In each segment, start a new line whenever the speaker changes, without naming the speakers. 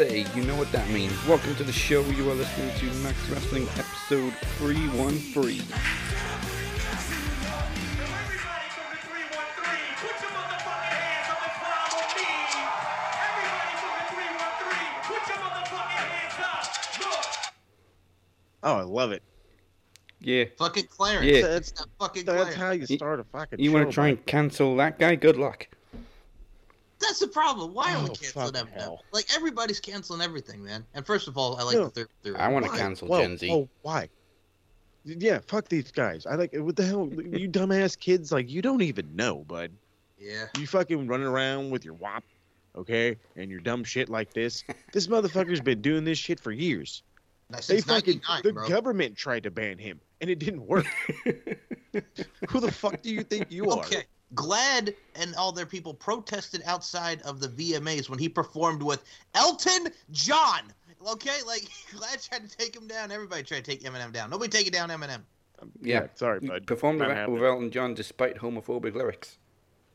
Thursday, you know what that means. Welcome to the show. You are listening to Max Wrestling episode 313.
Everybody from the 313, put your motherfucking hands on the cloud me. Everybody from the 313, put your motherfucking hands up.
Oh, I love it.
Yeah.
Fucking Clarence.
Yeah.
That's that fucking
That's
Clarence.
how you
You-
start a fucking.
You want to try and cancel that guy? Good luck.
That's the problem. Why are we
Oh,
canceling
fucking
Eminem? Like everybody's canceling everything, man. And first of all, I like
No.
the third. third
I want to cancel
Whoa,
Gen Z.
Oh, why? Yeah, fuck these guys. I like what the hell, you dumbass kids. Like you don't even know, bud.
Yeah.
You fucking running around with your wop, okay, and your dumb shit like this. This motherfucker's been doing this shit for years.
Since
They fucking the
bro.
government tried to ban him, and it didn't work. Who the fuck do you think you are?
Okay. GLAAD and all their people protested outside of the VMAs when he performed with Elton John. Okay, like GLAAD tried to take him down. Everybody tried to take Eminem down. Nobody take it down, Eminem.
Um, yeah.
sorry, bud.
Performed with, Elton John despite homophobic lyrics.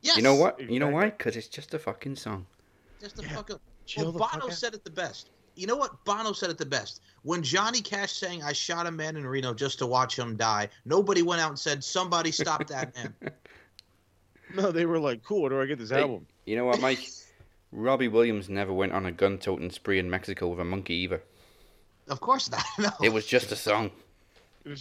Yes.
You know what? You know why? Because it's just a fucking song.
Just a
Yeah.
fuck up.
Chill
well,
the
Bono
fuck out.
said it the best. You know what? Bono said it the best. When Johnny Cash sang, I shot a man in Reno just to watch him die, nobody went out and said, somebody stop that man.
No, they were like, cool. Where do I get this
Hey.
album?
You know what, Mike? Robbie Williams never went on a gun toting spree in Mexico with a monkey either.
of course not. No.
It was just a song.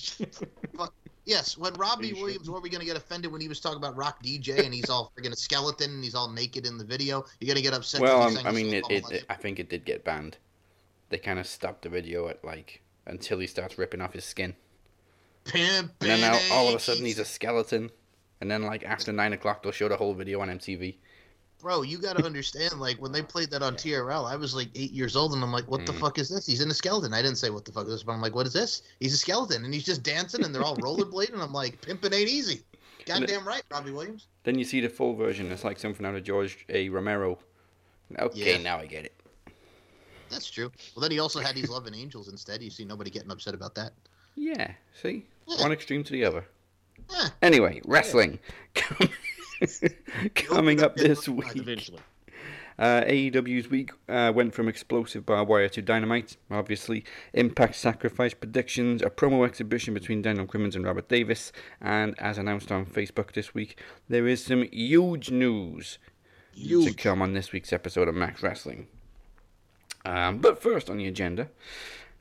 Yes, when Robbie
you
Williams, were we going to get offended when he was talking about Rock DJ and he's all friggin' a skeleton and he's all naked in the video? You're going to get upset? 'cause
Well,
he
um,
sang
I
a
mean,
song
it, it,
Molested?
it- I think it did get banned. They kind of stopped the video at like until he starts ripping off his skin,
Pimp
and then now all of a sudden he's a skeleton. And then like after nine o'clock, they'll show the whole video on MTV.
Bro, you got to understand, like, when they played that on TRL, I was like eight years old, and I'm like, what the
Mm.
fuck is this? He's in a skeleton. I didn't say what the fuck is this, but I'm like, what is this? He's a skeleton, and he's just dancing, and they're all rollerblading, and I'm like, pimping ain't easy. Goddamn right, Robbie Williams.
Then you see the full version. It's like something out of George A. Romero. Okay,
Yeah.
now I get it.
That's true. Well, then he also had these Loving Angels instead. You see nobody getting upset about that.
Yeah, see?
Yeah.
One extreme to the other.
Yeah.
Anyway, wrestling. Coming up this week.
Eventually.
Uh, AEW's week uh, went from explosive barbed wire to dynamite. Obviously, Impact Sacrifice predictions, a promo exhibition between Daniel Crimmins and Robert Davis, and as announced on Facebook this week, there is some huge news to come on this week's episode of Max Wrestling. Um, but first on the agenda,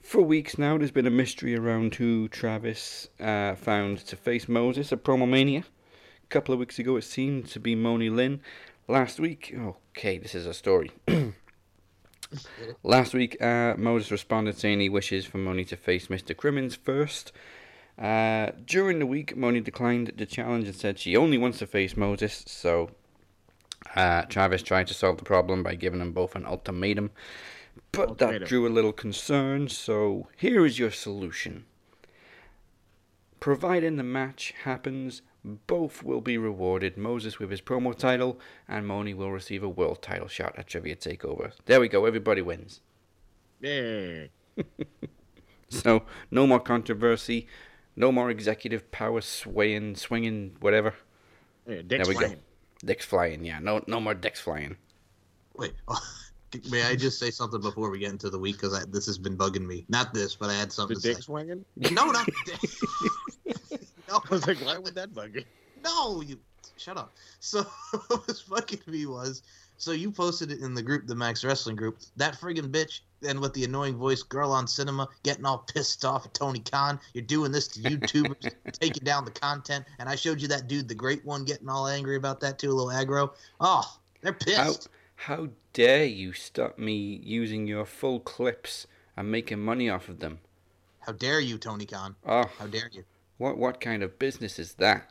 for weeks now, there's been a mystery around who Travis uh, found to face Moses at Promo Mania. A couple of weeks ago, it seemed to be Moni Lynn. Last week, okay, this is a story. Last week, uh, Moses responded saying he wishes for Moni to face Mr. Crimmins first. Uh, during the week, Moni declined the challenge and said she only wants to face Moses, so uh, Travis tried to solve the problem by giving them both an ultimatum, but that drew a little concern, so here is your solution. Providing the match happens, both will be rewarded. Moses with his promo title, and Moni will receive a world title shot at Trivia Takeover. There we go, everybody wins.
Yeah.
So, no more controversy, no more executive power swaying, swinging, whatever.
Yeah,
There
Dick's
we go.
flying.
Dicks flying, yeah. No, no more dicks flying.
Wait, oh, may I just say something before we get into the week? Because this has been bugging me. Not this, but I had
The
something to
dick
say.
swinging?
No, not no,
I was like, why would that bug you?
no, you shut up. So what was fucking me was so you posted it in the group, the Max Wrestling group. That friggin' bitch, and with the annoying voice, girl on cinema, getting all pissed off at Tony Khan. You're doing this to YouTubers, taking down the content. And I showed you that dude, the great one, getting all angry about that too, a little aggro. Oh, they're
How,
pissed.
how dare you stop me using your full clips and making money off of them?
How dare you, Tony Khan?
Oh,
How dare you?
what what kind of business is that?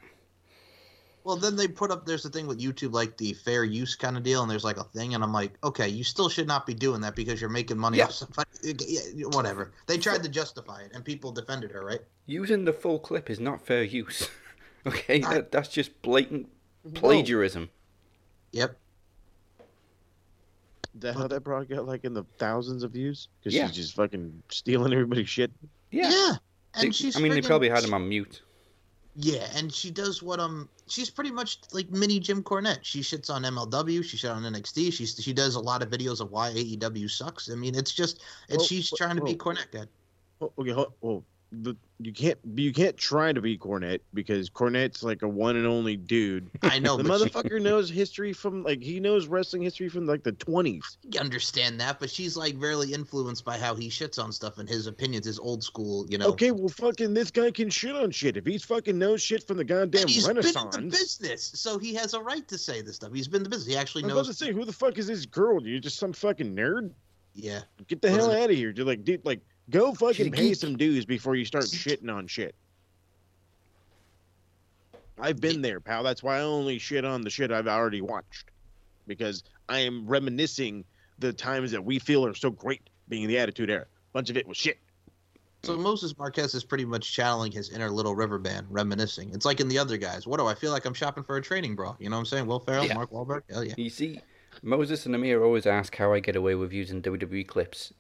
Well, then they put up. There's a thing with YouTube, like the fair use kind of deal, and there's like a thing, and I'm like, okay, you still should not be doing that because you're making money
Yeah.
off somebody. Yeah, whatever. They tried to justify it, and people defended her, right?
Using the full clip is not fair use. okay,
I-
that, that's just blatant plagiarism.
Yep.
That how that broad got like in the thousands of views? Because
Yeah.
she's just fucking stealing everybody's shit.
Yeah.
Yeah.
They-
And she's.
I mean, they probably had him on mute.
Yeah, and she does what um she's pretty much like mini Jim Cornette. She shits on MLW, she shits on NXT. She she does a lot of videos of why AEW sucks. I mean, it's just it's
Well,
she's
well,
trying to be. Cornette guy.
Oh, okay, hold, well, the, you can't you can't try to be Cornette because Cornette's like a one and only dude.
I know,
The
but she,
motherfucker knows history from like he knows wrestling history from like the twenties.
you understand that, but she's like very influenced by how he shits on stuff and his opinions, his old school, you know.
Okay, well, fucking this guy can shit on shit if he's fucking knows shit from the goddamn
and he's been in
Renaissance.
the business, so he has a right to say this stuff. He's been in the business. He actually
I was about
knows.
to say, who the fuck is this girl? You just some fucking nerd?
Yeah,
Get the hell out of here! You're like, dude, like, go fucking pay
geek.
some dues before you start shitting on shit. I've been there, pal. That's why I only shit on the shit I've already watched, because I am reminiscing the times that we feel are so great, being in the Attitude Era. A bunch of it was shit.
So Moses Marquez is pretty much channeling his inner Little River band, reminiscing. It's like in the other guys. What do I feel like? I'm shopping for a training bra. You know what I'm saying? Will Ferrell,
Yeah.
Mark Wahlberg. Hell yeah.
You see, Moses and Amir always ask how I get away with using WWE clips.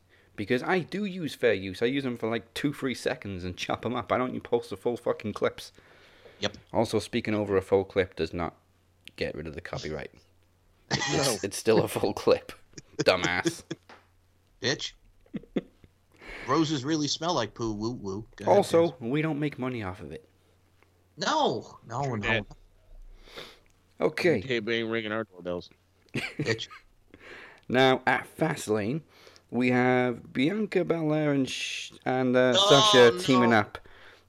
Because I do use fair use. I use them for like two, three seconds and chop them up. I don't you post the full fucking clips.
Yep.
Also, speaking over a full clip does not get rid of the copyright.
No,
It's still a full clip. Dumbass.
Bitch. Roses really smell like poo. Woo woo. Go
also,
Vince.
we don't make money off of it.
no, no,
True
no,
that.
Okay.
okay, but ain't ringing our doorbells.
bitch.
Now at Fastlane, we have Bianca Belair and Sh- and uh, Sasha
no.
teaming up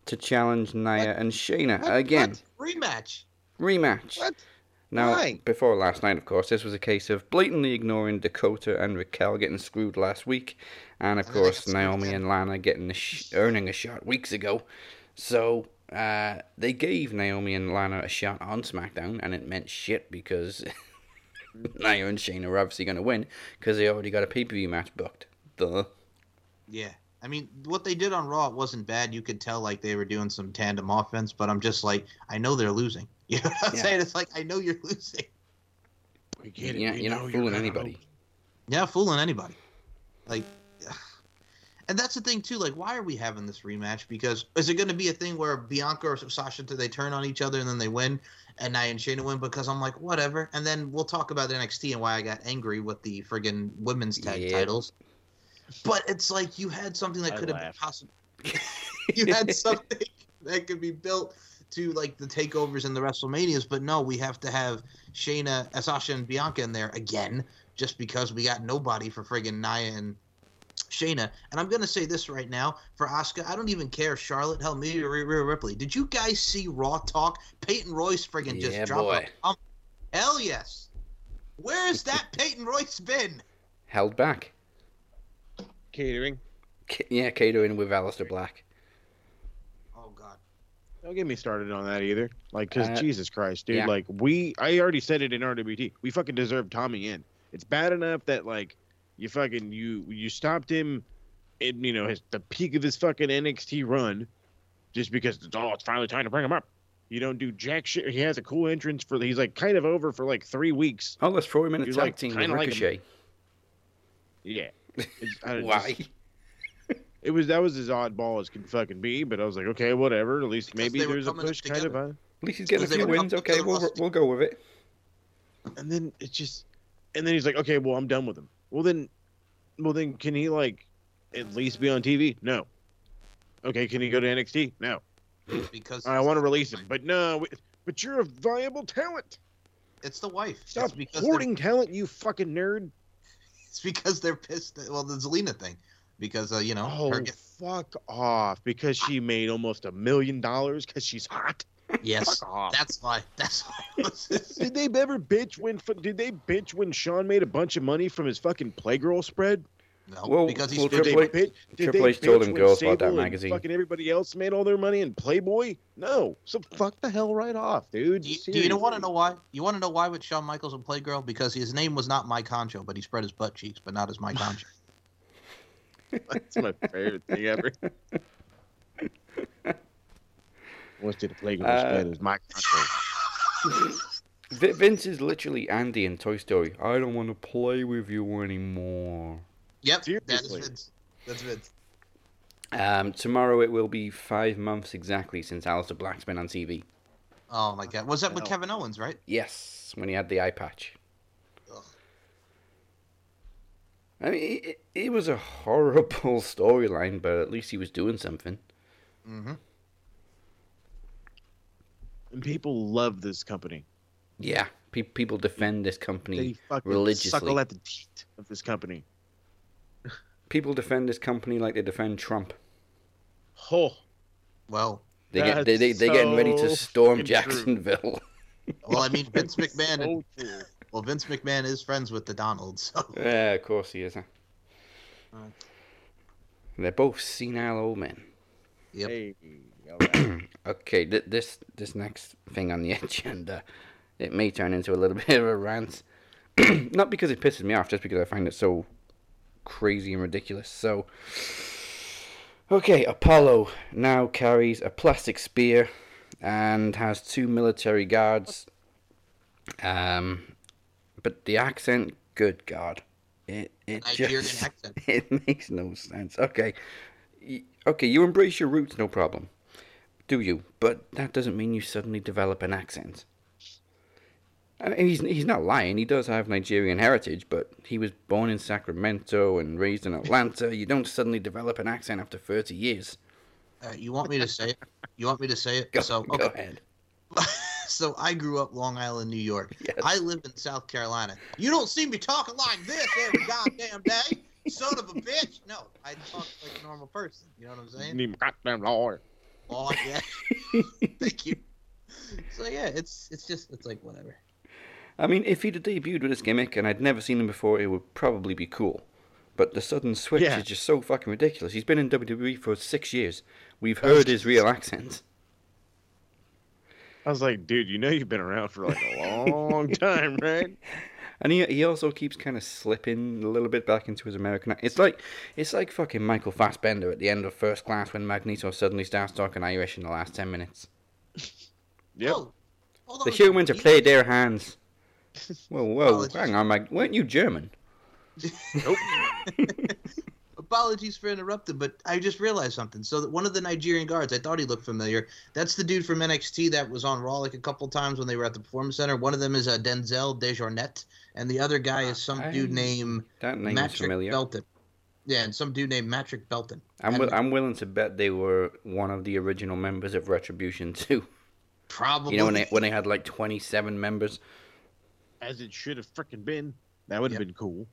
to challenge Nia
What?
and Shayna
What?
again.
What? Rematch.
Rematch.
What?
Now,
Why?
before last night, of course, this was a case of blatantly ignoring Dakota and Raquel getting screwed last week, and of
And then they
course Naomi and Lana getting a sh- earning a shot weeks ago. So uh, they gave Naomi and Lana a shot on SmackDown, and it meant shit because Nia and Shayna are obviously going to win because they already got a pay per view match booked. Duh.
Yeah. I mean, what they did on Raw it wasn't bad. You could tell like they were doing some tandem offense, but I'm just like, I know they're losing. You know what I'm
Yeah.
saying? It's like I know you're losing.
We get it.
Yeah,
we
you're
know
not fooling
gonna
anybody.
lose.
Yeah, fooling anybody. Like, and that's the thing too. Like, why are we having this rematch? Because is it going to be a thing where Bianca or Sasha do they turn on each other and then they win, and Nia and Shayna win? Because I'm like, whatever. And then we'll talk about NXT and why I got angry with the friggin' women's tag
Yeah.
titles. But it's like you had something that could have been possible. you had something that could be built to like the takeovers and the WrestleManias, but no, we have to have Shayna, uh, Sasha, and Bianca in there again, just because we got nobody for friggin' Nia and Shayna. And I'm gonna say this right now for Oscar. I don't even care. Charlotte, hell, me Rhea Rhea Ripley. Did you guys see Raw Talk? Peyton Royce friggin' just
Yeah,
dropped
boy.
a bomb. Hell yes. Where has that Peyton Royce been?
Held back.
Catering.
K- yeah, catering with Aleister Black.
Oh God.
Don't get me started on that either. Like, cause
Uh,
Jesus Christ, dude.
yeah.
Like, we, I already said it in RWT. We fucking deserve Tommy in. It's bad enough that like, you fucking you you stopped him, in you know his the peak of his fucking NXT run, just because it's oh it's finally time to bring him up. You don't do jack shit. He has a cool entrance for. He's like kind of over for like three weeks.
Oh, let's throw him in a tag
like-
team with
kinda like him. Yeah. It's, I don't-
Why?
It was that was as oddball as can fucking be, but I was like, okay, whatever. At least
Because
maybe there's a
coming up
push kind of.
together.
On.
At least he's getting a few wins. Okay, we'll we'll go with it.
and then it just and then he's like okay well i'm done with him well then well then can he like at least be on tv no. Okay can he go to nxt no.
Because
i want to release him but no but you're a viable talent.
It's the wife.
stop
it's because
hoarding talent you fucking nerd.
It's because they're pissed. That, well, the Zelina thing, because uh, you know,
oh
her get,
fuck off because she made almost a million dollars because she's hot
yes,
fuck off
that's why. That's why.
did they ever bitch when did they bitch when Sean made a bunch of money from his fucking Playgirl spread?
no,
Well,
because he's
well,
Did
Triple
they
H-
bitch? Did
Triple
they
H told
him
them
when
girls bought that
Sable and
magazine.
Fucking everybody else made all their money in Playboy. No, so fuck the hell right off, dude.
Do you, do you know want to know why? You want to know why with Shawn Michaels and Playgirl? Because his name was not Mike Concho, but he spread his butt cheeks, but not as Mike Concho.
That's my favorite thing ever. What's did the Playgirl
Uh,
spread? It was Mike.
Vince is literally Andy in Toy Story. I don't want to play with you anymore.
yep, that is
Seriously.
Vince. That's Vince.
Um, tomorrow it will be five months exactly since Aleister Black's been on TV.
Oh my god. Was that with Kevin Owens, right?
Yes, when he had the eye patch.
Ugh.
I mean, it, it was a horrible storyline, but at least he was doing something.
Mm-hmm.
And people love this company.
Yeah, pe- people defend this company.
They fucking
religiously.
suckle at the teat of this company.
People defend this company like they defend Trump.
Oh, well,
They
Well,
get they, they
That's
they getting ready to storm. Jacksonville.
well, I mean, Vince McMahon.
so true.
well, Vince McMahon is friends with the Donalds. So.
yeah, of course he is. Huh?
Right.
They're both senile old men.
Yep.
Hey, all right.
Okay, th- this this next thing on the agenda, it may turn into a little bit of a rant. Not because it pisses me off, just because I find it so crazy and ridiculous. So, okay, Apollo now carries a plastic spear and has two military guards. Um, but the accent, good God, it it
Nigerian
just
accent.
it makes no sense. Okay, okay, you embrace your roots, no problem do you? But that doesn't mean you suddenly develop an accent. I mean, he's he's not lying. He does have Nigerian heritage, but he was born in Sacramento and raised in Atlanta. You don't suddenly develop an accent after thirty years.
Uh, you want me to say it? You want me to say it?
Go,
so
go
okay.
ahead.
so I grew up Long Island, New York.
Yes.
I live in South Carolina. You don't see me talking like this every goddamn day, son of a bitch. No, I talk like a normal person. You know what I'm saying?
Need my goddamn lawyer.
Oh yeah. Thank you. So yeah, it's it's just it's like whatever.
I mean, if he'd have debuted with this gimmick and I'd never seen him before, it would probably be cool. But the sudden switch
Yeah.
is just so fucking ridiculous. He's been in WWE for six years. We've heard his real accent.
I was like, dude, you know you've been around for like a long time, right?
And he he also keeps kind of slipping a little bit back into his American. ac- It's like it's like fucking Michael Fassbender at the end of First Class when Magneto suddenly starts talking Irish in the last ten minutes.
Yep.
Oh,
The humans have played their hands. Whoa, whoa, hang on, Mag- weren't you German?
Nope.
Apologies for interrupting, but I just realized something. So that one of the Nigerian guards, I thought he looked familiar. That's the dude from NXT that was on Raw like a couple times when they were at the Performance Center. One of them is uh, Denzel Dejournette, and the other guy is some dude named
That name is
Matrick
familiar.
Belton. Yeah, and some dude named Matrick Belton.
I'm, wi- I'm willing to bet they were one of the original members of Retribution too.
probably
You know when they when they had like 27 members.
As it should have freaking been. That would have
Yep.
been cool.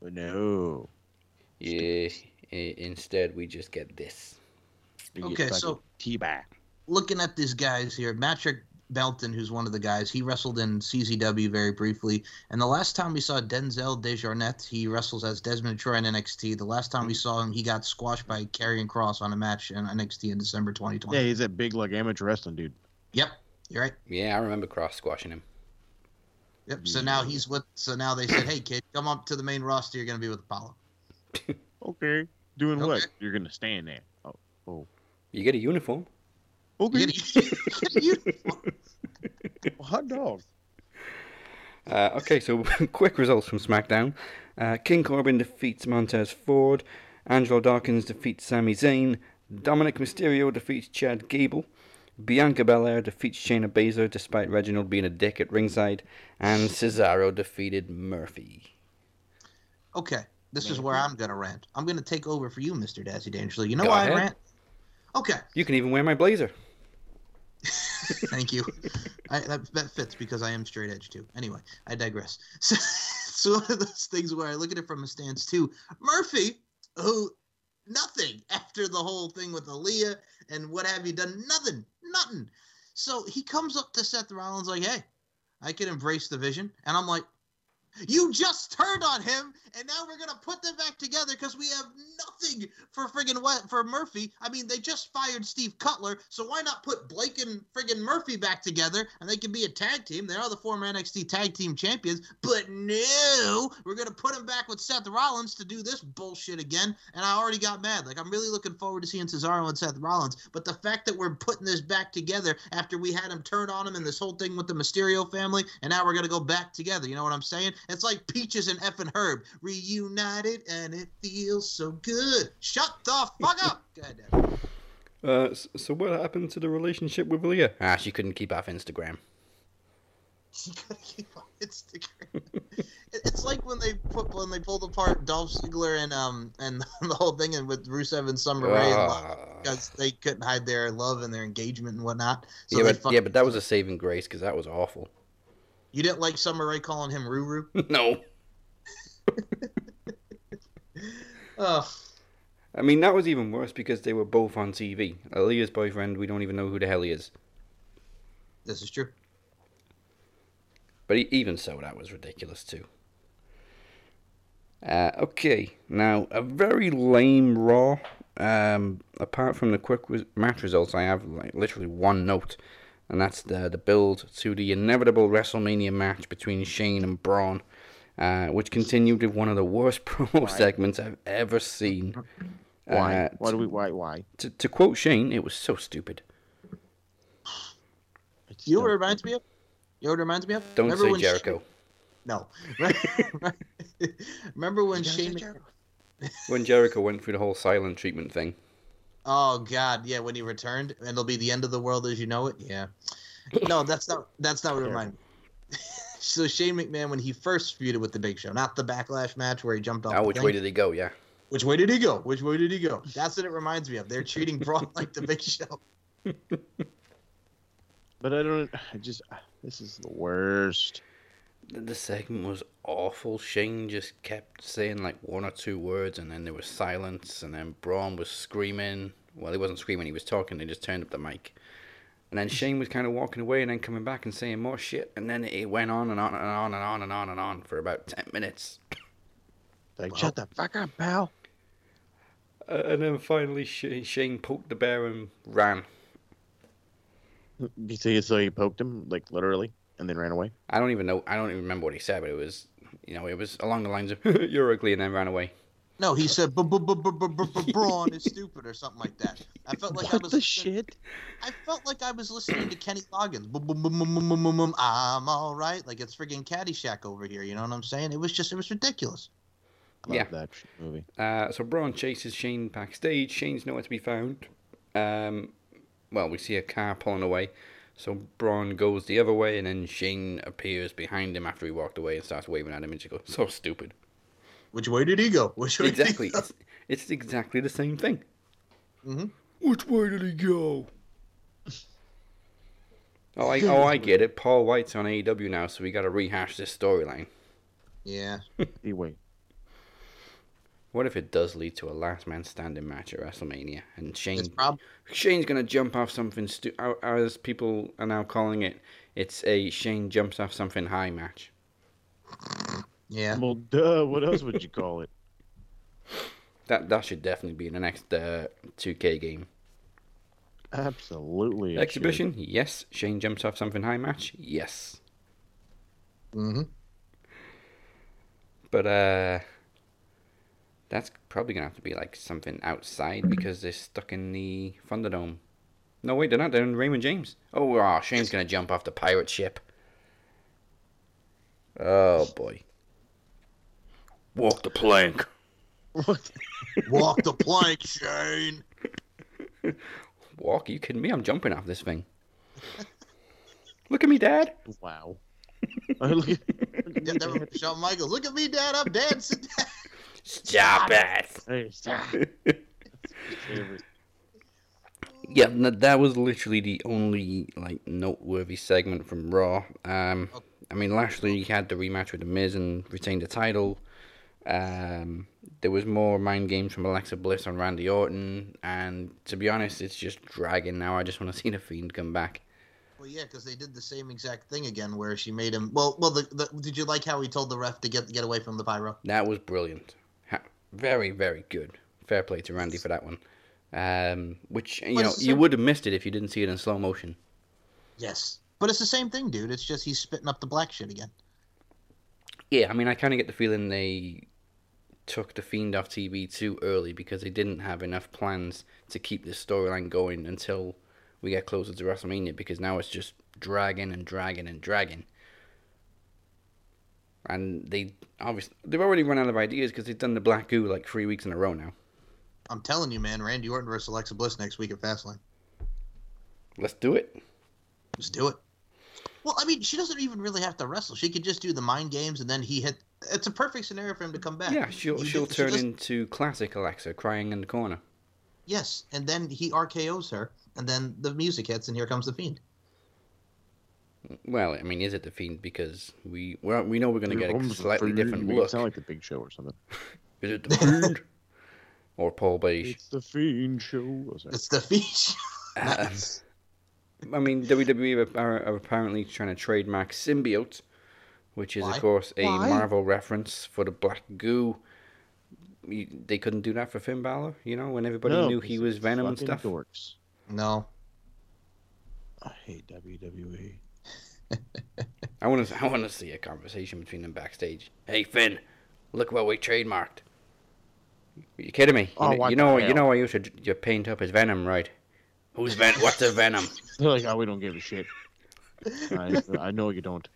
But no.
Yeah. Instead, we just get this.
Okay,
fucking
so-
teabag.
looking at these guys here, Matrick Belton, who's one of the guys, he wrestled in CZW very briefly. And the last time we saw Denzel Dejournette, he wrestles as Desmond Troy in NXT. The last time we hmm. saw him, he got squashed by Karrion Cross on a match in NXT in December 2020.
Yeah, he's that big like amateur wrestling dude.
Yep, you're right.
Yeah, I remember cross squashing him.
Yep. So now he's with. So now they said, "Hey kid, come up to the main roster. You're gonna be with Apollo."
Okay. Doing what? You're gonna stand there. Oh, oh.
You get a uniform.
Okay.
You get a uniform.
Hot dog.
Uh, okay, so quick results from SmackDown. Uh, King Corbin defeats Montez Ford. Angelo Dawkins defeats Sami Zayn. Dominik Mysterio defeats Chad Gable. Bianca Belair defeats Shayna Baszler despite Reginald being a dick at ringside. And Cesaro defeated Murphy.
Okay, this is where I'm gonna rant. I'm gonna take over for you, Mr. Dazzy Dangerously. You know
Go
why
ahead.
I rant? Okay.
You can even wear my blazer.
Thank you. I, that, that fits because I am straight edge too. Anyway, I digress. So, so one of those things where I look at it from a stance too. Murphy, who nothing after the whole thing with Aalyah and what have you done, nothing, nothing. So he comes up to Seth Rollins like, "Hey, I can embrace the vision," and I'm like. You just turned on him, and now we're gonna put them back together because we have nothing for friggin' what for Murphy. I mean, they just fired Steve Cutler, so why not put Blake and friggin' Murphy back together, and they can be a tag team? They are the former NXT Tag Team Champions, but no, we're gonna put him back with Seth Rollins to do this bullshit again. And I already got mad. Like I'm really looking forward to seeing Cesaro and Seth Rollins, but the fact that we're putting this back together after we had him turn on him and this whole thing with the Mysterio family, and now we're gonna go back together. You know what I'm saying? It's like Peaches and F and Herb reunited, and it feels so good. Shut the fuck up. Go ahead,
Uh, so what happened to the relationship with Leah? Ah, she couldn't keep off Instagram.
She couldn't keep on Instagram. It's like when they put when they pulled apart Dolph Ziggler and um and the whole thing and with Rusev and Summer Rae and
Ah.
because they couldn't hide their love and their engagement and whatnot. So
yeah, but,
fuck-
yeah, but that was a saving grace because that was awful.
You didn't like Summer Rae calling him Ruru.
no,
Oh,
I mean that was even worse because they were both on TV. Leah's boyfriend, we don't even know who the hell he is.
this is true.
But even so, that was ridiculous too. Uh, okay, now a very lame Raw. Um, apart from the quick match results, I have like literally one note, and that's the the build to the inevitable WrestleMania match between Shane and Braun, uh, which continued with one of the worst promo segments I've ever seen.
Why?
Uh,
why do we? Why? Why?
to, to quote Shane, it was so stupid.
It's
You know what it reminds me of? You know what it reminds me of?
Don't
Remember
say Jericho.
No. Remember when Shane?
When Jericho went through the whole silent treatment thing.
Oh God, yeah, when he returned, and it'll be the end of the world as you know it. Yeah. No, that's not. That's not what it reminded me. so Shane McMahon, when he first feuded with the Big Show, not the Backlash match where he jumped off.
Oh,
the
which
thing.
way did he go? Yeah.
Which way did he go? Which way did he go? That's what it reminds me of. They're treating Braun like the Big Show.
But I don't. I just. This is the worst.
The- The segment was awful. Shane just kept saying like one or two words, and then there was silence, and then Braun was screaming. Well, he wasn't screaming; he was talking. They just turned up the mic, and then Shane was kind of walking away, and then coming back and saying more shit, and then it went on and on and on and on and on and on for about ten minutes.
Like,
Well-
shut the fuck up, pal.
Uh, and then finally, Shane poked the bear and ran.
You see, so he poked him, like literally, and then ran away.
I don't even know. I don't even remember what he said, but it was, you know, it was along the lines of "You're ugly," and then ran away.
No, he said "Bu- bu- bu- bu- bu- bu- bu- Braun is stupid or something like that. I felt like I
what
was
the
listening-
shit?
I felt like I was listening to Kenny Loggins. I'm all right. Like it's friggin' Caddyshack over here. You know what I'm saying? It was just, it was ridiculous.
I love
Yeah.
that sh- movie.
Uh, so Braun chases Shane backstage. Shane's nowhere to be found. Um, well, we see a car pulling away. So Braun goes the other way, and then Shane appears behind him after he walked away and starts waving at him. And she goes, "So stupid."
Which way did he go? Which way
Exactly.
Did he go?
It's, it's exactly the same thing.
Mhm.
Which way did he go? Oh, I, oh, I get it. Paul Wight's on AEW now, so we got to rehash this storyline.
Yeah.
Hey, wait.
What if it does lead to a last man standing match at WrestleMania, and Shane
prob-
Shane's gonna jump off something stu- or- or as people are now calling it. It's a Shane jumps off something high match.
yeah.
Well, duh. What else would you call it?
That that should definitely be in the next uh, 2K game.
Absolutely. it should.
Exhibition, yes. Shane jumps off something high match, yes.
Mm-hmm.
But uh, that's probably gonna have to be like something outside because they're stuck in the Thunderdome. No, wait, they're not. They're in Raymond James. Oh, ah, Shane's gonna jump off the pirate ship. Oh boy. Walk the plank.
What?
Walk the plank, Shane.
Walk? Are you kidding me? I'm jumping off this thing. Look at me, Dad.
Wow. I look at-
Yeah, Shawn Michaels. Look at me, Dad. I'm dancing.
Stop it.
Stop.
Yeah, n- that was literally the only like noteworthy segment from Raw. Um, I mean, Lashley had the rematch with the Miz and retained the title. Um, there was more mind games from Alexa Bliss on Randy Orton, and to be honest, it's just dragging now. I just want to see the Fiend come back.
Well, yeah, because they did the same exact thing again, where she made him. Well, well, the, the, did you like how he told the ref to get get away from the pyro?
That was brilliant. Very, very good. Fair play to Randy for that one. Um, which you
But
know you would have missed it if you didn't see it in slow motion.
Yes, but it's the same thing, dude. It's just he's spitting up the black shit again.
Yeah, I mean, I kind of get the feeling they took the Fiend off TV too early because they didn't have enough plans to keep this storyline going until we get closer to WrestleMania because now it's just dragging and dragging and dragging. And they obviously they've already run out of ideas because they've done the Black Goo like three weeks in a row now.
I'm telling you, man, Randy Orton versus Alexa Bliss next week at Fastlane.
Let's do it.
Let's do it. Well, I mean, she doesn't even really have to wrestle. She could just do the mind games, and then he hit. It's a perfect scenario for him to come back.
Yeah, she'll
He
she'll
did- she
turn into classic Alexa crying in the corner.
Yes, and then he RKO's her, and then the music hits, and here comes the fiend.
Well, I mean, is it the fiend? Because we well, we know we're going to get a slightly
food.
different
it
look.
Sound like the Big Show or something.
Is it the fiend or Paul Beige?
It's the Fiend Show. Oh, sorry.
It's the fiend.
Um,
Nice.
I mean, WWE are, are apparently trying to trademark symbiote, which is
Why?
of course a
Why?
Marvel reference for the black goo. They couldn't do that for Finn Balor, you know, when everybody
No,
knew he was Venom and stuff.
Dorks.
no.
I hate. WWE.
I want to, I want to see a conversation between them backstage. Hey Finn, look what we trademarked. Are You kidding me? You,
Oh,
know, you know, you know, I used to you paint up as Venom, right? Who's Ven? What's a Venom?
They're like, oh, we don't give a shit. I, I know you don't.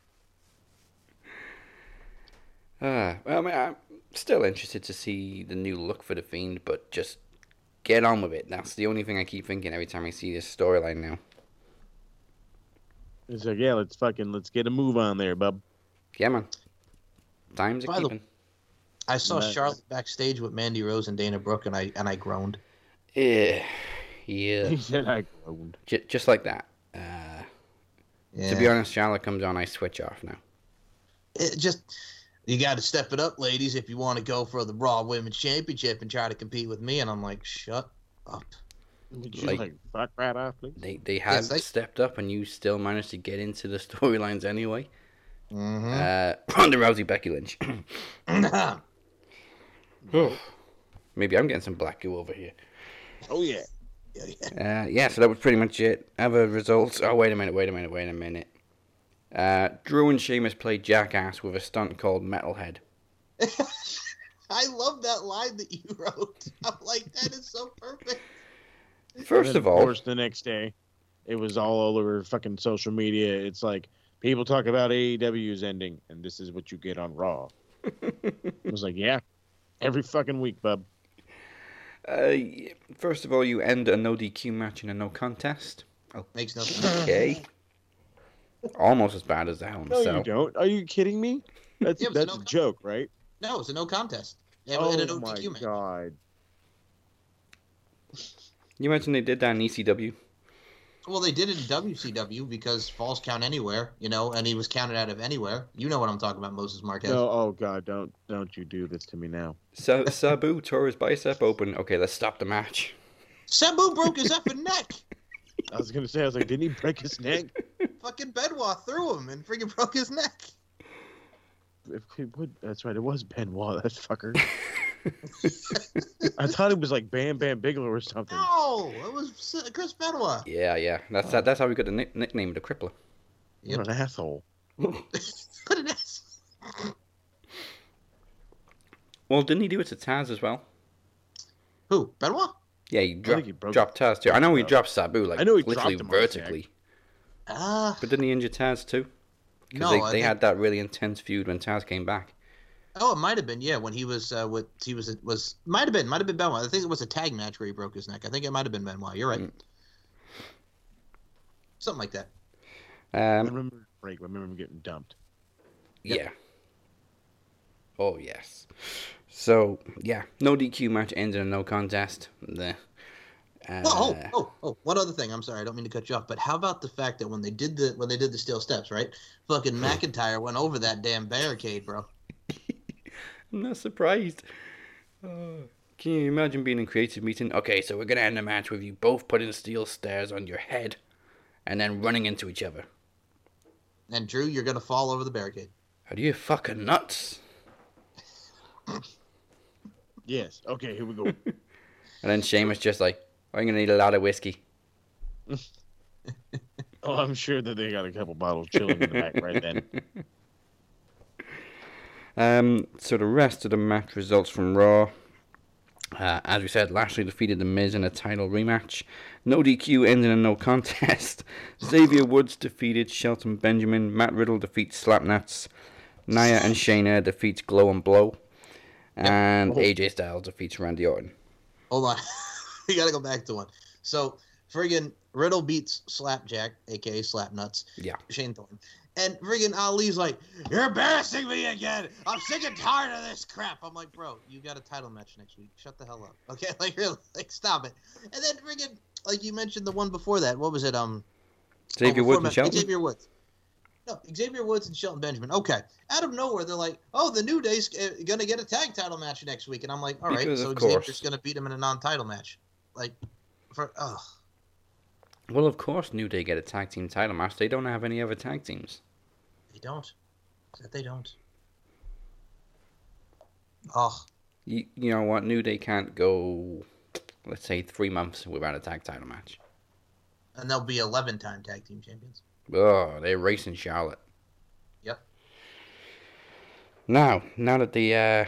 Ah, well, I mean, I'm still interested to see the new look for the Fiend, but just get on with it. That's the only thing I keep thinking every time I see this storyline now.
It's like, yeah, let's fucking let's get a move on there, bub.
Yeah, man. Times are
By the-
keeping.
I saw
Nice.
Charlotte backstage with Mandy Rose and Dana Brooke, and I and I groaned.
Yeah, yeah.
He said I groaned.
J- just like that. Uh,
Yeah.
To be honest, Charlotte comes on, I switch off now.
it just you got to step it up, ladies, if you want to go for the Raw Women's Championship and try to compete with me. And I'm like, shut up.
She's
Like-
like, fuck right off, please.
They they had
Yes, they-
stepped up, and you still managed to get into the storylines anyway.
Mm-hmm.
Uh, Ronda Rousey, Becky Lynch. Maybe I'm getting some black goo over here.
Oh yeah.
yeah, yeah.
Uh, yeah, so that was pretty much it. Other results. Oh, wait a minute, wait a minute, wait a minute. Uh, Drew and Sheamus played Jackass with a stunt called Metalhead.
I love that line that you wrote. I'm like, that is so perfect.
First
And
of all, of
course, the next day, it was all over fucking social media. It's like people talk about AEW's ending, and this is what you get on Raw. I was like, yeah, every fucking week, bub.
uh, first of all, you end a no DQ match in a no contest.
Makes no sense.
Okay. Almost as bad as the Hell in
No,
a Cell.
you don't. Are you kidding me? That's
Yeah, but
that's
no-
a joke, right?
No, it's a no contest. Yeah,
oh
a no
my
DQ match.
god.
You mentioned they did that in ECW.
Well, they did it in WCW because falls count anywhere, you know, and he was counted out of anywhere. You know what I'm talking about, Moses Marquez.
No, oh god, don't don't you do this to me now.
So Sabu tore his bicep open. Okay, let's stop the match.
Sabu broke his effing neck.
I was gonna say, I was like, didn't he break his neck?
Fucking Benoit threw him and freaking broke his neck.
If he would, that's right. It was Benoit, that fucker. I thought it was like Bam Bam Bigelow or something.
No, it was Chris Benoit.
Yeah, yeah. That's that, that's how we got the nick- nickname the Crippler.
What an asshole.
What an ass.
Well, didn't he do it to Taz as well?
Who? Benoit?
Yeah, he dropped,
he broke-
dropped Taz too. I know he
Oh.
dropped Sabu like
I know he
literally
dropped him
vertically,
Ah,
but didn't he injure Taz too? Because
no.
they, they
think-
had that really intense feud when Taz came back.
Oh, it might have been. Yeah, when he was uh, with he was was might have been might have been Benoit. I think it was a tag match where he broke his neck. I think it might have been Benoit. You're right.
Mm.
Something like that.
I
Um,
remember break. I remember him getting dumped.
Yep.
yeah. Oh yes. So yeah, no DQ match ended in no contest. The, uh,
Oh, oh, oh, oh, one other thing. I'm sorry, I don't mean to cut you off, but how about the fact that when they did the when they did the steel steps, right? Fucking McIntyre went over that damn barricade, bro.
I'm not surprised. Uh, can you imagine being in creative meeting? Okay, so we're gonna end the match with you both putting steel stairs on your head, and then running into each other.
And Drew, you're gonna fall over the barricade.
Are you fucking nuts?
Yes. Okay, here we go.
And then Sheamus just like, I'm gonna need a lot of whiskey.
oh, I'm sure that they got a couple bottles chilling in the back right then.
Um, so the rest of the match results from Raw. Uh, as we said, Lashley defeated The Miz in a title rematch. No DQ ending in no contest. Xavier Woods defeated Shelton Benjamin. Matt Riddle defeats Slapnuts. Nia and Shayna defeats Glow and Blow. And. AJ Styles defeats Randy Orton.
Hold on. we got to go back to one. So, friggin' Riddle beats Slapjack, aka Slapnuts,
Yeah.
Shane Thornton. And friggin' Ali's like, You're embarrassing me again. I'm sick and tired of this crap. I'm like, Bro, you got a title match next week. Shut the hell up. Okay? Like, really? Like, stop it. And then friggin', like you mentioned the one before that. What was it? Um,
Xavier
oh,
Woods and Shelton.
Xavier Woods. No, Xavier Woods and Shelton Benjamin. Okay. Out of nowhere, they're like, "Oh, the New Day's uh, gonna get a tag title match next week," and I'm like, "All right,
Because
so Xavier's
course.
gonna beat him in a non-title match." Like, for ugh,
Well, of course, New Day get a tag team title match. They don't have any other tag teams.
They don't. That they don't. Oh,
You, you know what? New Day can't go, let's say, three months without a tag title match.
and they'll be 11-time tag team champions.
Oh, they're racing Charlotte.
Yep.
Now, now that the uh,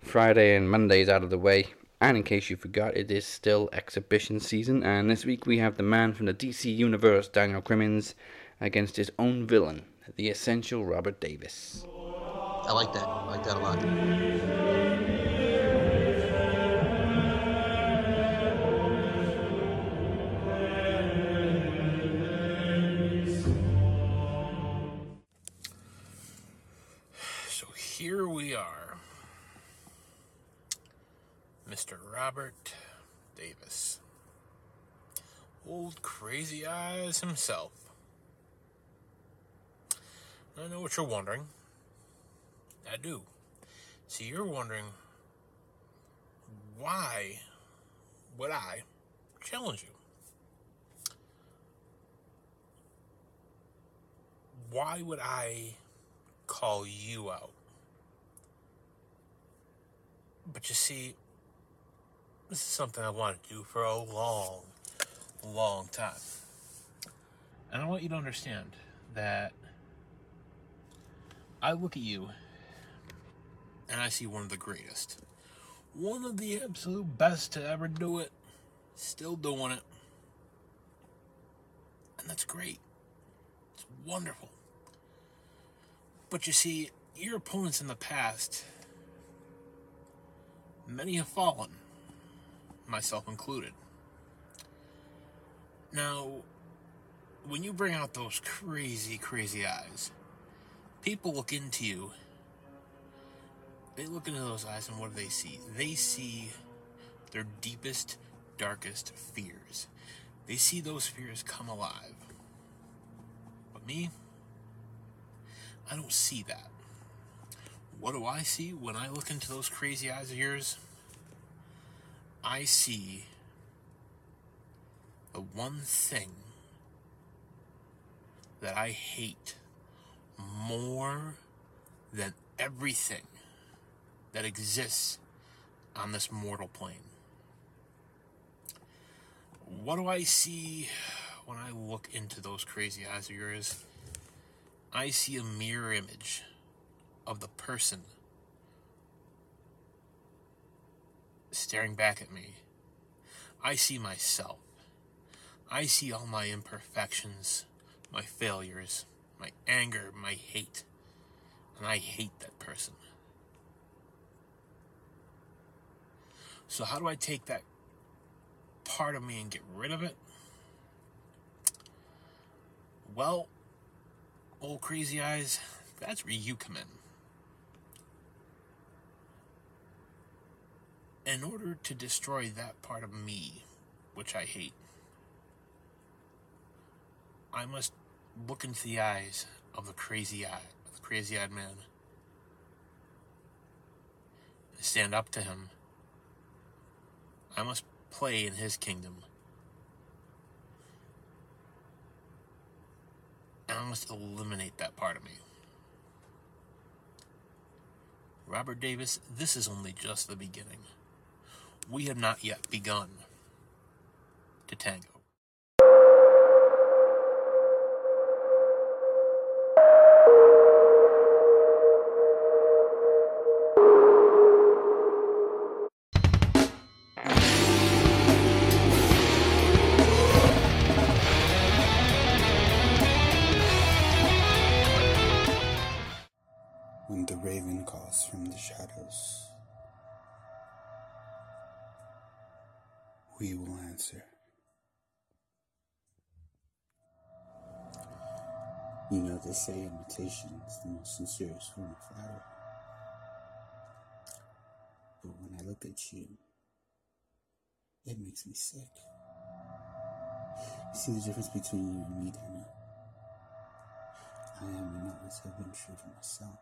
Friday and Monday's out of the way, and in case you forgot, it is still exhibition season, and this week we have the man from the DC Universe, Daniel Crimmins, against his own villain, the essential Robert Davis.
I like that. I like that a lot.
So here we are. Mr. Robert Davis. Old crazy eyes himself. I know what you're wondering. I do. See, you're wondering why would I challenge you? Why would I call you out. But you see, this is something I wanted to do for a long, long time. And I want you to understand that I look at you and I see one of the greatest. One of the absolute best to ever do it. Still doing it. And that's great. It's wonderful. But you see, your opponents in the past, many have fallen, myself included. Now, when you bring out those crazy, crazy eyes, people look into you. They look into those eyes, and what do they see? They see their deepest, darkest fears. They see those fears come alive. But me, I don't see that. What do I see when I look into those crazy eyes of yours? I see the one thing that I hate more than everything that exists on this mortal plane. What do I see when I look into those crazy eyes of yours? I see a mirror image of the person staring back at me. I see myself. I see all my imperfections, my failures, my anger, my hate. And I hate that person. So, how do I take that part of me and get rid of it? Well, old crazy eyes, that's where you come in. In order to destroy that part of me, which I hate, I must look into the eyes of the crazy eye, the crazy eyed man, and stand up to him. I must play in his kingdom. I must eliminate that part of me. Robert Davis, this is only just the beginning. We have not yet begun to tango.
We will answer. You know, they say imitation is the most sincerest form of flattery. But when I look at you, it makes me sick. You see the difference between you and me, Dana? I am always have been true to myself.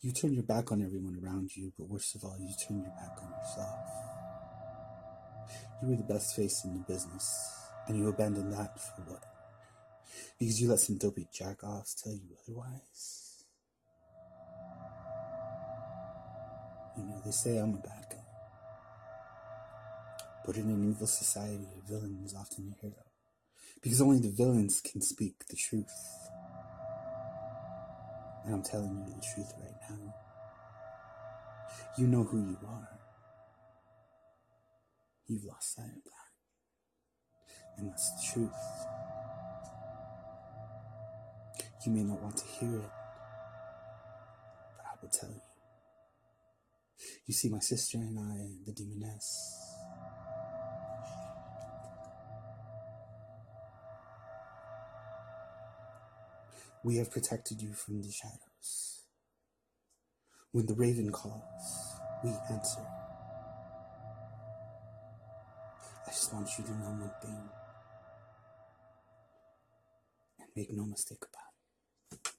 You turn your back on everyone around you, but worst of all, you turn your back on yourself. You were the best face in the business, and you abandoned that for what? Because you let some dopey jack-offs tell you otherwise? You know, they say I'm a bad guy. But in an evil society, a villain is often a hero. Because only the villains can speak the truth. And I'm telling you the truth right now. You know who you are. You've lost sight of that. And that's the truth. You may not want to hear it, but I will tell you. You see, my sister and I, the demoness, we have protected you from the shadows. When the raven calls, we answer. Just want you to know one thing. And make no mistake about it.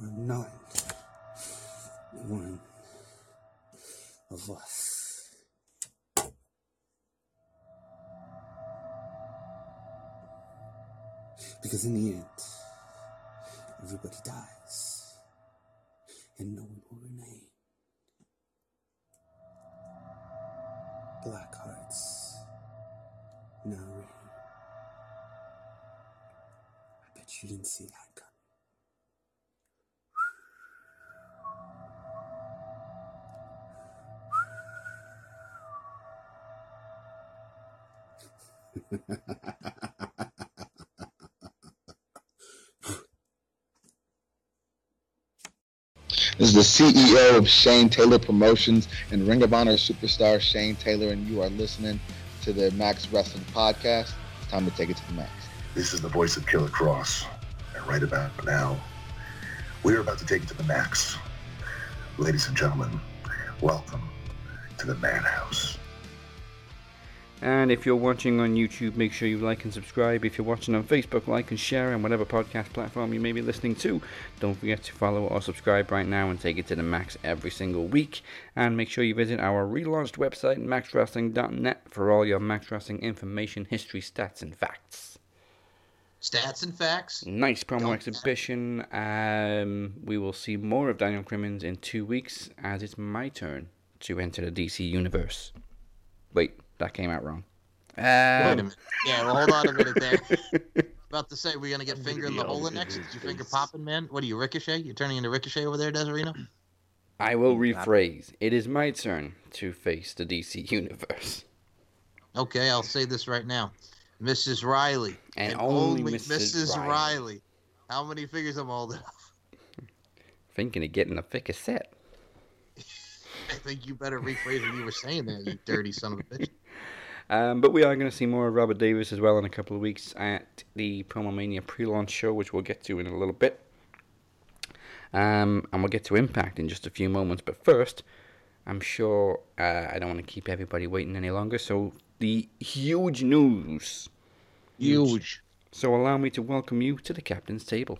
You are not one of us. Because in the end, everybody dies, and no one will remain. Black hearts now reign. I bet you didn't see that coming.
This is the CEO of Shane Taylor Promotions and Ring of Honor superstar Shane Taylor, and you are listening to the Max Wrestling Podcast. It's time to take it to the max.
This is the voice of Killer Kross. And right about now, we're about to take it to the max. Ladies and gentlemen, welcome to the Madhouse.
And if you're watching on YouTube, make sure you like and subscribe. If you're watching on Facebook, like and share on whatever podcast platform you may be listening to. Don't forget to follow or subscribe right now and take it to the max every single week. And make sure you visit our relaunched website, maxwrestling.net, for all your Max Wrestling information, history, stats, and facts.
Stats and facts.
Nice promo
Don't-
exhibition. Um, we will see more of Daniel Crimmins in two weeks as it's my turn to enter the DC universe. Wait, that came out wrong.
Wait a
Um,
minute. Yeah, well, hold on a minute there. About to say we're gonna get finger in the hole
all
next.
in
Is your finger popping, man? What are you, Ricochet? You're turning into Ricochet over there, Desirino?
I will rephrase. It is my turn to face the DC universe.
Okay, I'll say this right now. Mrs. Riley.
And only Mrs.
Mrs.
Riley.
Riley. How many fingers I'm holding up?
Thinking of getting a thicker set.
I think you better rephrase what you were saying there, you dirty son of a bitch.
Um, but we are going to see more of Robert Davis as well in a couple of weeks at the Promo Mania pre-launch show, which we'll get to in a little bit. Um, and we'll get to Impact in just a few moments. But first, I'm sure uh, I don't want to keep everybody waiting any longer. So the huge news.
Huge.
So allow me to welcome you to the captain's table.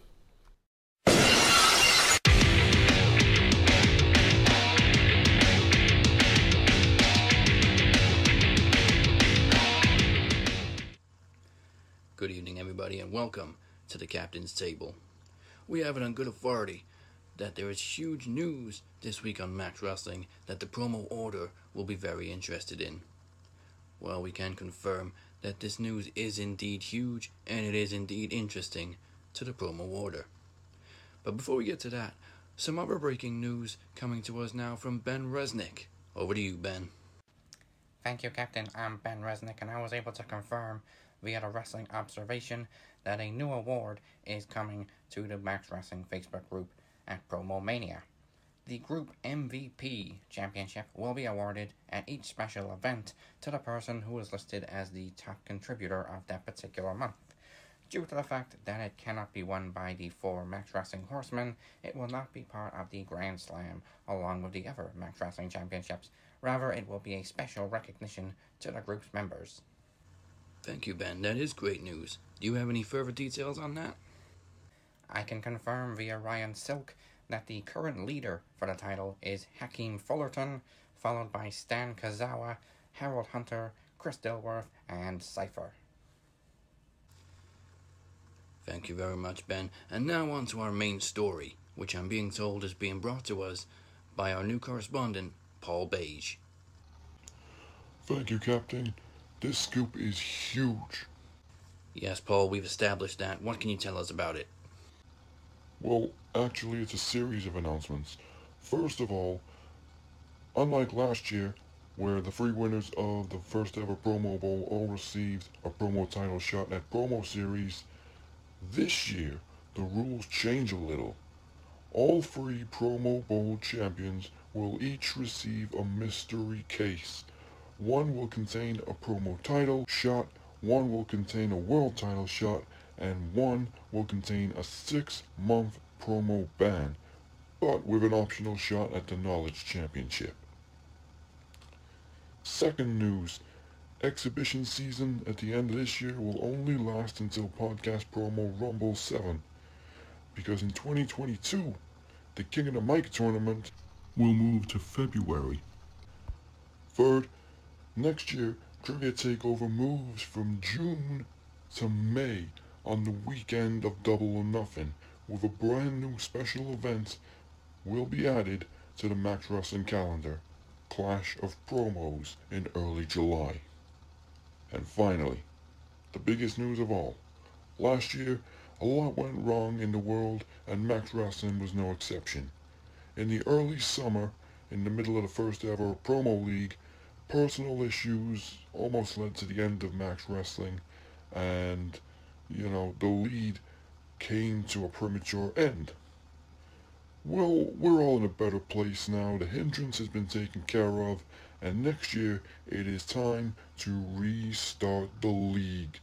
Everybody, and welcome to the Captain's Table. We have it on good authority that there is huge news this week on Max Wrestling that the promo order will be very interested in. Well, we can confirm that this news is indeed huge and it is indeed interesting to the promo order. But before we get to that, some other breaking news coming to us now from Ben Resnick. Over to you, Ben.
Thank you, Captain. I'm Ben Resnick, and I was able to confirm via the Wrestling Observation that a new award is coming to the Max Wrestling Facebook group at Promo Mania. The Group MVP Championship will be awarded at each special event to the person who is listed as the top contributor of that particular month. Due to the fact that it cannot be won by the four Max Wrestling Horsemen, it will not be part of the Grand Slam along with the other Max Wrestling Championships. Rather, it will be a special recognition to the group's members.
Thank you, Ben. That is great news. Do you have any further details on that?
I can confirm via Ryan Silk that the current leader for the title is Hakeem Fullerton, followed by Stan Kazawa, Harold Hunter, Chris Dilworth, and Cypher.
Thank you very much, Ben. And now on to our main story, which I'm being told is being brought to us by our new correspondent, Paul Beige.
Thank you, Captain. This scoop is huge.
Yes, Paul, we've established that. What can you tell us about it?
Well, actually, it's a series of announcements. First of all, unlike last year, where the three winners of the first ever Promo Bowl all received a promo title shot at Promo Series, this year the rules change a little. All three Promo Bowl champions will each receive a mystery case. One will contain a promo title shot, one will contain a world title shot, and one will contain a six month promo ban, but with an optional shot at the Knowledge Championship. Second news exhibition season at the end of this year will only last until Podcast Promo Rumble 7, because in 2022, the King of the Mic tournament will move to February. Third, next year, Trivia Takeover moves from June to May on the weekend of Double or Nothing, with a brand new special event will be added to the Max Wrestling calendar, Clash of Promos in early July. And finally, the biggest news of all. Last year, a lot went wrong in the world, and Max Wrestling was no exception. In the early summer, in the middle of the first ever promo league, personal issues almost led to the end of Max Wrestling, and, you know, the lead came to a premature end. Well, we're all in a better place now. The hindrance has been taken care of, and next year it is time to restart the league.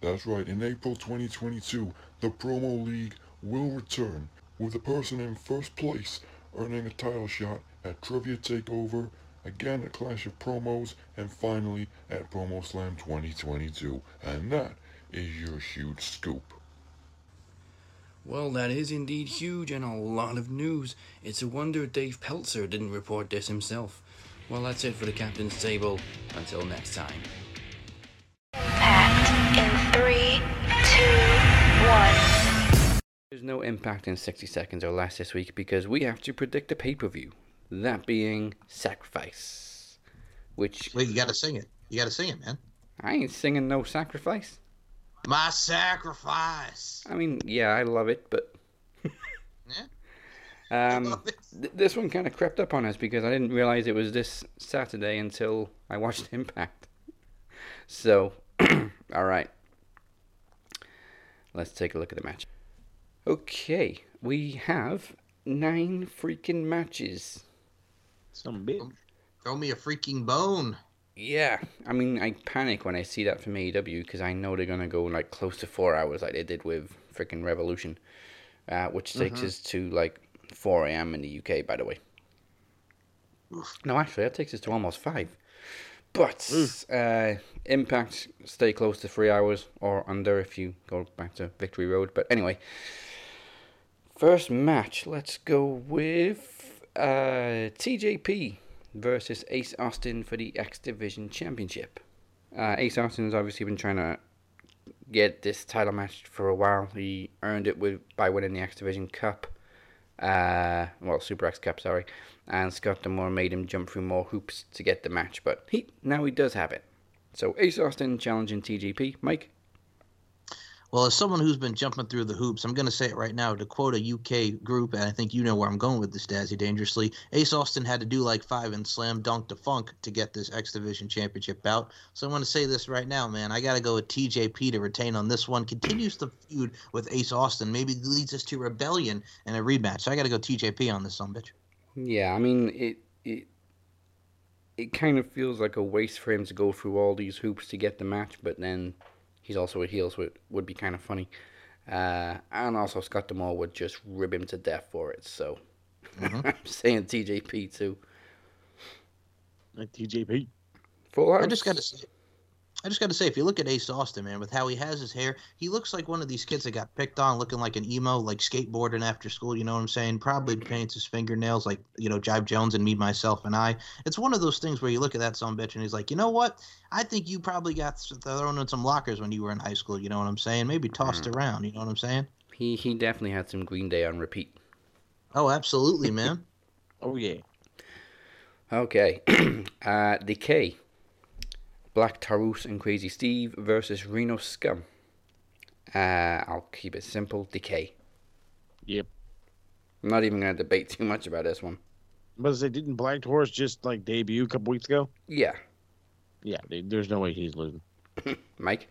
That's right, in April 2022, the Promo League will return, with the person in first place earning a title shot at Trivia Takeover, again at Clash of Promos, and finally at Promo Slam 2022. And that is your huge scoop.
Well, that is indeed huge and a lot of news. It's a wonder Dave Peltzer didn't report this himself. Well, that's it for the captain's table. Until next time.
Packed in three, two, one.
There's no impact in 60 seconds or less this week because we have to predict a pay per view. That being Sacrifice. Which.
well, you gotta sing it. You gotta sing it, man.
I ain't singing no sacrifice.
My sacrifice.
I mean, yeah, I love it, but.
Yeah.
Um, th- this one kind of crept up on us because I didn't realize it was this Saturday until I watched Impact. So, all right. Let's take a look at the match. Okay, we have nine freaking matches.
Some big.
Throw me a freaking bone.
Yeah, I mean, I panic when I see that from AEW because I know they're gonna go like close to four hours, like they did with freaking Revolution, uh, which takes
Mhm.
us to like 4 a.m. in the UK, by the way. No, actually, that takes us to almost five. But uh, Impact stay close to three hours or under if you go back to Victory Road. But anyway, first match, let's go with uh, TJP versus Ace Austin for the X Division Championship. Uh, Ace Austin has obviously been trying to get this title match for a while. He earned it with by winning the X Division Cup, uh, well Super X Cup, sorry, and Scott D'Amore made him jump through more hoops to get the match, but he now he does have it. So Ace Austin challenging TJP. Mike,
Well, as someone who's been jumping through the hoops, I'm going to say it right now. To quote a UK group, and I think you know where I'm going with this, Dazzy Dangerously, Ace Austin had to do like five and slam dunk to funk to get this X Division Championship bout. So I'm going to say this right now, man. I got to go with TJP to retain on this one. Continues the feud with Ace Austin. Maybe leads us to rebellion and a rematch. So I got to go TJP on this son bitch.
Yeah, I mean it it it kind of feels like a waste for him to go through all these hoops to get the match, but then he's also a heel, so it would be kind of funny. Uh, and also Scott D'Amore would just rib him to death for it. So I'm saying TJP too.
Like TJP.
Full
I just gotta say, I just gotta say, if you look at Ace Austin, man, with how he has his hair, he looks like one of these kids that got picked on, looking like an emo, like skateboarding after school. You know what I'm saying? Probably paints his fingernails like you know Jive Jones and me, myself, and I. It's one of those things where you look at that son bitch and he's like, you know what? I think you probably got thrown in some lockers when you were in high school. You know what I'm saying? Maybe tossed around. You know what I'm saying?
He he definitely had some Green Day on repeat.
Oh, absolutely, man.
Oh yeah.
Okay, uh, Decay. Black Taurus and Crazy Steve versus Reno Scum. Uh, I'll keep it simple. Decay.
Yep.
I'm not even gonna debate too much about this one.
But as I didn't Black Taurus just like debut a couple weeks ago?
Yeah,
Yeah, they, there's no way he's losing.
Mike.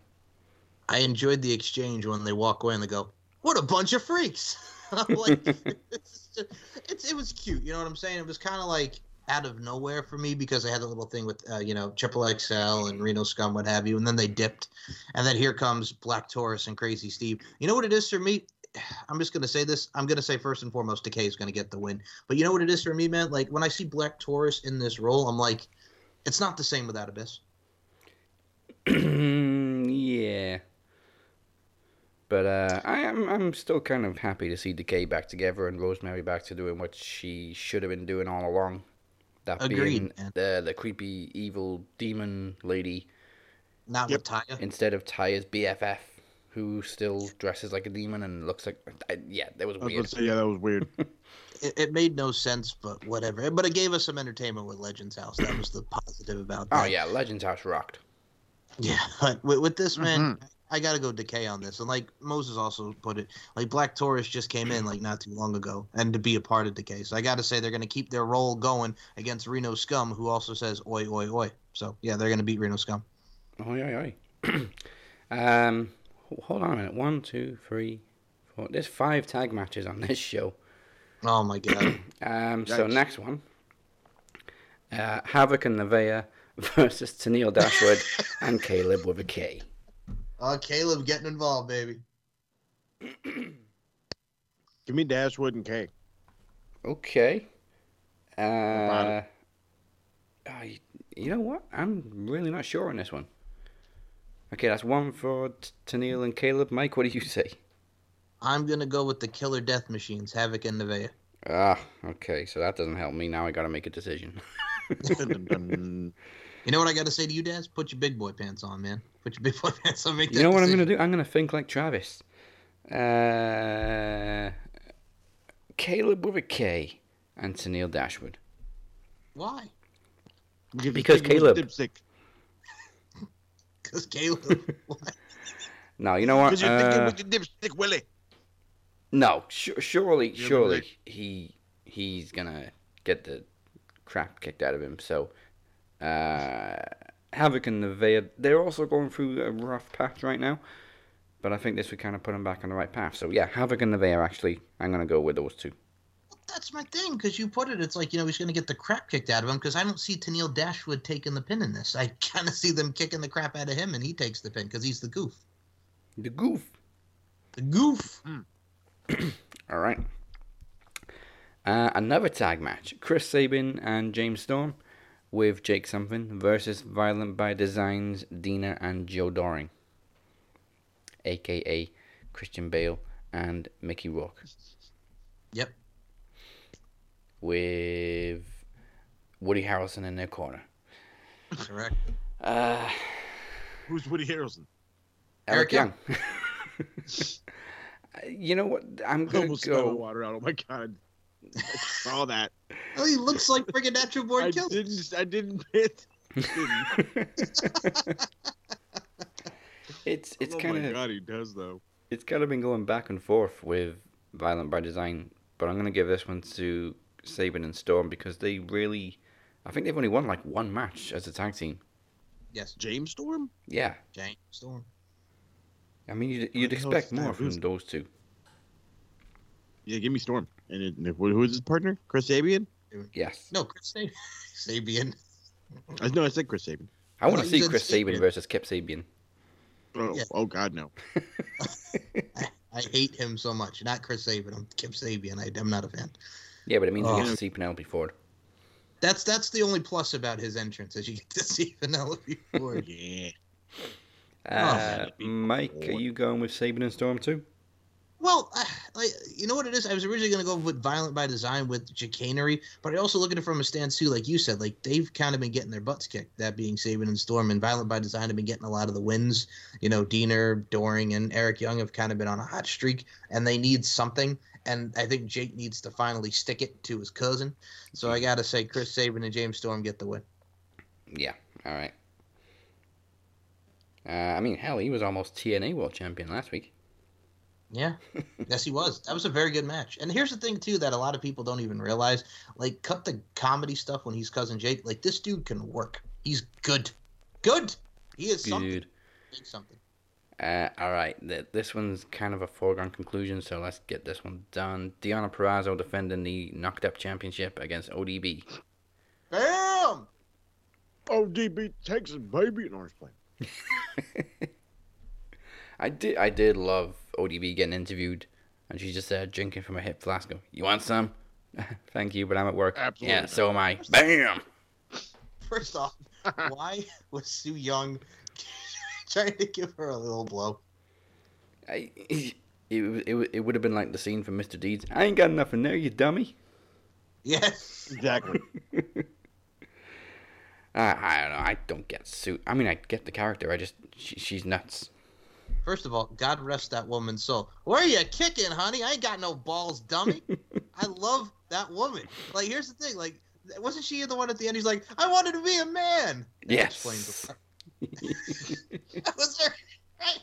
I enjoyed the exchange when they walk away and they go, "What a bunch of freaks!" I'm like, it's, just- it's it was cute. You know what I'm saying? It was kind of like out of nowhere for me because I had a little thing with uh, you know Triple XL and Reno Scum, what have you, and then they dipped, and then here comes Black Taurus and Crazy Steve. You know what it is for me? I'm just gonna say this. I'm gonna say first and foremost, Decay is gonna get the win. But you know what it is for me, man? Like when I see Black Taurus in this role, I'm like, it's not the same without Abyss.
yeah. But uh, I am I'm still kind of happy to see Decay back together and Rosemary back to doing what she should have been doing all along. That
Agreed,
being
man.
the the creepy evil demon lady
Not with Taya.
instead of Taya's BFF, who still dresses like a demon and looks like I, yeah, that was
I was
weird.
say, yeah, that was weird.
it, it made no sense, but whatever. But it gave us some entertainment with Legends House. That was the positive about oh, that.
Oh yeah, Legends House rocked.
Yeah, but with, with this man, mm-hmm. I gotta go decay on this. And like Moses also put it, like Black Taurus just came in like not too long ago, and to be a part of decay. So I gotta say they're gonna keep their role going against Reno Scum, who also says oi oi oi. So yeah, they're gonna beat Reno Scum.
Oi, oi, oi. um, hold on a minute. One, two, three, four. There's five tag matches on this show.
Oh my god.
Um, so next one, uh, Havok and Nevaeh versus Tennille Dashwood and Kaleb with a K.
Uh, Kaleb getting involved, baby.
Give me Dashwood and K.
Okay. Uh, I- you know what? I'm really not sure on this one. Okay, that's one for T- Tennille and Kaleb. Mike, what do you say?
I'm gonna go with the Killer Death Machines, Havok and Nevaeh.
Ah, okay, so that doesn't help me. Now I gotta make a decision.
You know what I gotta say to you, Daz? Put your big boy pants on, man. Put your big boy pants on. Make
You know what I'm gonna do? I'm gonna think like Travis. Uh, Kaleb with a K and Tennille Dashwood.
Why?
Because Kaleb.
Dipstick.
Because Kaleb.
No, you know what?
Because you're thinking
Uh,
with your dipstick, Willie.
no, su- surely,
You know,
surely he he's gonna get the crap kicked out of him. So, uh, Havok and Nevaeh, they're also going through a rough patch right now. But I think this would kind of put them back on the right path. So yeah, Havok and The Nevaeh, actually, I'm gonna go with those two.
That's my thing, because you put it, it's like, you know, he's going to get the crap kicked out of him, because I don't see Tennille Dashwood taking the pin in this. I kind of see them kicking the crap out of him, and he takes the pin, because he's the goof.
The goof.
The goof.
All right. Uh, another tag match: Chris Sabin and James Storm with Jake Something versus Violent by Designs, Deaner and Joe Doering, aka Christian Bale and Mickey Rourke,
Yep.
with Woody Harrelson in their corner.
Correct.
Uh,
Who's Woody Harrelson?
Eric
Eric
Young. you know what? I'm gonna
almost spit my
go.
water out. Oh my god. I saw that.
Oh, he looks like friggin' Natural Born
I
Killer.
didn't. I didn't hit.
it's it's
oh
kind
my
of
god, he does though.
it's kind of been going back and forth with Violent by Design, but I'm going to give this one to Sabin and Storm because they really, I think they've only won like one match as a tag team.
Yes.
James Storm.
Yeah,
James Storm.
I mean you'd, you'd expect more from those two.
Yeah, give me Storm. And, it, and who who is his partner? Chris Sabian.
Yes.
No, Chris Sab- Sabian.
Uh, No, I said Chris Sabian.
I want to see Chris Saban
Sabian.
versus Kip Sabian.
Oh,
Yeah.
oh God, no.
I hate him so much. Not Chris Sabian. I'm Kip Sabian. I, I'm not a fan.
Yeah, but it means
Oh.
we get to see Penelope Ford.
That's that's the only plus about his entrance, is you get to see Penelope Ford.
Yeah.
Uh,
Penelope
Mike, are you going with Sabian and Storm too?
Well, I, like you know what it is. I was originally going to go with Violent by Design with chicanery, but I also look at it from a stance too, like you said, like they've kind of been getting their butts kicked. That being Sabin and Storm, and Violent by Design have been getting a lot of the wins. You know, Deaner, Doering, and Eric Young have kind of been on a hot streak, and they need something. And I think Jake needs to finally stick it to his cousin. So I got to say, Chris Sabin and James Storm get the win.
Yeah. All right. Uh, I mean, hell, he was almost TNA World Champion last week.
Yeah, yes, he was. That was a very good match. And here's the thing too that a lot of people don't even realize: like, cut the comedy stuff when he's cousin Jake. Like, this dude can work. He's good, good. He is something.
Good.
Something.
Uh, all right, th- this one's kind of a foregone conclusion, so let's get this one done. Deonna Purrazzo defending the Knocked Up Championship against ODB.
Bam!
ODB Texas baby in Orange Plain.
I did, I did love ODB getting interviewed, and she just said, drinking from a hip flask. Go, You want some? Thank you, but I'm at work.
Absolutely
Yeah, so am I. Bam!
First off, why was Su Yung trying to give her a little blow?
I, it, it, it would have been like the scene from Mr. Deeds. I ain't got nothing there, you dummy.
Yes.
Exactly.
I, I don't know. I don't get Su. I mean, I get the character. I just she, she's nuts.
First of all, God rest that woman's soul. Where are you kicking, honey? I ain't got no balls, dummy. I love that woman. Like, here's the thing. Like, wasn't she the one at the end? He's like, I wanted to be a man. That
Yes.
explains. That was her. Right?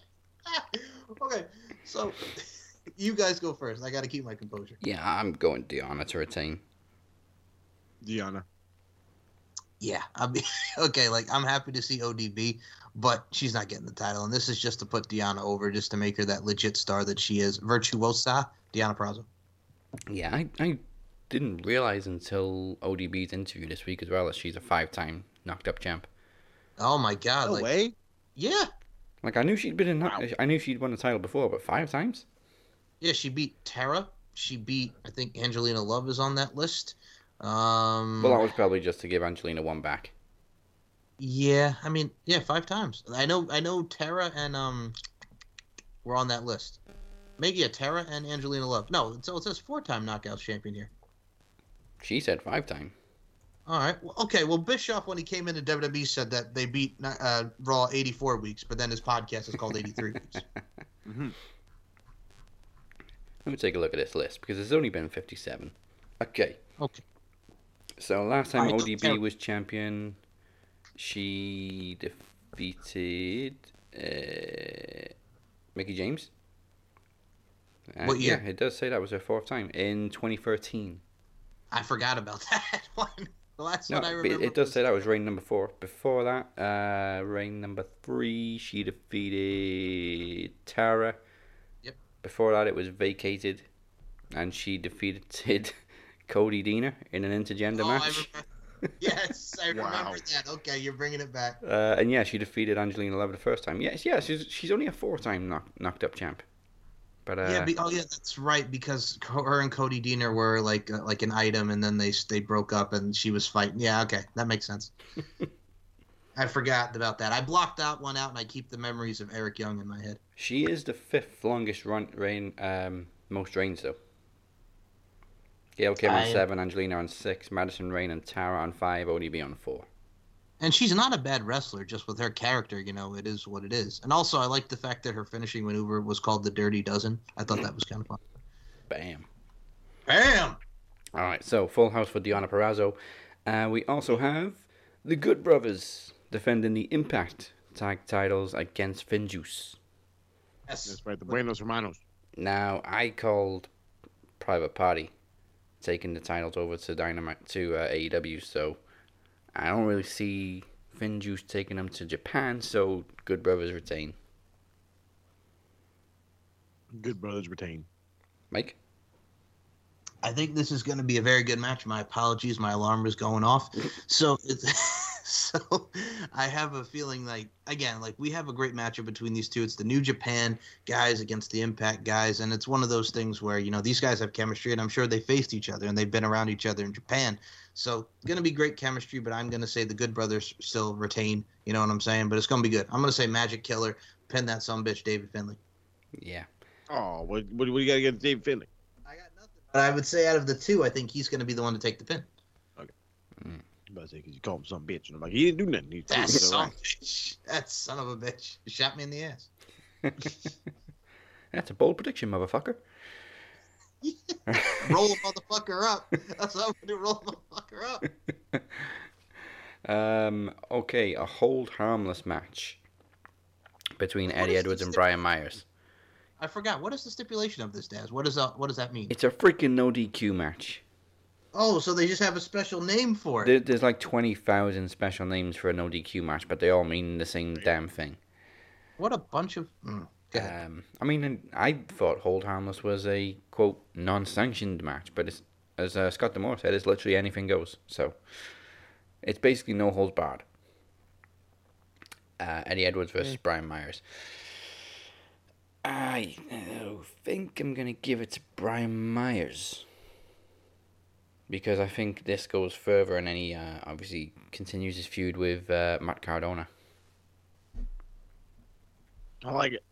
okay, so you guys go first. I got to keep my composure.
Yeah, I'm going Deonna to retain.
Deonna.
Yeah, I'll be okay. Like, I'm happy to see ODB, but she's not getting the title, and this is just to put Deonna over, just to make her that legit star that she is. Virtuosa, Deonna Purrazzo.
Yeah, I, I didn't realize until ODB's interview this week as well that she's a five-time knocked up champ.
Oh my God!
No
like,
way.
yeah,
Like I knew she'd been in.
Wow.
I knew she'd won the title before, but five times.
Yeah, she beat Tara. She beat, I think Angelina Love is on that list. Um,
Well, that was probably just to give Angelina one back.
Yeah, I mean, yeah, five times. I know, I know Tara and um, were on that list. Maybe yeah, Tara and Angelina Love. No, so it says four-time Knockouts champion here.
She said five time.
All right, well, okay. Well, Bischoff when he came into WWE said that they beat uh, Raw 84 weeks, but then his podcast is called 83 weeks.
Mm-hmm.
Let me take a look at this list because there's only been 57. Okay.
Okay.
So last time
Alright,
ODB was champion, she defeated uh, Mickie James.
What year?
Yeah, it does say that was her fourth time in 2013.
I forgot about that one. The last
No,
one I remember.
it, it does say that was reign number four. Before that, uh, reign number three, she defeated Tara.
Yep.
Before that, it was vacated, and she defeated Cody Deaner in an intergender
Oh,
match.
Yes, I remember that. Okay, you're bringing it back.
Uh, and yeah, she defeated Angelina Love the first time. Yes, yeah, she's she's only a four-time knock, knocked up champ. But uh,
yeah, be, oh yeah, that's right. Because her and Cody Deaner were like uh, like an item, and then they they broke up, and she was fighting. Yeah, okay, that makes sense. I forgot about that. I blocked that one out, and I keep the memories of Eric Young in my head.
she is the fifth longest run reign, um, most reigns though. Gail Kim on
I-
seven, Angelina on six, Madison Rayne and Tara on five, ODB on four.
And she's not a bad wrestler, just with her character, you know, it is what it is. And also, I like the fact that her finishing maneuver was called the Dirty Dozen. I thought that was kind of fun.
Bam.
Bam!
All right, so full house for Deonna Purrazzo. Uh, we also have the Good Brothers defending the Impact tag titles against Finjuice.
Yes.
That's right. The Buenos Hermanos.
Now, I called Private Party taking the titles over to Dynamite to uh, AEW, so I don't really see Finjuice taking them to Japan. So Good Brothers retain.
Good brothers retain.
Mike,
I think this is going to be a very good match. My apologies, my alarm was going off. So it's so I have a feeling like again, like we have a great matchup between these two. It's the New Japan guys against the Impact guys, and it's one of those things where you know these guys have chemistry, and I'm sure they faced each other and they've been around each other in Japan. So going to be great chemistry, but I'm going to say the Good Brothers still retain. You know what I'm saying? But it's going to be good. I'm going to say Magic Killer pin that some bitch David Finlay.
Yeah.
Oh, what, what, what do you got against David Finlay? I got nothing.
But I would say out of the two, I think he's going to be the one to take the pin.
I'm mm. About to say because you call him some bitch, and I'm like, he didn't do nothing. He
That son,
right.
bitch. That son of a bitch. You shot me in the ass.
That's a bold prediction, motherfucker.
Roll a motherfucker up. That's how I'm going to do. roll a motherfucker up.
Um, okay, a hold harmless match between Eddie Edwards and Brian Myers.
I forgot. What is the stipulation of this, Daz? What does that, what does that mean?
It's a freaking no DQ match.
Oh, so they just have a special name for it.
There, there's like 20,000 special names for a no DQ match, but they all mean the same damn thing.
What a bunch of. Mm.
Um, I mean, I thought Hold Harmless was a quote non-sanctioned match, but it's, as uh, Scott D'Amore said, it's literally anything goes. So it's basically no holds barred. Uh, Eddie Edwards versus Brian Myers. I uh, think I'm gonna give it to Brian Myers because I think this goes further, and then he uh, obviously continues his feud with uh, Matt Cardona.
I like it.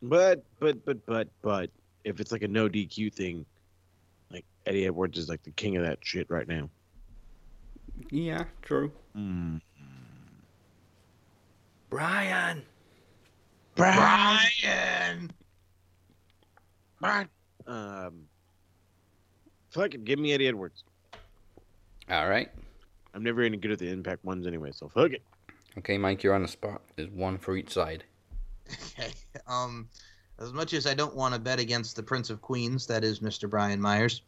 But but but but but if it's like a no DQ thing, like Eddie Edwards is like the king of that shit right now.
Yeah, true.
Mm.
Brian.
Brian!
Brian. Um. Fuck it, give me Eddie Edwards.
All right.
I'm never any good at the Impact ones anyway, so fuck it.
Okay, Mike, you're on the spot. There's one for each side.
Okay. Um, as much as I don't want to bet against the Prince of Queens, that is Mr. Brian Myers,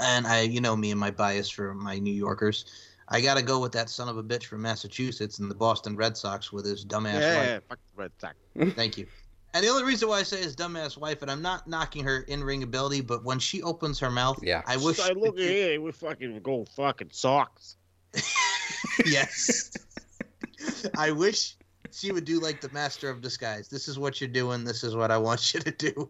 and I, you know me and my bias for my New Yorkers, I got to go with that son of a bitch from Massachusetts and the Boston Red Sox with his dumbass
yeah,
wife.
fuck the Red Sox.
Thank you. And the only reason why I say his dumbass wife, and I'm not knocking her in ring ability, but when she opens her mouth,
Yeah.
I wish.
I look here, we fucking go fucking socks.
yes. I wish she would do like the master of disguise. This is what you're doing. This is what I want you to do.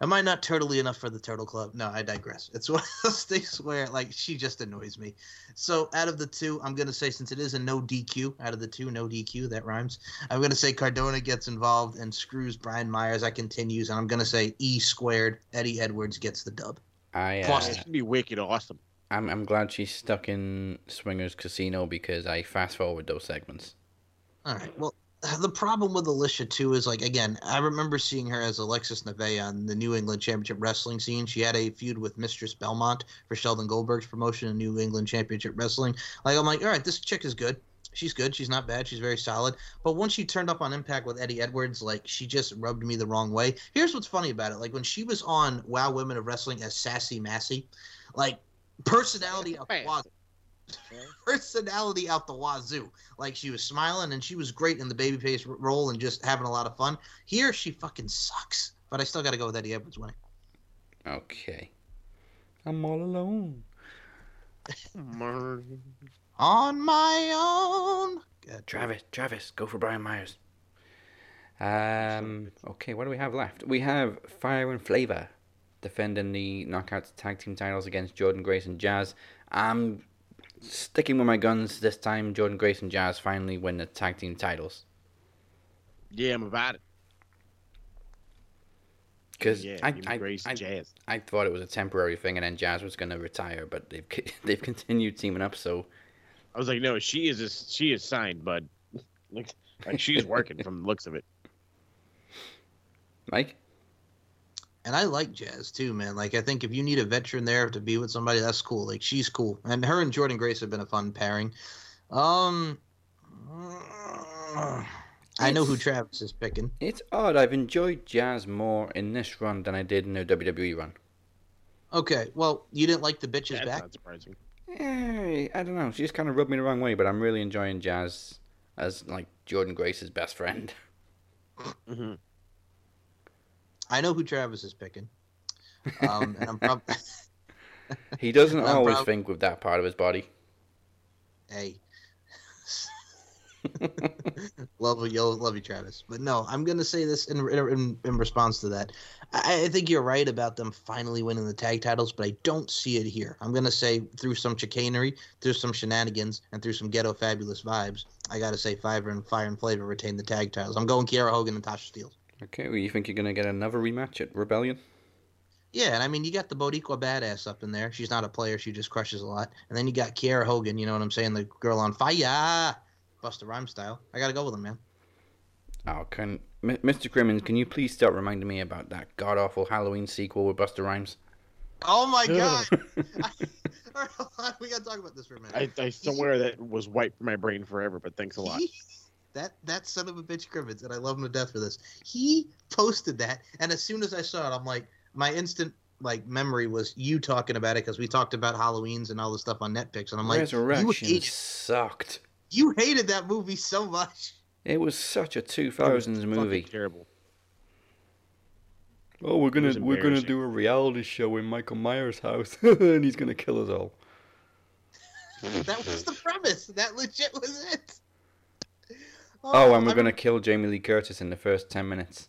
Am I not turtly enough for the Turtle Club? No, I digress. It's one of those things where like she just annoys me. So out of the two, I'm gonna say since it is a no DQ, out of the two, no DQ, that rhymes. I'm gonna say Cardona gets involved and screws Brian Myers. I continues, and I'm gonna say E squared. Eddie Edwards gets the dub.
I uh,
Plus-
It's gonna be wicked awesome.
I'm I'm glad she's stuck in Swingers Casino because I fast forward those segments.
All right. Well, the problem with Alicia too is like again, I remember seeing her as Alexis Nevaeh on the New England Championship Wrestling scene. She had a feud with Mistress Belmont for Sheldon Goldberg's promotion in New England Championship Wrestling. Like I'm like, all right, this chick is good. She's good. She's not bad. She's very solid. But once she turned up on Impact with Eddie Edwards, like she just rubbed me the wrong way. Here's what's funny about it: like when she was on Wow Women of Wrestling as Sassy Massey, like personality wazoo. Personality out the wazoo. Like she was smiling and she was great in the babyface r- role and just having a lot of fun. Here she fucking sucks. But I still got to go with Eddie Edwards winning.
Okay. I'm all alone.
On my own. Good.
Travis, Travis, go for Brian Myers. Um. Okay, what do we have left? We have Fire and Flavor defending the Knockouts Tag Team titles against Jordan Grace and Jazz. I'm sticking with my guns this time. Jordan Grace and Jazz finally win the tag team titles
Yeah, I'm about it.
because
yeah,
I, I,
Grace
I,
Jazz.
I thought it was a temporary thing and then Jazz was going to retire, but they've they've continued teaming up. So
I was like, no, she is a, she is signed, bud. like, like she's working from the looks of it.
Mike,
And I like Jazz too, man. Like I think if you need a veteran there to be with somebody, that's cool. Like she's cool. And her and Jordan Grace have been a fun pairing. Um I know who Travis is picking.
it's odd. I've enjoyed Jazz more in this run than I did in their WWE run.
Okay, well, you didn't like the bitches
That's
back?
not surprising.
Eh, I don't know. She just kind of rubbed me the wrong way, but I'm really enjoying Jazz as like Jordan Grace's best friend.
hmm
I know who Travis is picking. Um, and I'm probably
He doesn't always
prob-
think with that part of his body.
hey. love you, love you, Travis. But no, I'm gonna say this in in, in response to that. I, I think you're right about them finally winning the tag titles, but I don't see it here. I'm gonna say through some chicanery, through some shenanigans, and through some ghetto fabulous vibes. I gotta say, Fiverr and Fire and Flavor retain the tag titles. I'm going Kiera Hogan and Tasha Steelz.
Okay, well, you think you're gonna get another rematch at Rebellion?
Yeah, and I mean, you got the Boricua badass up in there. She's not a player; she just crushes a lot. And then you got Kiera Hogan. You know what I'm saying? The girl on fire, Busta Rhymes style. I gotta go with him, man.
Oh, can M- Mr. Crimmins, can you please start reminding me about that god awful Halloween sequel with Busta Rhymes?
Oh my god! All right, we gotta talk about this for a minute.
I, I swear that was wiped from my brain forever, but thanks a lot.
He- that that son of a bitch Crimmins, and I love him to death for this. He posted that, and as soon as I saw it, I'm like, my instant like memory was you talking about it because we talked about Halloweens and all this stuff on Netflix, and I'm like, you
Resurrection
hated,
sucked.
you hated that movie so much.
It was such a 2000s movie.
Terrible.
Oh, we're gonna we're gonna do a reality show in Michael Myers' house, and he's gonna kill us all.
that was the premise. That legit was it.
Oh, and we're
I
gonna kill Jamie Lee Curtis in the first ten minutes.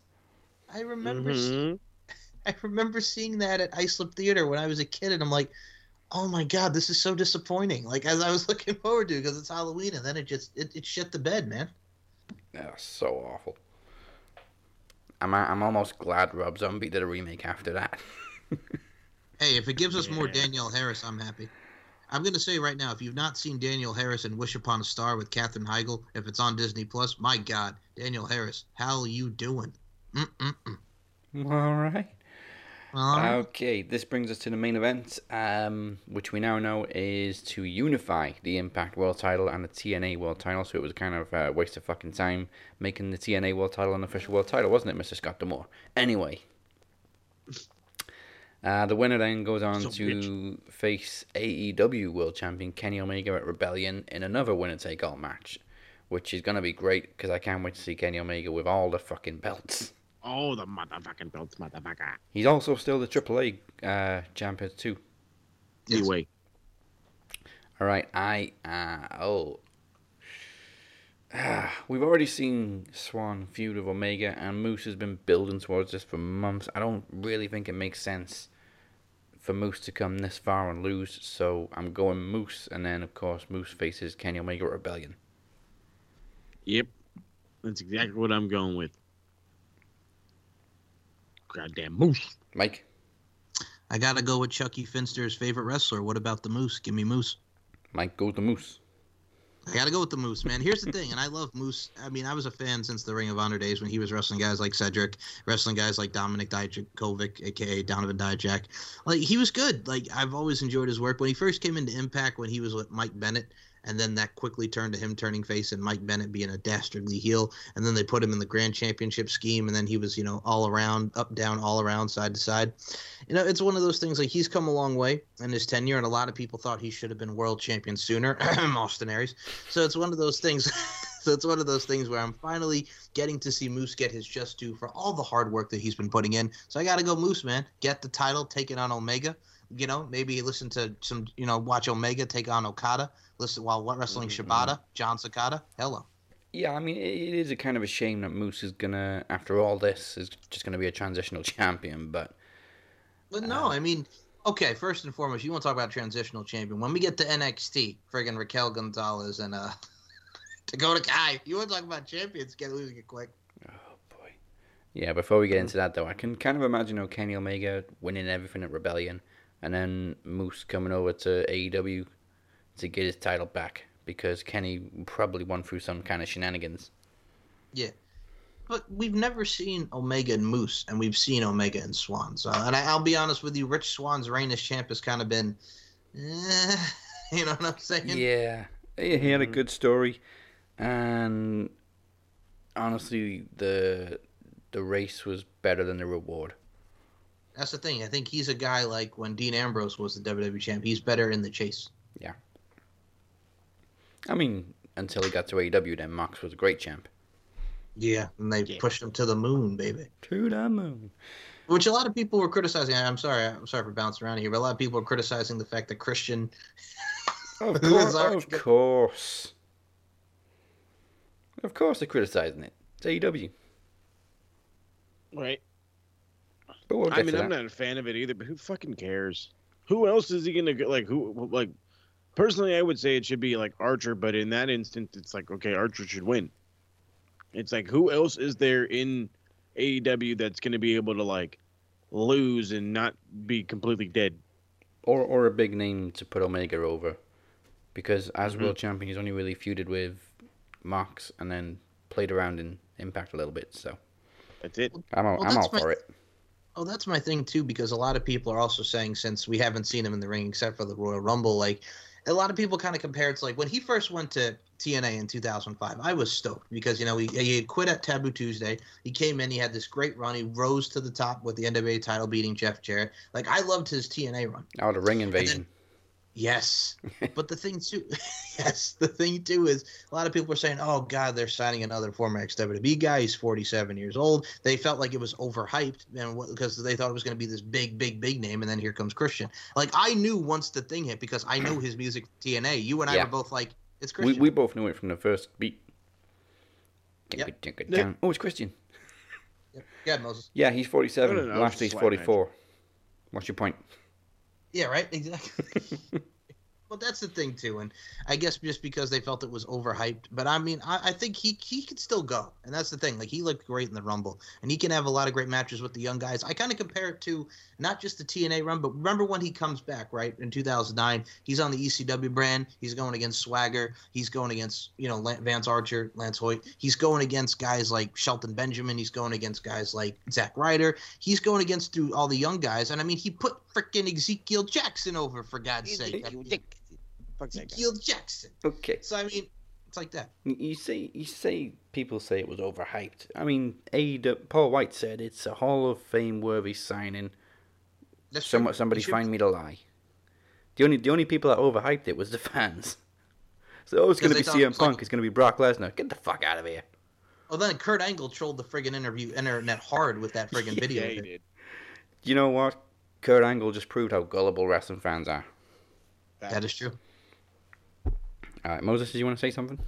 I remember
Mm-hmm.
seeing, I remember seeing that at Islip Theater when I was a kid, and I'm like, oh my god, this is so disappointing. Like as I was looking forward to because it's Halloween, and then it just it, it shit the bed, man.
Yeah, so awful. I'm I'm almost glad Rob Zombie did a remake after that.
Hey, if it gives us more Danielle Harris, I'm happy. I'm gonna say right now, if you've not seen Danielle Harris in Wish Upon a Star with Katherine Heigl, if it's on Disney Plus, my God, Danielle Harris, how you doing? Mm-mm-mm.
All right.
All right.
Okay, this brings us to the main event, um, which we now know is to unify the Impact World Title and the TNA World Title. So it was kind of a waste of fucking time making the TNA World Title an official World Title, wasn't it, Mr. Scott D'Amore? Anyway, uh, the winner then goes on
So
to face AEW World Champion Kenny Omega at Rebellion in another winner take all match, which is gonna be great because I can't wait to see Kenny Omega with all the fucking belts.
Oh, the motherfucking belts, motherfucker.
He's also still the AAA uh, champion too.
Anyway,
All right, I uh, oh. We've already seen Swann feud with Omega, and Moose has been building towards this for months. I don't really think it makes sense for Moose to come this far and lose, so I'm going Moose, and then of course Moose faces Kenny Omega at Rebellion.
yep. That's exactly what I'm going with. Goddamn moose.
Mike,
I gotta go with Chuckie Finster's favorite wrestler. What about the Moose? Give me Moose.
Mike goes the Moose.
I gotta go with the Moose, man. Here's the thing, and I love Moose. I mean, I was a fan since the Ring of Honor days when he was wrestling guys like Cedric, wrestling guys like Dominik Dijakovic, aka Donovan Dijak. Like he was good. Like I've always enjoyed his work. When he first came into Impact, when he was with Mike Bennett, and then that quickly turned to him turning face and Mike Bennett being a dastardly heel, and then they put him in the Grand Championship scheme, and then he was, you know, all around, up, down, all around, side to side. You know, it's one of those things like he's come a long way in his tenure, and a lot of people thought he should have been world champion sooner. Austin Aries. So it's one of those things. so it's one of those things where I'm finally getting to see Moose get his just due for all the hard work that he's been putting in. So I got to go Moose, man. Get the title, take it on Omega. You know, maybe listen to some, you know, watch Omega take on Okada. Listen while what wrestling Shibata, John Sakata. Hello.
Yeah, I mean, it is a kind of a shame that Moose is gonna, after all this, is just gonna be a transitional champion. But
But no,
Uh,
I mean, okay, first and foremost, you want to talk about transitional champion. When we get to NXT, friggin' Raquel Gonzalez and uh Dakota Kai, you want to talk about champions, get losing it quick. Oh boy.
Yeah, before we get into that though, I can kind of imagine Kenny Omega winning everything at Rebellion, and then Moose coming over to AEW to get his title back because Kenny probably won through some kind of shenanigans.
Yeah. But we've never seen Omega and Moose, and we've seen Omega and Swann. So, and I, I'll be honest with you, Rich Swann's reign as champ has kind of been, eh, you know what I'm saying?
Yeah, he he had a good story, and honestly, the the race was better than the reward.
That's the thing. I think he's a guy like when Dean Ambrose was the WWE champ. He's better in the chase.
Yeah. I mean, until he got to AEW, then Mox was a great champ.
Yeah, and they pushed him to the moon, baby.
To the moon.
Which a lot of people were criticizing. I'm sorry, I'm sorry for bouncing around here, but a lot of people are criticizing the fact that Christian.
Of course,
our-
of course. Of course they're criticising it. It's AEW.
Right.
But we'll
I mean,
to
I'm
that.
not a fan of it either, but who fucking cares? Who else is he gonna get? Like who? Like personally, I would say it should be like Archer, but in that instance, it's like okay, Archer should win. It's like who else is there in AEW that's gonna be able to like lose and not be completely dead?
Or or a big name to put Omega over. Because as
Mhm.
world champion he's only really feuded with Mox and then played around in Impact a little bit, so
That's it.
I'm all,
Well,
I'm all
my-
for it.
Oh, that's my thing too, because a lot of people are also saying since we haven't seen him in the ring except for the Royal Rumble, like a lot of people kind of compare it's like when he first went to TNA in 2005. I was stoked because you know he, he had quit at Taboo Tuesday. He came in, he had this great run. He rose to the top with the NWA title, beating Jeff Jarrett. Like I loved his TNA run.
Oh, the ring invasion.
Yes, but the thing too, yes, the thing too is a lot of people are saying, "Oh God, they're signing another former ex-WWE guy. He's 47 years old." They felt like it was overhyped, and because they thought it was going to be this big, big, big name, and then here comes Christian. Like I knew once the thing hit because I know his music TNA. You and I
Yeah.
were both like, "It's
we
Christian."
we both knew it from the first beat.
Yep.
Yep. Oh, it's Christian.
yeah, Moses.
Yeah, he's 47.
No, no, no,
Lashley's
it's a slight
44. What's your point?
Yeah, right. Exactly. well, that's the thing too, and I guess just because they felt it was overhyped, but I mean, I, I think he he could still go, and that's the thing. Like he looked great in the Rumble, and he can have a lot of great matches with the young guys. I kind of compare it to not just the TNA run, but remember when he comes back, right in 2009, he's on the ECW brand. He's going against Swagger. He's going against you know Vance Archer, Lance Hoyt. He's going against guys like Shelton Benjamin. He's going against guys like Zack Ryder. He's going against through all the young guys, and I mean, he put freaking Ezekiel Jackson over for God's sake. I mean,
Fuck that guy.
Ezekiel Jackson.
Okay.
So I mean, it's like that.
You say you say people say it was overhyped. I mean, AEW, Paul Wight said it's a Hall of Fame worthy signing.
That's
Some,
true.
somebody
He should-
find me to lie. The only the only people that overhyped it was the fans. So oh, it's going to be
Because it
CM
was like-
Punk. It's going to be Brock Lesnar. Get the fuck out of here.
Well, then Kurt Angle trolled the friggin' interview internet hard with that friggin' video.
Yeah,
of
he did.
You know what? Kurt Angle just proved how gullible wrestling fans are.
That is true.
All right, Moses, did you want to say something?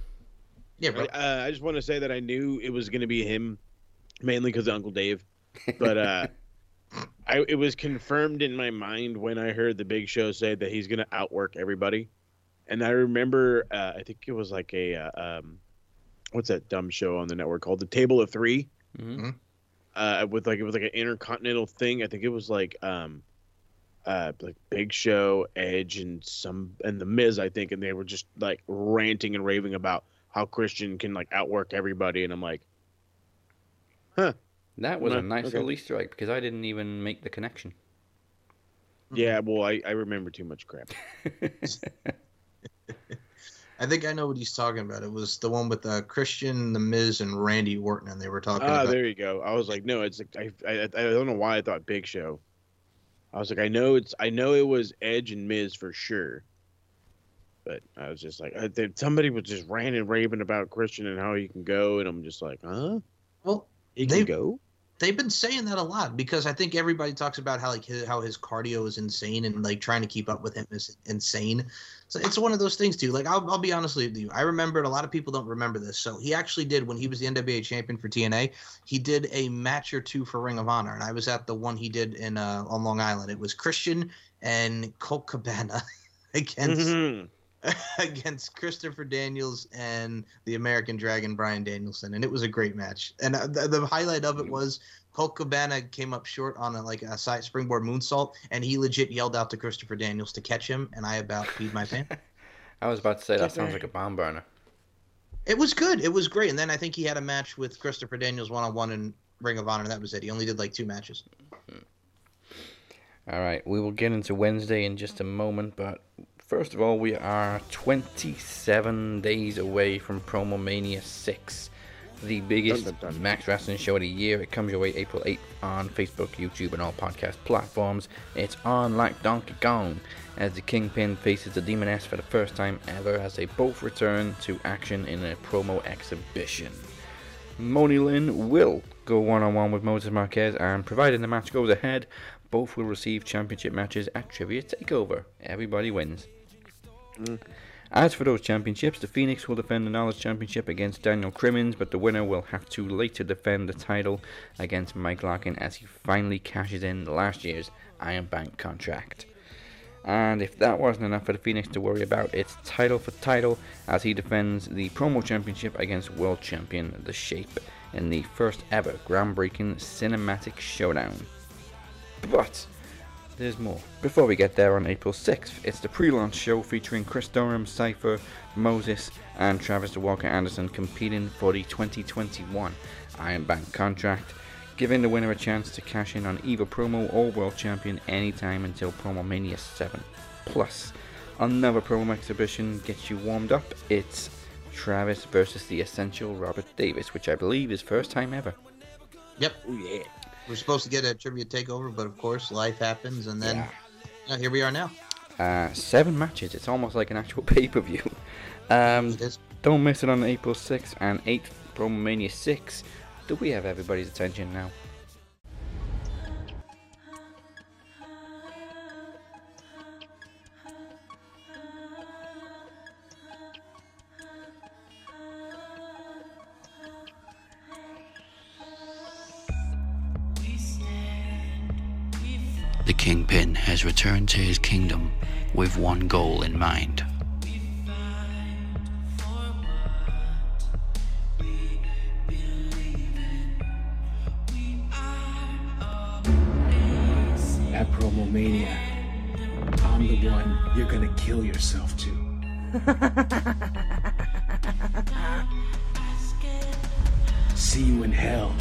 Yeah, bro.
Uh, I just want to say that I knew it was going to be him, mainly because Uncle Dave. But uh, I it was confirmed in my mind when I heard the Big Show say that he's going to outwork everybody. And I remember, uh, I think it was like a uh, um, what's that dumb show on the network called The Table of 3
Mm-hmm.
Uh, with like it was like an intercontinental thing. I think it was like um, uh, like Big Show, Edge, and some and the Miz. I think, and they were just like ranting and raving about how Christian can like outwork everybody. And I'm like, huh?
That was
No,
a nice
okay.
little Easter egg because I didn't even make the connection.
Yeah, well, I, I remember too much crap.
I think I know what he's talking about. It was the one with uh, Christian, The Miz, and Randy Orton, and they were talking
Ah,
about.
there you go. I was like, no, it's like I, I I don't know why I thought Big Show. I was like, I know it's I know it was Edge and Miz for sure. But I was just like, I, there- somebody was just ranting raving about Christian and how he can go, and I'm just like, huh?
Well,
He
they-
can go.
They've been saying that a lot because I think everybody talks about how like his, how his cardio is insane and like trying to keep up with him is insane. So it's one of those things too. Like I'll, I'll be honest with you, I remembered a lot of people don't remember this. So he actually did when he was the NWA champion for TNA. He did a match or two for Ring of Honor, and I was at the one he did in uh, on Long Island. It was Christian and Colt Cabana against
Mhm.
against Christopher Daniels and the American Dragon Bryan Danielson, and it was a great match. And uh, the, the highlight of it was Colt Cabana came up short on a, like a side springboard moonsault, and he legit yelled out to Christopher Daniels to catch him, and I about peed my pants.
I was about to say that sounds like a bomb burner.
It was good. It was great. And then I think he had a match with Christopher Daniels one on one in Ring of Honor, and that was it. He only did like two matches.
All right, we will get into Wednesday in just a moment, but first of all, we are 27 days away from Promo Mania 6, the biggest
Dun, dun, dun.
Max Wrestling show of the year. It comes your way April 8th on Facebook, YouTube, and all podcast platforms. It's on like Donkey Kong as the Kingpin faces the Demoness for the first time ever as they both return to action in a promo exhibition. Moni Lynn will go one on one with Moses Marquez, and providing the match goes ahead, both will receive championship matches at Trivia Takeover. Everybody wins. Mm. As for those championships, the Phoenix will defend the Knowledge Championship against Daniel Crimmins, but the winner will have to later defend the title against Mike Larkin as he finally cashes in last year's Iron Bank contract. And if that wasn't enough for the Phoenix to worry about, it's title for title as he defends the promo championship against world champion The Shape in the first ever groundbreaking cinematic showdown. But there's more. Before we get there on April 6th, it's the pre-launch show featuring Chris Durham, Cypher, Moses, and Travis Walker Anderson competing for the 2021 Iron Bank contract, giving the winner a chance to cash in on either promo or world champion anytime until Promo Mania 7. Plus, another promo exhibition gets you warmed up. It's Travis versus the Essential Robert Davis, which I believe is first time ever.
Yep. Oh yeah. We're supposed to get a trivia takeover, but of course life happens, and then uh, here we are now.
Uh, seven matches. It's almost like an actual pay per view. Um, don't miss it on April 6th and 8th, Promo Mania 6. Do we have everybody's attention now?
The Kingpin has returned to his kingdom with one goal in mind.
At Promomania, I'm the one you're gonna kill yourself to. See you in hell.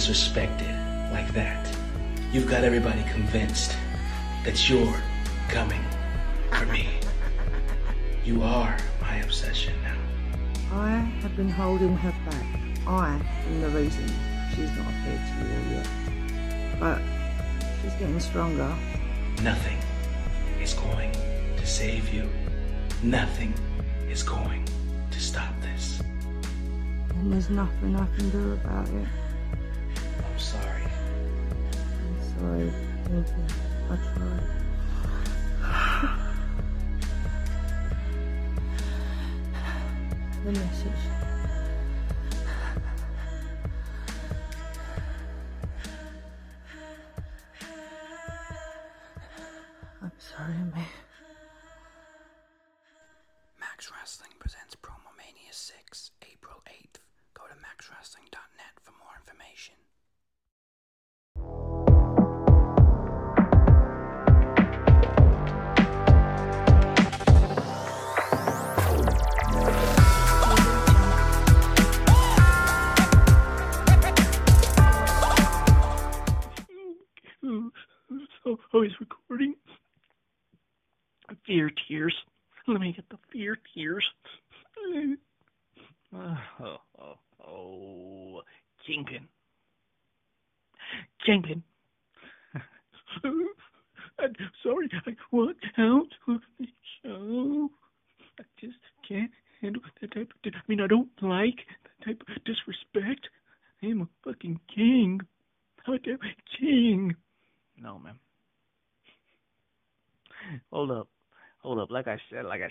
Disrespected like that. You've got everybody convinced that you're coming for me. You are my obsession now.
I have been holding her back. I am the reason she's not appeared to you yet. But she's getting stronger.
Nothing is going to save you. Nothing is going to stop this.
And there's nothing I can do about it.
I'm sorry.
I'm sorry. Thank you. I tried. the message. I'm sorry, man.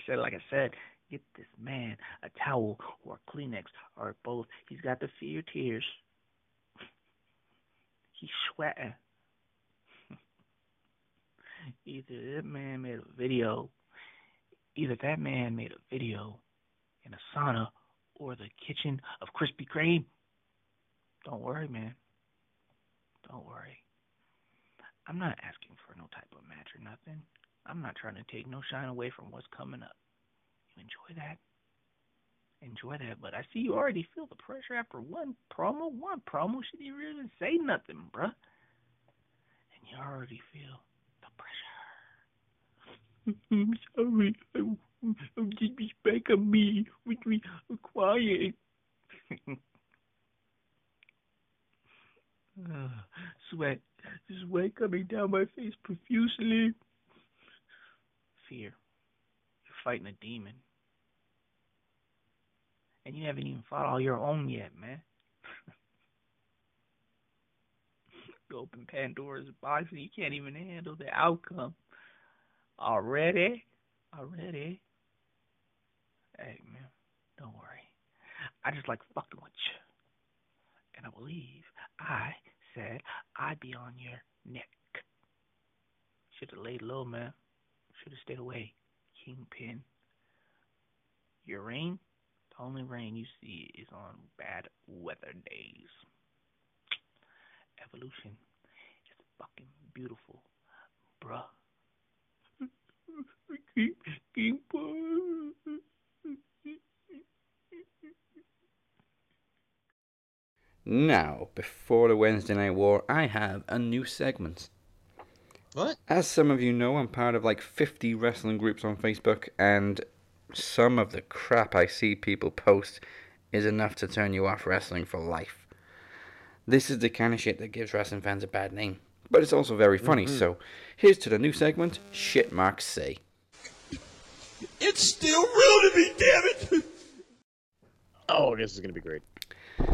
I said, like I said, get this man a towel or a Kleenex or both. He's got the fear tears. He's sweating. Either that man made a video, either that man made a video in a sauna or the kitchen of Krispy Kreme. Don't worry, man. Don't worry. I'm not asking for no type of match or nothing. I'm not trying to take no shine away from what's coming up. You enjoy that. Enjoy that, but I see you already feel the pressure after one promo. One promo, she didn't even say nothing, bruh. And you already feel the pressure. I'm sorry. I'm, I'm disrespect of me with me quiet. Uh, sweat, sweat coming down my face profusely. Fear. You're fighting a demon. And you haven't even fought all your own yet, man. you open Pandora's box and you can't even handle the outcome. Already? Already? Hey, man, don't worry. I just like fucking with you. And I believe I said I'd be on your neck. Should have laid low, man. Should have stayed away. Kingpin. Your rain? The only rain you see is on bad weather days. Evolution is fucking beautiful, bruh. King, Kingpin.
Now, before the Wednesday Night War, I have a new segment.
What?
As some of you know, I'm part of like 50 wrestling groups on Facebook, and some of the crap I see people post is enough to turn you off wrestling for life. This is the kind of shit that gives wrestling fans a bad name, but it's also very funny.
Mhm.
So, here's to the new segment Shit Marks Say.
It's still real to me, damn it!
Oh, this is gonna be great.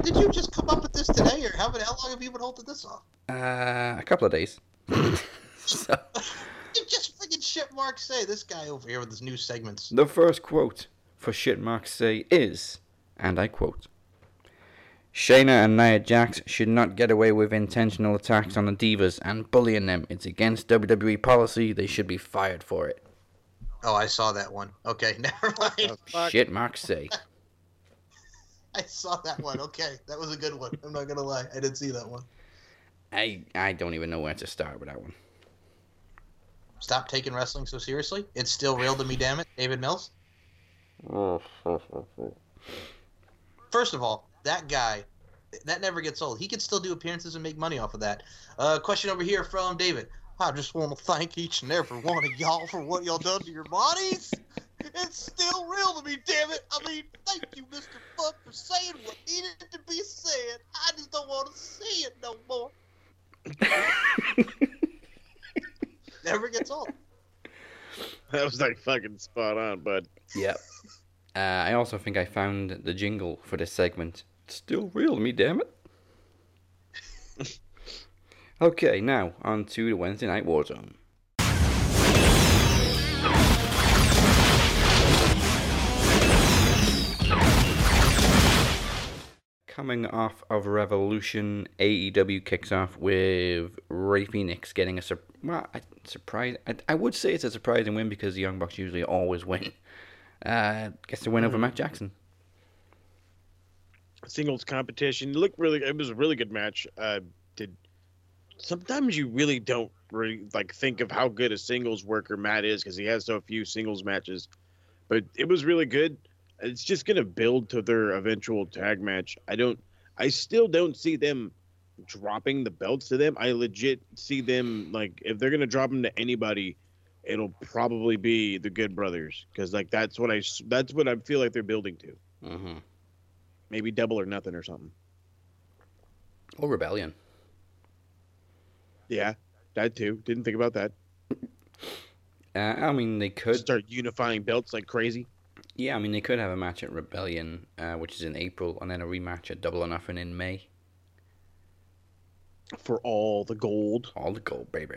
Did you just come up with this today, or how, how long have you been holding this off?
Uh, a couple of days. so,
You just freaking shit Mark say this guy over here with his new segments.
the first quote for Shit Marks Say is, and I quote. Shayna and Nia Jax should not get away with intentional attacks on the divas and bullying them. It's against WWE policy. They should be fired for it.
Oh, I saw that one. Okay, never mind.
Shit Marks Say.
I saw that one. Okay, that was a good one. I'm not gonna lie, I did see that one.
I I don't even know where to start with that one.
Stop taking wrestling so seriously. It's still real to me, damn it, David Mills. First of all, that guy, that never gets old. He can still do appearances and make money off of that. Uh, question over here from David. I just want to thank each and every one of y'all for what y'all done to your bodies. It's still real to me, damn it. I mean, thank you, Mr. Fuck, for saying what needed to be said. I just don't want to see it no more. Never gets old.
That was like fucking spot on, bud.
Yep. Uh, I also think I found the jingle for this segment. It's still real to me, damn it. okay, now on to the Wednesday Night Warzone. Coming off of Revolution, AEW kicks off with Rey Fenix getting a sur- well, a surprise. I, I would say it's a surprising win because the Young Bucks usually always win. Uh, gets the win over Matt Jackson.
Singles competition it looked really. It was a really good match. Uh, did sometimes you really don't really like think of how good a singles worker Matt is because he has so few singles matches, but it was really good. It's just gonna build to their eventual tag match. I don't. I still don't see them dropping the belts to them. I legit see them like if they're gonna drop them to anybody, it'll probably be the Good Brothers because like that's what I that's what I feel like they're building to.
Mm-hmm.
Maybe double or nothing or something.
Or Rebellion.
Yeah, that too. Didn't think about that.
Uh, I mean, they could
start unifying belts like crazy.
Yeah, I mean, they could have a match at Rebellion, uh, which is in April, and then a rematch at Double or Nothing in May.
For all the gold.
All the gold, baby.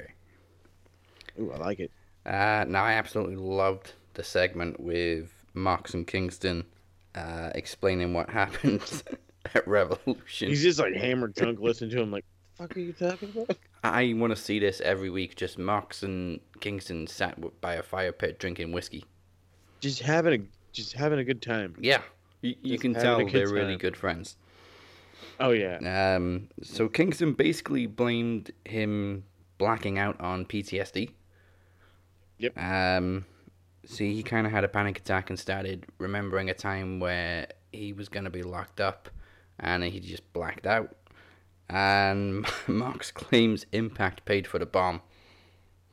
Ooh, I like it.
Uh, now, I absolutely loved the segment with Mox and Kingston uh, explaining what happened at Revolution.
He's just like hammered drunk listening to him like, fuck are you talking about?
I want to see this every week. Just Mox and Kingston sat by a fire pit drinking whiskey.
Just having a just having a good time.
Yeah, you, you can tell they're really good friends.
Oh yeah.
Um, so Kingston basically blamed him blacking out on PTSD.
Yep.
Um, see, he kind of had a panic attack and started remembering a time where he was going to be locked up, and he just blacked out. And Mox claims Impact paid for the bomb.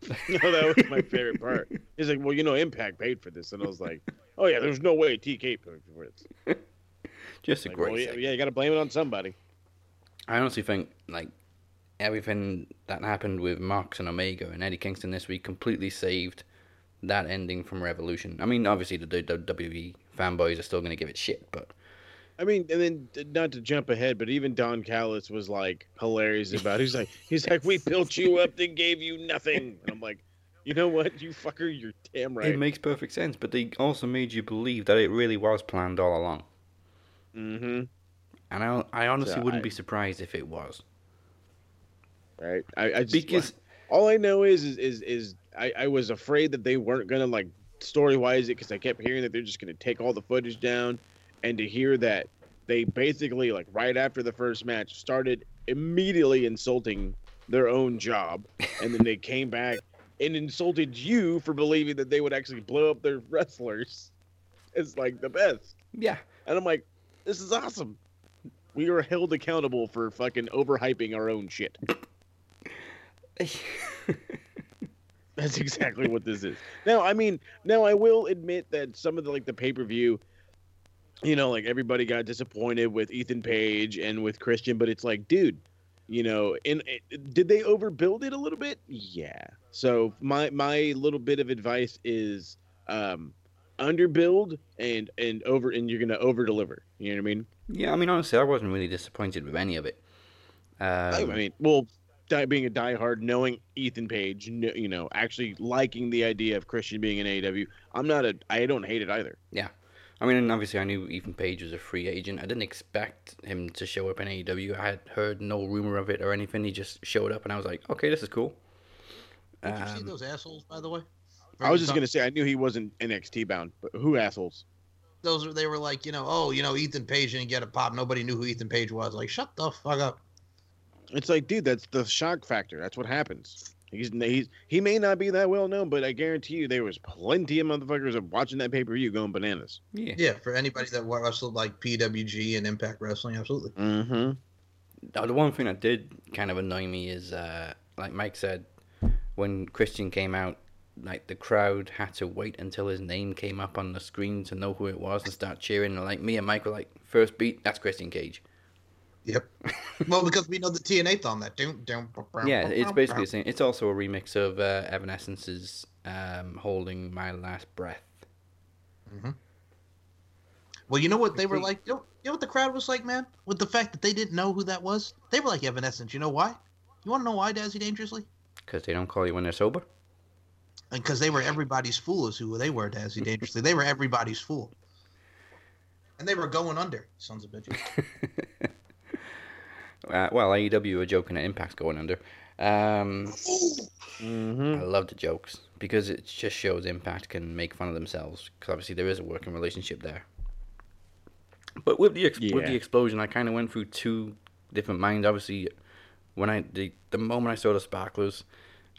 no, that was my favorite part. He's like, "Well, you know, Impact paid for this," and I was like, "Oh yeah, there's no way TK paid for this."
Just a
Like,
great
well, yeah, yeah, you got to blame it on somebody.
I honestly think like everything that happened with Mox and Omega and Eddie Kingston this week completely saved that ending from Revolution. I mean, obviously the WWE fanboys are still going to give it shit, but
I mean, and then not to jump ahead, but even Don Callis was like hilarious about. It. He's like, he's like, we built you up, then gave you nothing, and I'm like, you know what, you fucker, you're damn right.
it makes perfect sense. But they also made you believe that it really was planned all along.
mm-hmm.
And I, I honestly
So
wouldn't
I-
be surprised if it was.
Right. I, I just
Because-
all I know is is is, is I, I was afraid that they weren't gonna like story wise it because I kept hearing that they're just gonna take all the footage down, and to hear that they basically like right after the first match started immediately insulting their own job, and then they came back and insulted you for believing that they would actually blow up their wrestlers. It's like the best.
Yeah.
And I'm like, this is awesome. We are held accountable for fucking overhyping our own shit. That's exactly what this is. Now, I mean, now I will admit that some of the like the pay per view, you know, like everybody got disappointed with Ethan Page and with Christian, but it's like, dude, you know, and uh, did they overbuild it a little bit? Yeah. So my my little bit of advice is, um, underbuild and and over, and you're gonna over deliver. You know what I mean?
Yeah, I mean, honestly, I wasn't really disappointed with any of it. Um,
I mean, well, die, being a diehard, knowing Ethan Page, you know, actually liking the idea of Christian being an AEW, I'm not a, I don't hate it either.
Yeah. I mean, and obviously, I knew Ethan Page was a free agent. I didn't expect him to show up in AEW. I had heard no rumor of it or anything. He just showed up, and I was like, okay, this is cool.
Did you see
Um,
those assholes, by the way?
I was just gonna say I knew he wasn't NXT bound, but who assholes?
Those were they were like, you know, oh, you know, Ethan Page didn't get a pop. Nobody knew who Ethan Page was. Like, shut the fuck up.
It's like, dude, that's the shock factor. That's what happens. He's he's he may not be that well known, but I guarantee you there was plenty of motherfuckers of watching that pay per view going bananas.
Yeah.
Yeah, for anybody that wrestled like PWG and Impact Wrestling, absolutely.
Mm-hmm.
The one thing that did kind of annoy me is, uh, like Mike said, when Christian came out, like the crowd had to wait until his name came up on the screen to know who it was and start cheering. And like me and Mike were like, first beat, that's Christian Cage.
Yep. well, because we know the TNA on that. Doom, doom,
Yeah, it's basically the same. It's also a remix of uh, Evanescence's um, "Holding My Last Breath."
Mm-hmm. Well, you know what they were like. You know, you know what the crowd was like, man. With the fact that they didn't know who that was, they were like Evanescence. You know why? You want to know why, Dazzy Dangerously?
Because they don't call you when they're sober.
And because they were everybody's fool, is who they were, Dazzy Dangerously. they were everybody's fool. And they were going under, sons of bitches.
Uh, well, AEW are joking at Impact's going under. Um,
Mm-hmm.
I love the jokes because it just shows Impact can make fun of themselves. Because obviously there is a working relationship there. But with the ex- with the explosion, I kind of went through two different minds. Obviously, when I the the moment I saw the sparklers,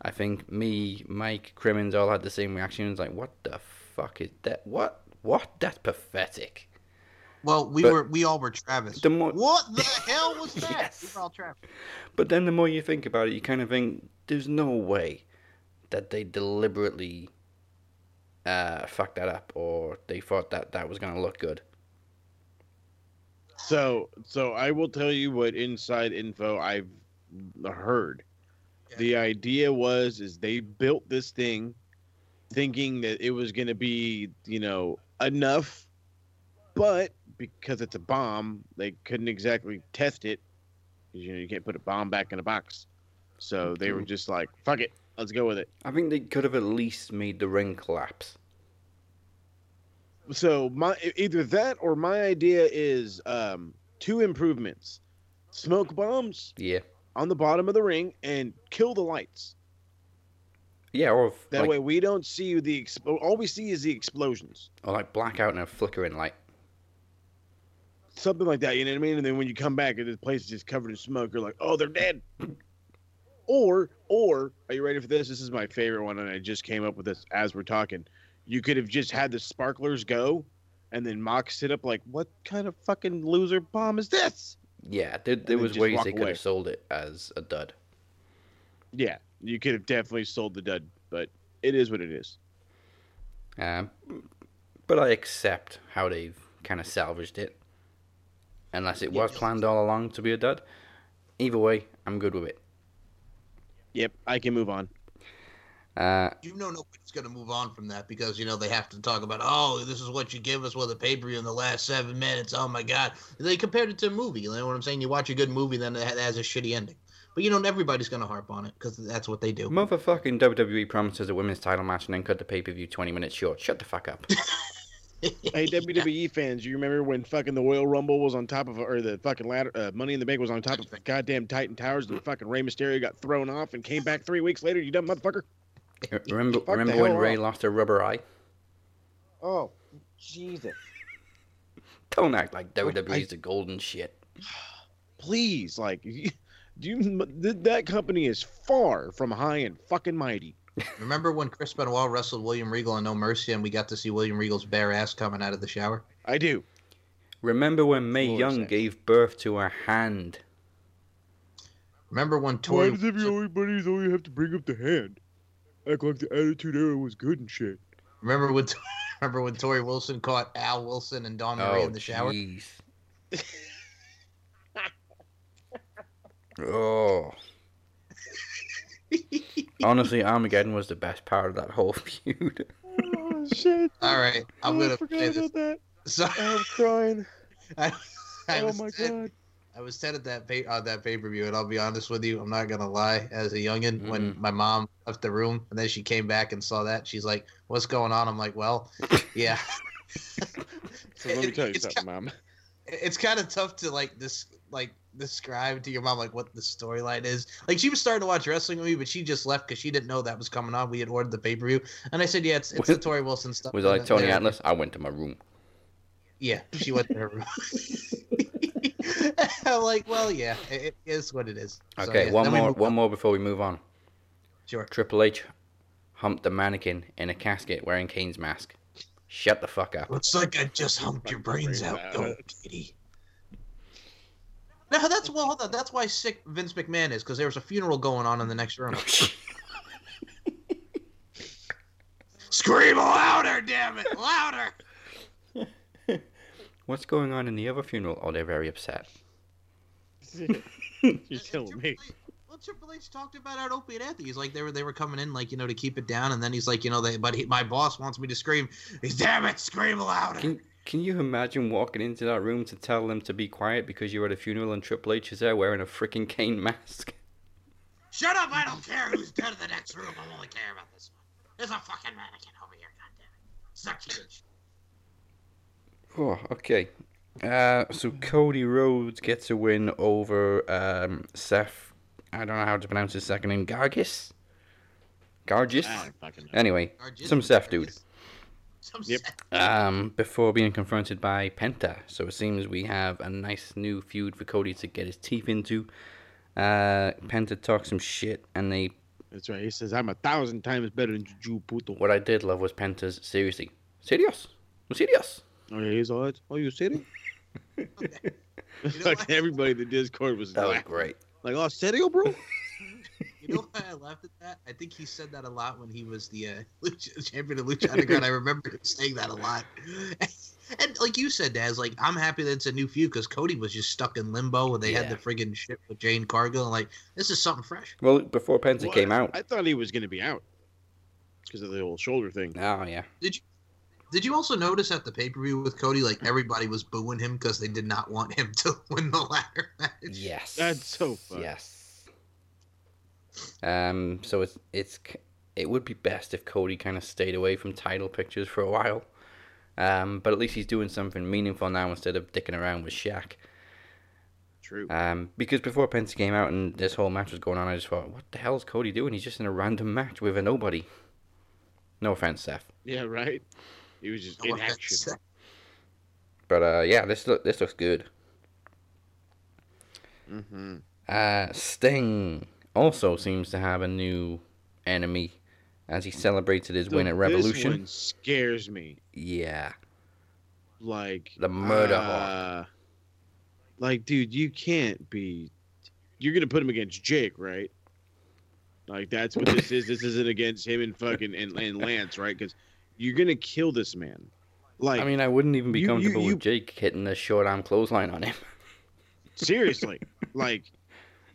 I think me, Mike, Crimmins all had the same reactions. Like, what the fuck is that? What? What? That's pathetic.
Well, we
But
were we all were Travis.
the more-
What the hell was that?
Yes.
We were all Travis.
But then the more you think about it, you kind of think there's no way that they deliberately uh, fucked that up or they thought that that was going to look good.
So, so I will tell you what inside info I've heard. The idea was is they built this thing thinking that it was going to be, you know, enough, but because it's a bomb, they couldn't exactly test it. You know, you can't put a bomb back in a box. So they were just like, "Fuck it, let's go with it."
I think they could have at least made the ring collapse.
so my either that or my idea is um two improvements smoke bombs
Yeah.
on the bottom of the ring and kill the lights
Yeah, or if,
that
like,
way we don't see the expo- all we see is the explosions
or like blackout and a flickering light.
Something like that you know what i mean and then when you come back and the place is just covered in smoke you're like oh they're dead or or are you ready for this this is my favorite one and i just came up with this as we're talking you could have just had the sparklers go and then mock sit up like what kind of fucking loser bomb is this
Yeah, there, there was ways they could
away.
have sold it as a dud.
Yeah, you could have definitely sold the dud, but it is what it is.
Um, but I accept how they've kind of salvaged it. Unless it was planned all along to be a dud. Either way, I'm good with it.
Yep, I can move on.
Uh,
You know nobody's gonna move on from that because you know they have to talk about oh this is what you give us with a pay per view in the last seven minutes oh my god they compared it to a movie you know what I'm saying you watch a good movie then it has a shitty ending but you know everybody's gonna harp on it because that's what they do
motherfucking WWE promises a women's title match and then cut the pay per view 20 minutes short. Shut the fuck up.
hey WWE fans, you remember when fucking the Royal Rumble was on top of, or the fucking ladder, uh, Money in the Bank was on top of the goddamn Titan Towers, and fucking Rey Mysterio got thrown off and came back three weeks later. You dumb motherfucker.
remember
the
remember when
hell
Ray
up.
lost her rubber eye?
Oh, Jesus!
Don't act like
I-
WWE's the golden shit.
Please, like, you, you, that company is far from high and fucking mighty.
Remember when Chris Benoit wrestled William Regal on No Mercy and we got to see William Regal's bare ass coming out of the shower
I do.
Remember when Mae
Lord
Young
sake.
gave birth to a hand?
remember when
Why
Tori
does everybody's only have to bring up the hand? Act like the Attitude Era was good and shit.
remember when remember when Torrie Wilson caught Al Wilson and Dawn Marie
Oh,
in the shower oh,
jeez. oh. Honestly, Armageddon was the best part of that whole feud.
Oh shit!
all right I'm
Oh,
gonna
forgot
say this
about that.
so
I'm crying.
I, I
oh
was
my
sad-
god.
I was sad at that pay on uh, that pay per view, and I'll be honest with you, I'm not gonna lie. As a youngin, when my mom left the room, and then she came back and saw that, she's like, "What's going on?" I'm like, "Well, yeah."
So let me tell you
It's
something, mom.
it's kind of tough to like this like describe to your mom like what the storyline is. Like she was starting to watch wrestling with me, but she just left because she didn't know that was coming on. We had ordered the pay per view, and I said, "Yeah, it's, it's the Torrie Wilson stuff."
Was it like
uh,
Tony
then-
Atlas? I went to my room.
Yeah, she went to her room. I'm like, well, yeah, it, it is what it is. So,
Okay,
yeah,
one more, one
on.
more before we move on.
Sure.
Triple H humped the mannequin in a casket wearing Kane's mask. Shut the fuck up.
Looks like I just humped your brains out, though, Katie. No, that's well. Hold on. That's why sick Vince McMahon is because there was a funeral going on in the next room. Oh, scream louder, damn it, louder!
What's going on in the other funeral? Oh, they're very upset.
You're telling me.
Well, Triple H talked about it at Opie and Anthony. He's like they were they were coming in like you know to keep it down, and then he's like you know they but he, my boss wants me to scream. He's damn it, scream louder.
Can Can you imagine walking into that room to tell them to be quiet because you're at a funeral and Triple H is there wearing a freaking Kane mask?
Shut up! I don't care who's dead in the next room. I only care about this one. There's a fucking mannequin over here. Goddammit. Suck huge.
Oh, okay. Uh, so Cody Rhodes gets a win over um, Seth. I don't know how to pronounce his second name. Gargis. Gargis.
I don't fucking know.
Anyway,
Gargis?
some Seth dude.
Some
Yep.
Um, before being confronted by Penta. So it seems we have a nice new feud for Cody to get his teeth into. Uh, Penta talks some shit, and they.
That's right. He says, I'm a thousand times better than Juju Puto.
What I did love was Penta's seriously. Serious? Serious?
Oh, yeah, he's all right. Oh, you serious? like everybody in the Discord was
That was great.
Like, oh, serio, bro?
You know why I laughed at that? I think he said that a lot when he was the uh, Lucha, champion of Lucha Underground. I remember him saying that a lot. And like you said, Daz, like I'm happy that it's a new feud because Cody was just stuck in limbo when they
Yeah.
had the friggin' shit with Jade Cargill. And like this is something fresh.
Well, before Penta
Well,
came out.
I thought he was going to be out because of the old shoulder thing.
Oh, yeah.
Did you? Did you also notice at the pay per view with Cody, like everybody was booing him because they did not want him to win the ladder match?
Yes.
That's so fun.
Yes. Um. So it's it's it would be best if Cody kind of stayed away from title pictures for a while. Um. But at least he's doing something meaningful now instead of dicking around with Shaq.
True.
Um. Because before Penta came out and this whole match was going on, I just thought, what the hell is Cody doing? He's just in a random match with a nobody. No offense, Seth.
Yeah, right? He was just
No
in
offense.
action.
But uh, yeah, this look this looks good.
Mm-hmm.
Uh, Sting also seems to have a new enemy as he celebrated his win at Revolution.
This one scares me.
Yeah,
Like
The Murder
uh, Like, dude, you can't be. You're gonna put him against Jake, right? Like that's what this is. This isn't against him and fucking and, and Lance, right? Because you're gonna kill this man. Like,
I mean, I wouldn't even be
you- you-
comfortable
you-
with Jake hitting the short arm clothesline on him.
seriously, like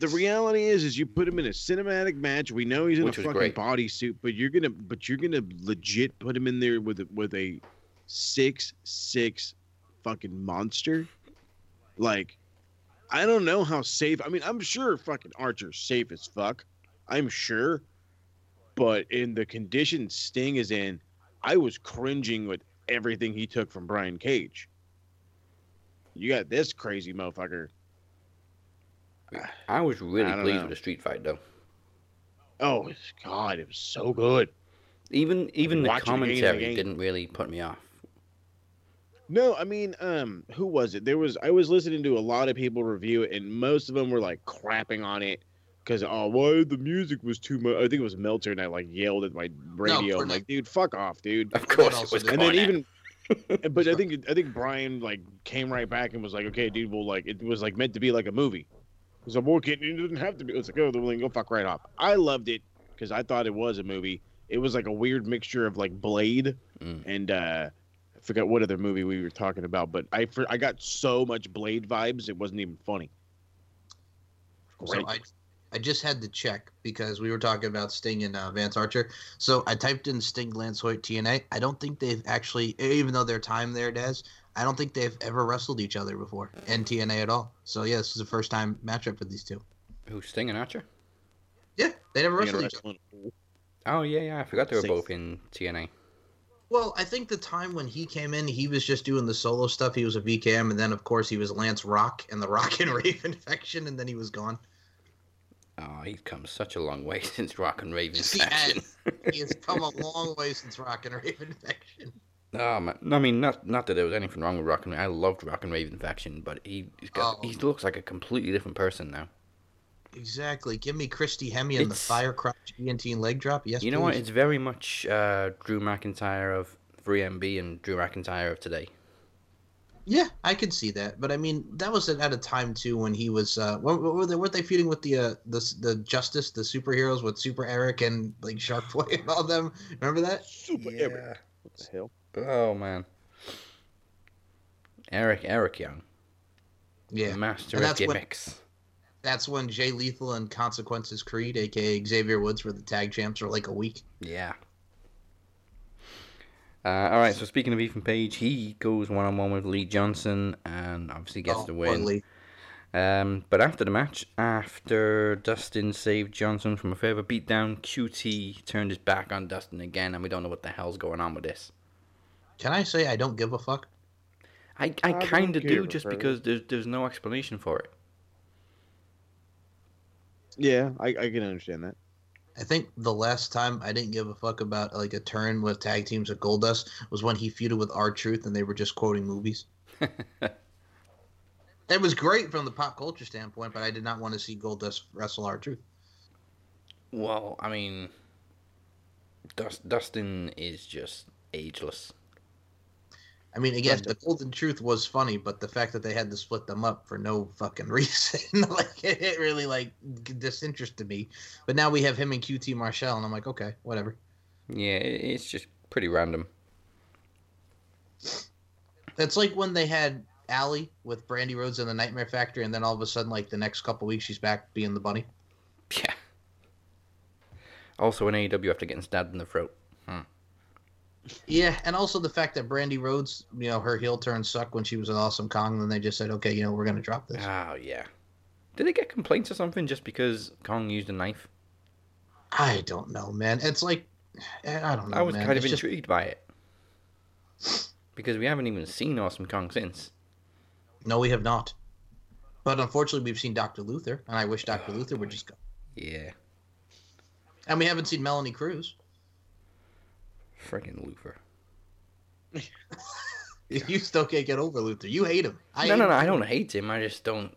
the reality is, is you put him in a cinematic match. We know he's in
Which
a fucking bodysuit, but you're gonna, but you're gonna legit put him in there with a, with a six six fucking monster. Like, I don't know how safe. I mean, I'm sure fucking Archer's safe as fuck. I'm sure, but in the condition Sting is in, I was cringing with everything he took from Brian Cage. You got this crazy motherfucker.
I was really
I
pleased
know.
with the street fight, though.
Oh God, it was so good.
Even even the
Watch it again and
commentary
again.
didn't really put me off.
No, I mean, um, who was it? There was I was listening to a lot of people review it, and most of them were like crapping on it because oh, why the music was too much. I think it was Meltzer, and I like yelled at my radio. I'm like, dude, fuck off, dude.
Of course, it was
And then even, but I think I think Brian like came right back and was like, okay, dude, well, like it was like meant to be like a movie. Because I'm working, it didn't have to be. It was like, oh, then go fuck right off. I loved it because I thought it was a movie. It was like a weird mixture of like Blade
Mm.
and uh I forgot what other movie we were talking about, but I for, I got so much Blade vibes, it wasn't even funny.
So
Great.
I, I just had to check because we were talking about Sting and uh, Vance Archer. So I typed in Sting, Lance Hoyt, TNA. I don't think they've actually, even though their time there, Des, I don't think they've ever wrestled each other before in TNA at all. So yeah, this is the first time matchup for these two.
Who's Sting and Archer?
Yeah, they never wrestled each other.
Oh yeah, yeah. I forgot they were
Safe.
both in TNA.
Well, I think the time when he came in, he was just doing the solo stuff. He was a VKM, and then of course he was Lance Rock and the Rock and Raven infection, and then he was gone.
Oh, he's come such a long way since Rock and Raven
Yes, he
faction.
He has come a long way since Rock and Raven faction.
Oh man, I mean, not not that there was anything wrong with Rock and Raven. I loved Rock and Raven faction, but he he's got
Oh.
he looks like a completely different person now.
Exactly. Give me Christy Hemme and the
It's-
fire crotch ENT and leg drop. Yes,
you know what? It's very much uh, Drew McIntyre of 3MB and Drew McIntyre of today.
Yeah, I could see that, but I mean that was at a time too when he was. Uh, what, what were they? Weren't they feuding with the uh, the the Justice, the superheroes with Super Eric and like Shark Boy and all them? Remember that?
Super Eric. What the hell?
Oh man, Eric Eric Young,
Yeah,
master
And
of
that's when-
gimmicks.
that's when Jay Lethal and Consequences Creed, aka Xavier Woods, were the tag champs for like a week.
Yeah. Uh, all right. So speaking of Ethan Page, he goes one on one with Lee Johnson and obviously gets
Oh,
the win. Um, but after the match, after Dustin saved Johnson from a further beatdown, QT turned his back on Dustin again, and we don't know what the hell's going on with this.
Can I say I don't give a fuck?
I, I
I
kind of do just
fuck.
because there's there's no explanation for it.
Yeah, I, I can understand that.
I think the last time I didn't give a fuck about like a turn with tag teams at Goldust was when he feuded with R Truth and they were just quoting movies. it was great from the pop culture standpoint, but I did not want to see Goldust wrestle R Truth.
Well, I mean, Dust, Dustin is just ageless.
I mean, again, the Golden Truth was funny, but the fact that they had to split them up for no fucking reason, like it, really like disinterested me. But now we have him and QT Marshall, and I'm like, okay, whatever.
Yeah, it's just pretty random.
That's like when they had Allie with Brandi Rhodes in the Nightmare Factory, and then all of a sudden, like the next couple weeks, she's back being the bunny.
Yeah. Also in AEW after getting stabbed in the throat. Hmm.
Yeah, and also the fact that Brandi Rhodes, you know, her heel turn sucked when she was an Awesome Kong, then they just said, okay, you know, we're gonna drop this.
Oh yeah. Did they get complaints or something just because Kong used a knife?
I don't know, man. It's like, eh, I don't know.
I was
man.
kind of
It's just-
intrigued by it. Because we haven't even seen Awesome Kong since.
No, we have not. But unfortunately, we've seen Dr. Luther, and I wish Dr. Oh, Luther would just go.
Yeah.
And we haven't seen Melanie Cruz.
Friggin' Luther.
You still can't get over Luther. You hate him. I
no,
hate
no, no.
him.
I don't hate him. I just don't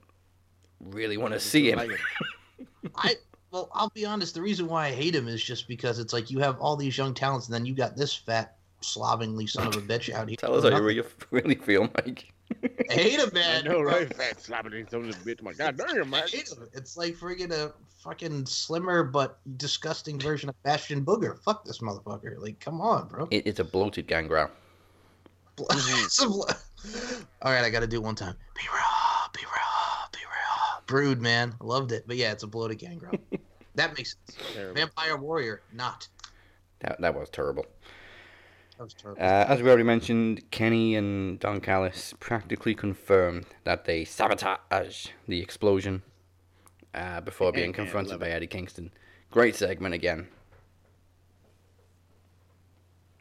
really want to see him.
I well, I'll be honest. The reason why I hate him is just because it's like you have all these young talents, and then you got this fat slovenly son of a bitch out here.
Tell us how you really, really feel, Mike.
I hate him, man.
I know, right? Fat slobbering son of a bitch. My God damn, man.
I hate him. It's like friggin' a fucking slimmer but disgusting version of Bastion Booger. Fuck this motherfucker. Like, come on, bro.
It, it's a bloated gangrel.
Some- All right, I got to do it one time. Be raw, be raw, be raw. Brood, man. Loved it. But yeah, it's a bloated gangrel. that makes sense.
Terrible.
Vampire Warrior, not.
That, that was terrible.
That was terrible.
Uh, as we already mentioned, Kenny and Don Callis practically confirmed that they sabotaged the explosion uh, before being confronted by Eddie Kingston. Great segment again.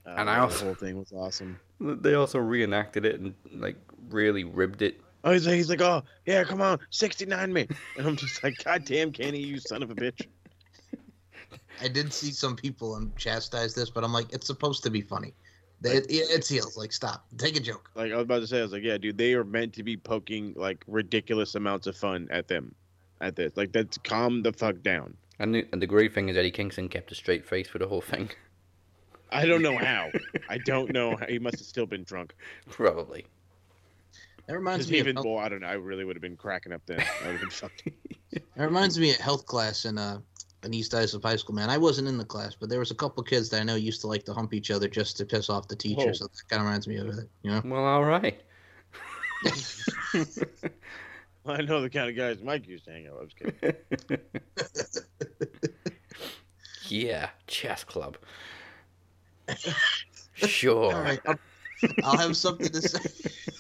Uh,
And I
the
also-
whole thing was awesome.
They also reenacted it and like really ribbed it.
Oh, he's like, he's like, oh yeah, come on, sixty nine me, and I'm just like, God damn, Kenny, you son of a bitch.
I did see some people um, chastise this, but I'm like, it's supposed to be funny. It, it, it's heels. Like, stop. Take a joke.
Like I was about to say, I was like, yeah, dude, they are meant to be poking like ridiculous amounts of fun at them, at this. Like that's calm the fuck down.
And the, and the great thing is Eddie Kingston kept a straight face for the whole thing.
I don't know how. I don't know. How. He must have still been drunk.
Probably.
That reminds me
even
of
well, I don't know. I really would have been cracking up then. I would have been fucked.
That reminds me of health class in uh in East Islip High School, man. I wasn't in the class, but there was a couple kids that I know used to like to hump each other just to piss off the teacher.
Whoa.
So that kind of reminds me of it, you know.
Well, all right.
I know the kind of guys Mike used to hang out with. I was kidding.
Yeah, chess club. sure.
All right, I'll, I'll have something to say.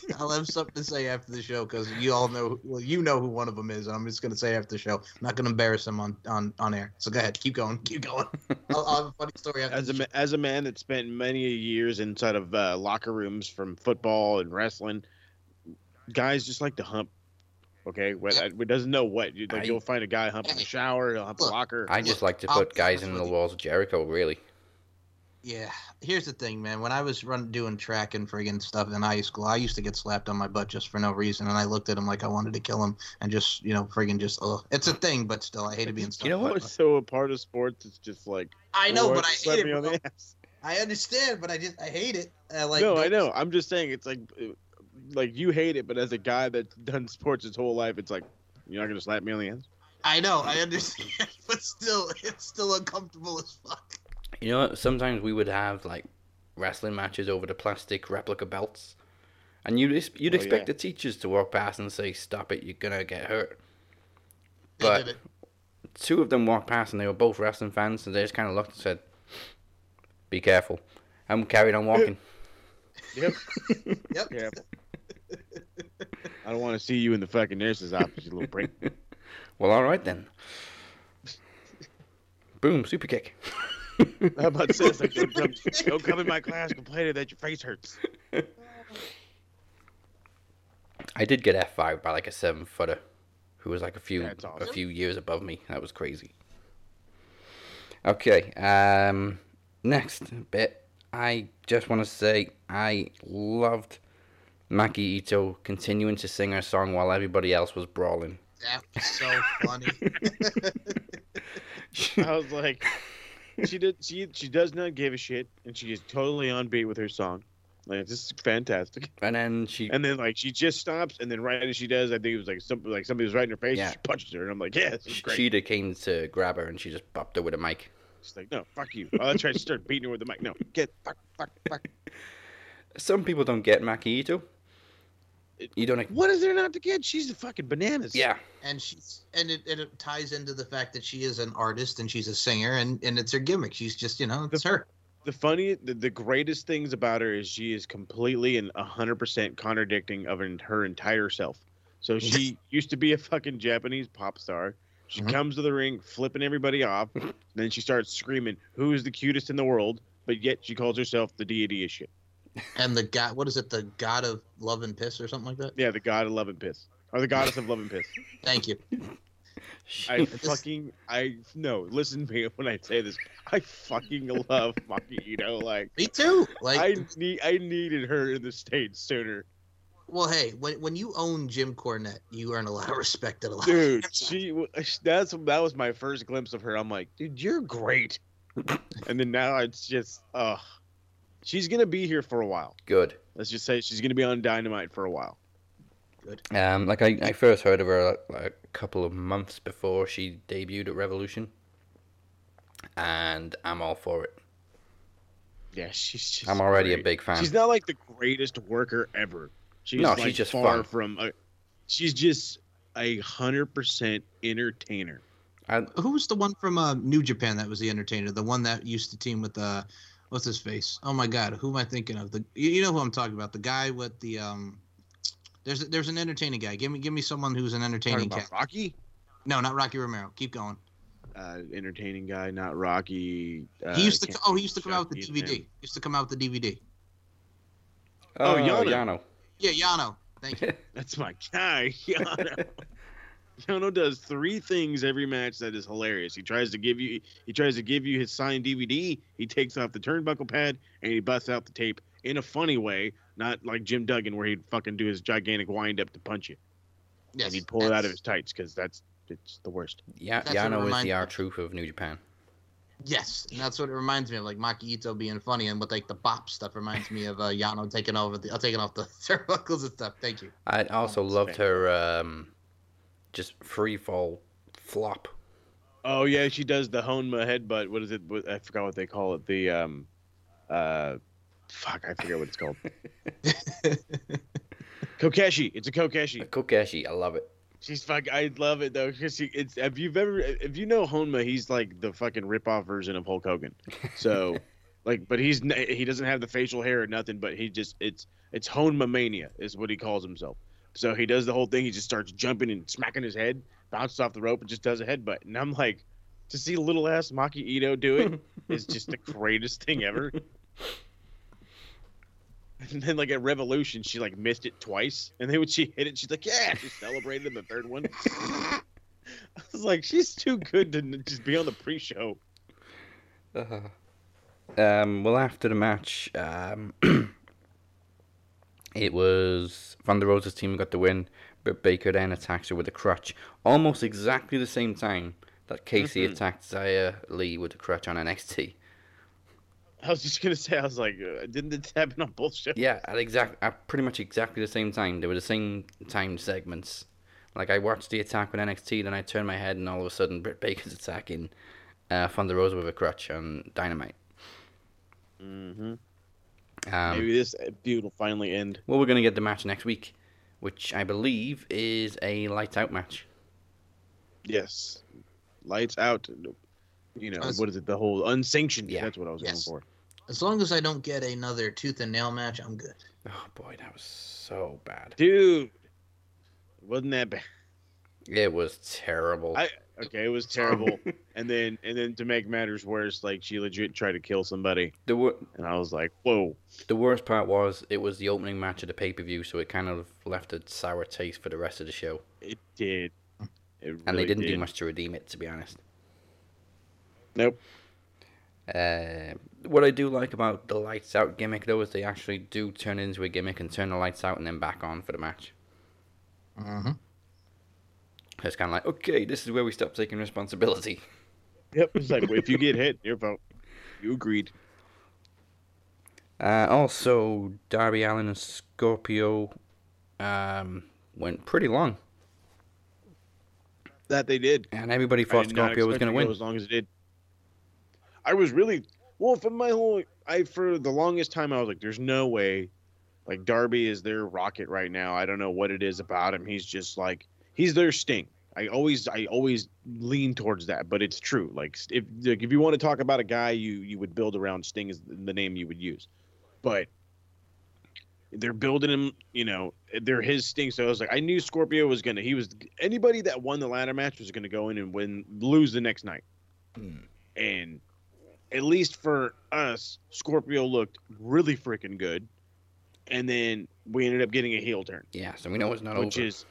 I'll have something to say after the show because you all know. Well, you know who one of them is. I'm just gonna say after the show. I'm not gonna embarrass him on on on air. So go ahead, keep going, keep going. I'll, I'll have a funny story after
As
the
a
show.
as a man that spent many years inside of uh, locker rooms from football and wrestling, guys just like to hump. Okay, what I, it doesn't know what you like.
I-
you'll find a guy humping the shower. He'll hump a
Look,
locker.
I just like to
I'll
put
be
guys in the walls of Jericho, really.
Yeah, here's the thing, man. When I was run doing track and friggin' stuff in high school, I used to get slapped on my butt just for no reason, and I looked at him like I wanted to kill him, and just you know, friggin' just ugh. It's a thing, but still, I hated being.
You know what?
so a part of sports It's just like
I know, but I hate
me
it.
on
bro.
the ass.
I understand, but I just I hate it. Uh, like
no, I know. I'm just saying it's like, uh, like you hate it, but as a guy that's done sports his whole life, it's like you're not gonna slap me on the ass.
I know, I understand, but still, it's still uncomfortable as fuck.
You know, sometimes we would have like wrestling matches over the plastic replica belts, and you'd you'd
Oh,
expect
yeah.
the teachers to walk past and say, "Stop it! You're gonna get hurt." But two of them walked past, and they were both wrestling fans, so they just kind of looked and said, "Be careful," and carried on walking.
Yep.
Yep.
Yeah. I don't want to see you in the fucking nurse's office, you little prick.
well, all right then. Boom! Super kick.
How about this? Like, don't, come, don't come in my class complaining that your face hurts.
I did get F five by like a seven footer, who was like a few
That's
a few years above me. That was crazy. Okay, um, next bit. I just want to say I loved Maki Ito continuing to sing her song while everybody else was brawling.
That was so funny.
I was like, she did. She she does not give a shit, and she is totally on beat with her song. Like this is fantastic.
And then she
And then like she just stops, and then right as she does, I think it was like something like somebody was right in her face.
Yeah.
She punches her, and I'm like, yeah, this is great.
Shida came to grab her and she just bopped her with a mic.
She's like, no, fuck you. Oh, that's right. She started beating her with the mic. No, get fuck, fuck, fuck.
Some people don't get Maki Ito. You don't.
What is there not to get? She's the fucking bananas.
Yeah.
and she's and it, and it ties into the fact that she is an artist and she's a singer and and it's her gimmick. She's just you know it's her.
The funny, the, the greatest things about her is she is completely and hundred percent contradicting of an, her entire self. So she used to be a fucking Japanese pop star. She
Mhm.
comes to the ring, flipping everybody off. then she starts screaming, "Who is the cutest in the world?" But yet she calls herself the deity of shit.
And the god, what is it? The god of love and piss or something like that.
Yeah, the god of love and piss, or the goddess of love and piss.
Thank you.
I fucking I no. Listen to me when I say this. I fucking love Maki Ito. Like
Me too. Like
I need I needed her in the states sooner.
Well, hey, when when you own Jim Cornette, you earn a lot of respect at a lot.
dude she that's that was my first glimpse of her i'm like dude you're great and then now it's just uh she's gonna be here for a while.
Good.
Let's just say she's gonna be on Dynamite for a while. Good.
Um, like I, I first heard of her like a couple of months before she debuted at Revolution, and I'm all for it.
Yeah, she's just.
I'm already a big fan.
She's not like the greatest worker ever. She's
No,
like
she's just
far
fun.
from. A, she's just a hundred percent entertainer.
Who was the one from uh, New Japan that was the entertainer? The one that used to team with uh, what's his face? Oh my God, who am I thinking of? The you, you know who I'm talking about? The guy with the um. There's there's an entertaining guy. Give me give me someone who's an entertaining
about
cat.
Rocky?
No, not Rocky Romero. Keep going.
Uh, entertaining guy, not Rocky. Uh,
he used to. Oh, he used to come out with the DVD.
him.
Used to come out with the DVD.
Oh,
Oh,
Yano.
Yano.
Yeah, Yano. Thank you.
That's my guy, Yano. Yano does three things every match that is hilarious. He tries to give you he tries to give you his signed DVD. He takes off the turnbuckle pad and he busts out the tape in a funny way, not like Jim Duggan where he'd fucking do his gigantic wind up to punch you.
Yes,
and he'd pull it out of his tights because that's it's the worst.
Yeah,
That's
Yano is the
me
R truth of New Japan.
Yes, and that's what it reminds me of, like Maki Ito being funny, and with like the bop stuff reminds me of uh, Yano taking over the, uh, taking off the turnbuckles and stuff. Thank you.
I also loved her um, just free fall flop.
Oh yeah, she does the Honma headbutt. What is it? I forgot what they call it. The um, uh, fuck, I forget what it's called. Kokeshi. It's a Kokeshi.
A Kokeshi, I love it.
She's fuck. I love it though because she. It's if you've ever if you know Honma, he's like the fucking rip off version of Hulk Hogan. So, like, but he's he doesn't have the facial hair or nothing. But he just it's it's Honma mania is what he calls himself. So he does the whole thing. He just starts jumping and smacking his head, bounces off the rope, and just does a headbutt. And I'm like, to see little ass Maki Ito do it is just the greatest thing ever. And then like at Revolution, she like missed it twice, and then when she hit it, she's like, "Yeah!" She celebrated in the third one. I was like, she's too good to just be on the pre-show.
Uh, um, well, after the match, um, it was Thunder Rosa's team got the win, but Baker then attacks her with a crutch, almost exactly the same time that Casey
Mhm.
attacked Xia Li with a crutch on NXT.
I was just gonna say, I was like, uh, didn't this happen on both shows?
Yeah, at exact, at pretty much exactly the same time. They were the same timed segments. Like I watched the attack with NXT, then I turned my head, and all of a sudden, Britt Baker's attacking uh, Van der Rosa with a crutch on Dynamite.
Mm-hmm.
Um,
Maybe this feud will finally end.
Well, we're going to get the match next week, which I believe is a lights out match.
Yes, lights out. You know
Us-
what is it? The whole unsanctioned.
Yeah.
That's what I was
Yes.
going for.
As long as I don't get another tooth and nail match, I'm good.
Oh boy, that was so bad.
Dude, wasn't that bad?
It was terrible.
I okay, it was terrible. and then and then to make matters worse, like she legit tried to kill somebody,
The wor-
and I was like, whoa.
the worst part was it was the opening match of the pay per view, so it kind of left a sour taste for the rest of the show.
It did. It
and they didn't do much to redeem it, to be honest.
Nope.
Uh, what I do like about the lights out gimmick, though, is they actually do turn it into a gimmick and turn the lights out and then back on for the match.
Mm-hmm.
It's kind of like, okay, this is where we stop taking responsibility.
Yep. It's like if you get hit, your vote. You agreed.
Uh, also, Darby Allin and Scorpio um, went pretty long,
That they did.
and everybody thought Scorpio was going to win.
as long as it did. I was really well for my whole. I for the longest time I was like, "There's no way." Like Darby is their rocket right now. I don't know what it is about him. He's just like he's their Sting. I always I always lean towards that, but it's true. Like if like, if you want to talk about a guy, you you would build around Sting is the name you would use, but they're building him. You know, they're his Sting. So I was like, I knew Scorpio was gonna. He was anybody that won the ladder match was gonna go in and win, lose the next night. Hmm. And at least for us, Scorpio looked really freaking good. And then we ended up getting a heel turn,
Yeah, so we know it's not
which
over.
is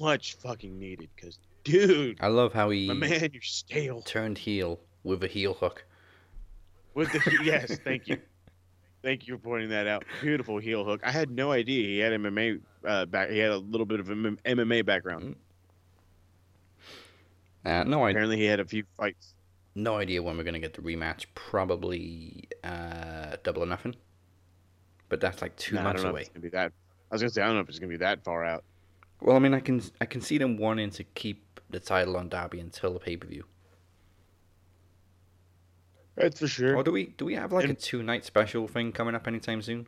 much fucking needed. Because, dude,
I love how he
my man, you're stale.
turned heel with a heel hook.
With the yes, thank you, thank you for pointing that out. Beautiful heel hook. I had no idea he had MMA uh, back. He had a little bit of MMA background.
Uh, no, I
Apparently, he had a few fights.
no idea when we're gonna get the rematch. Probably uh, double or nothing. but that's like two
I
months
don't know if
away.
it's gonna be that. I was gonna say I don't know if it's gonna be that far out.
Well, I mean, I can I can see them wanting to keep the title on Darby until the pay per view.
That's for sure.
Or do we do we have like a two night special thing coming up anytime soon?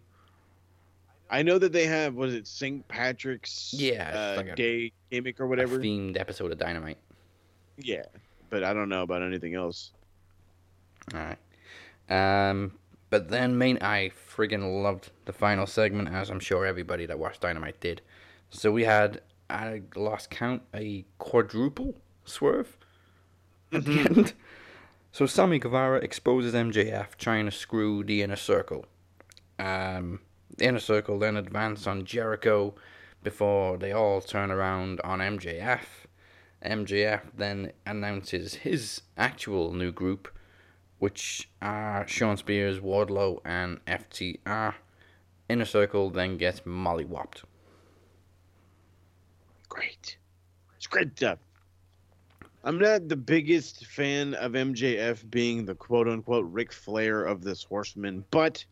I know that they have was it St. Patrick's
Yeah,
uh,
like a-
Day gimmick or
A
whatever.
themed episode of Dynamite.
Yeah, but I don't know about anything else.
All right. Um, but then main, I friggin' loved the final segment, as I'm sure everybody that watched Dynamite did. So we had, I lost count, a quadruple swerve at the end. So Sammy Guevara exposes MJF trying to screw the inner circle. Um, the inner circle then advance on Jericho before they all turn around on MJF. MJF then announces his actual new group, which are Shawn Spears, Wardlow, and FTR. Inner Circle then gets mollywopped.
Great. It's great stuff. I'm not the biggest fan of MJF being the quote unquote Ric Flair of this horseman, but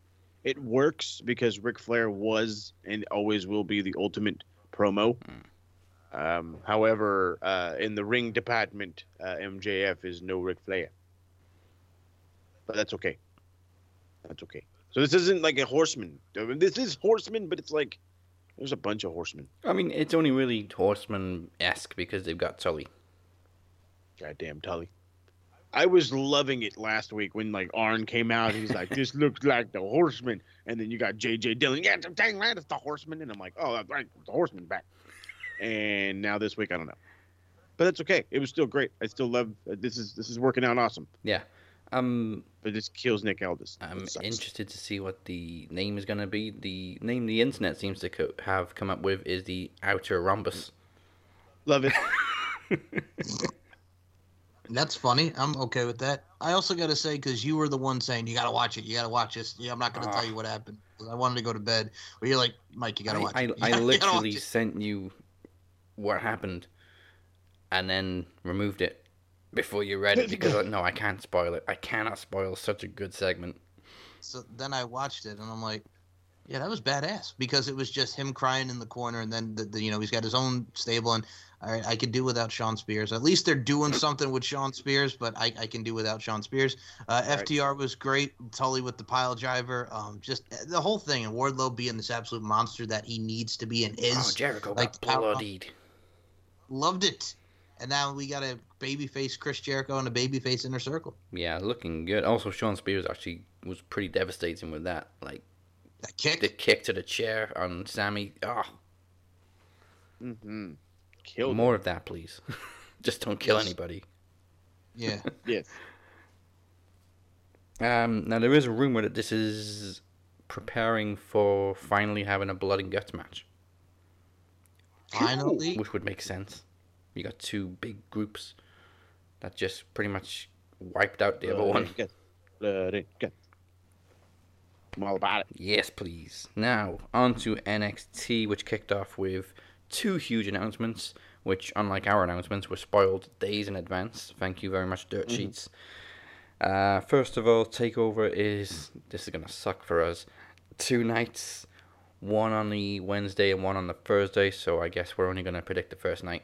it works because Ric Flair was and always will be the ultimate promo. Um, however, uh, in the ring department, uh, MJF is no Ric Flair. But that's okay. That's okay. So this isn't like a horseman. This is horseman, but it's like there's a bunch of horsemen.
I mean, it's only really Horseman esque because they've got Tully.
Goddamn Tully. I was loving it last week when like Arn came out. He's like, "This looks like the Horseman," and then you got J.J. Dillon. Yeah, it's dang right, it's the Horseman, and I'm like, "Oh, that's right, the Horseman's back." And now this week, I don't know, but that's okay. It was still great. I still love. uh, This is this is working out awesome.
Yeah. Um,
but this kills Nick Aldis.
I'm interested to see what the name is going to be. The name the internet seems to co- have come up with is the Outer Rhombus.
Love it.
That's funny. I'm okay with that. I also got to say because you were the one saying you got to watch it. You got to watch this. Yeah, I'm not going to tell you what happened. I wanted to go to bed. But you're like, Mike, you got to watch
I,
it.
I
You gotta
literally
it.
sent you what happened and then removed it before you read it because no, I can't spoil it. I cannot spoil such a good segment.
So then I watched it and I'm like, yeah, that was badass because it was just him crying in the corner and then the, the you know he's got his own stable and I, I could do without Shawn Spears. At least they're doing something with Shawn Spears, but I, I can do without Shawn Spears. Uh,
Right.
FTR was great. Tully with the pile driver. Um, just the whole thing and Wardlow being this absolute monster that he needs to be and is.
Oh, Jericho
like
got bloodied.
Loved it. And now we got a babyface Chris Jericho and a babyface Inner Circle.
Yeah, looking good. Also, Shawn Spears actually was pretty devastating with that. Like
that kick,
the kick to the chair on Sammy. Oh,
Mm-hmm. Killed
more of that, please. Just don't kill
Yes.
anybody.
Yeah.
yes.
Um, now there is a rumor that this is preparing for finally having a blood and guts match,
Finally.
which would make sense. You got two big groups that just pretty much wiped out the other one.
guts. Blood and guts. I'm all about it.
Yes, please. Now, on to NXT, which kicked off with two huge announcements, which, unlike our announcements, were spoiled days in advance. Thank you very much, Dirt
Mhm.
Sheets. Uh, first of all, TakeOver is. This is going to suck for us. Two nights, one on the Wednesday and one on the Thursday, so I guess we're only going to predict the first night.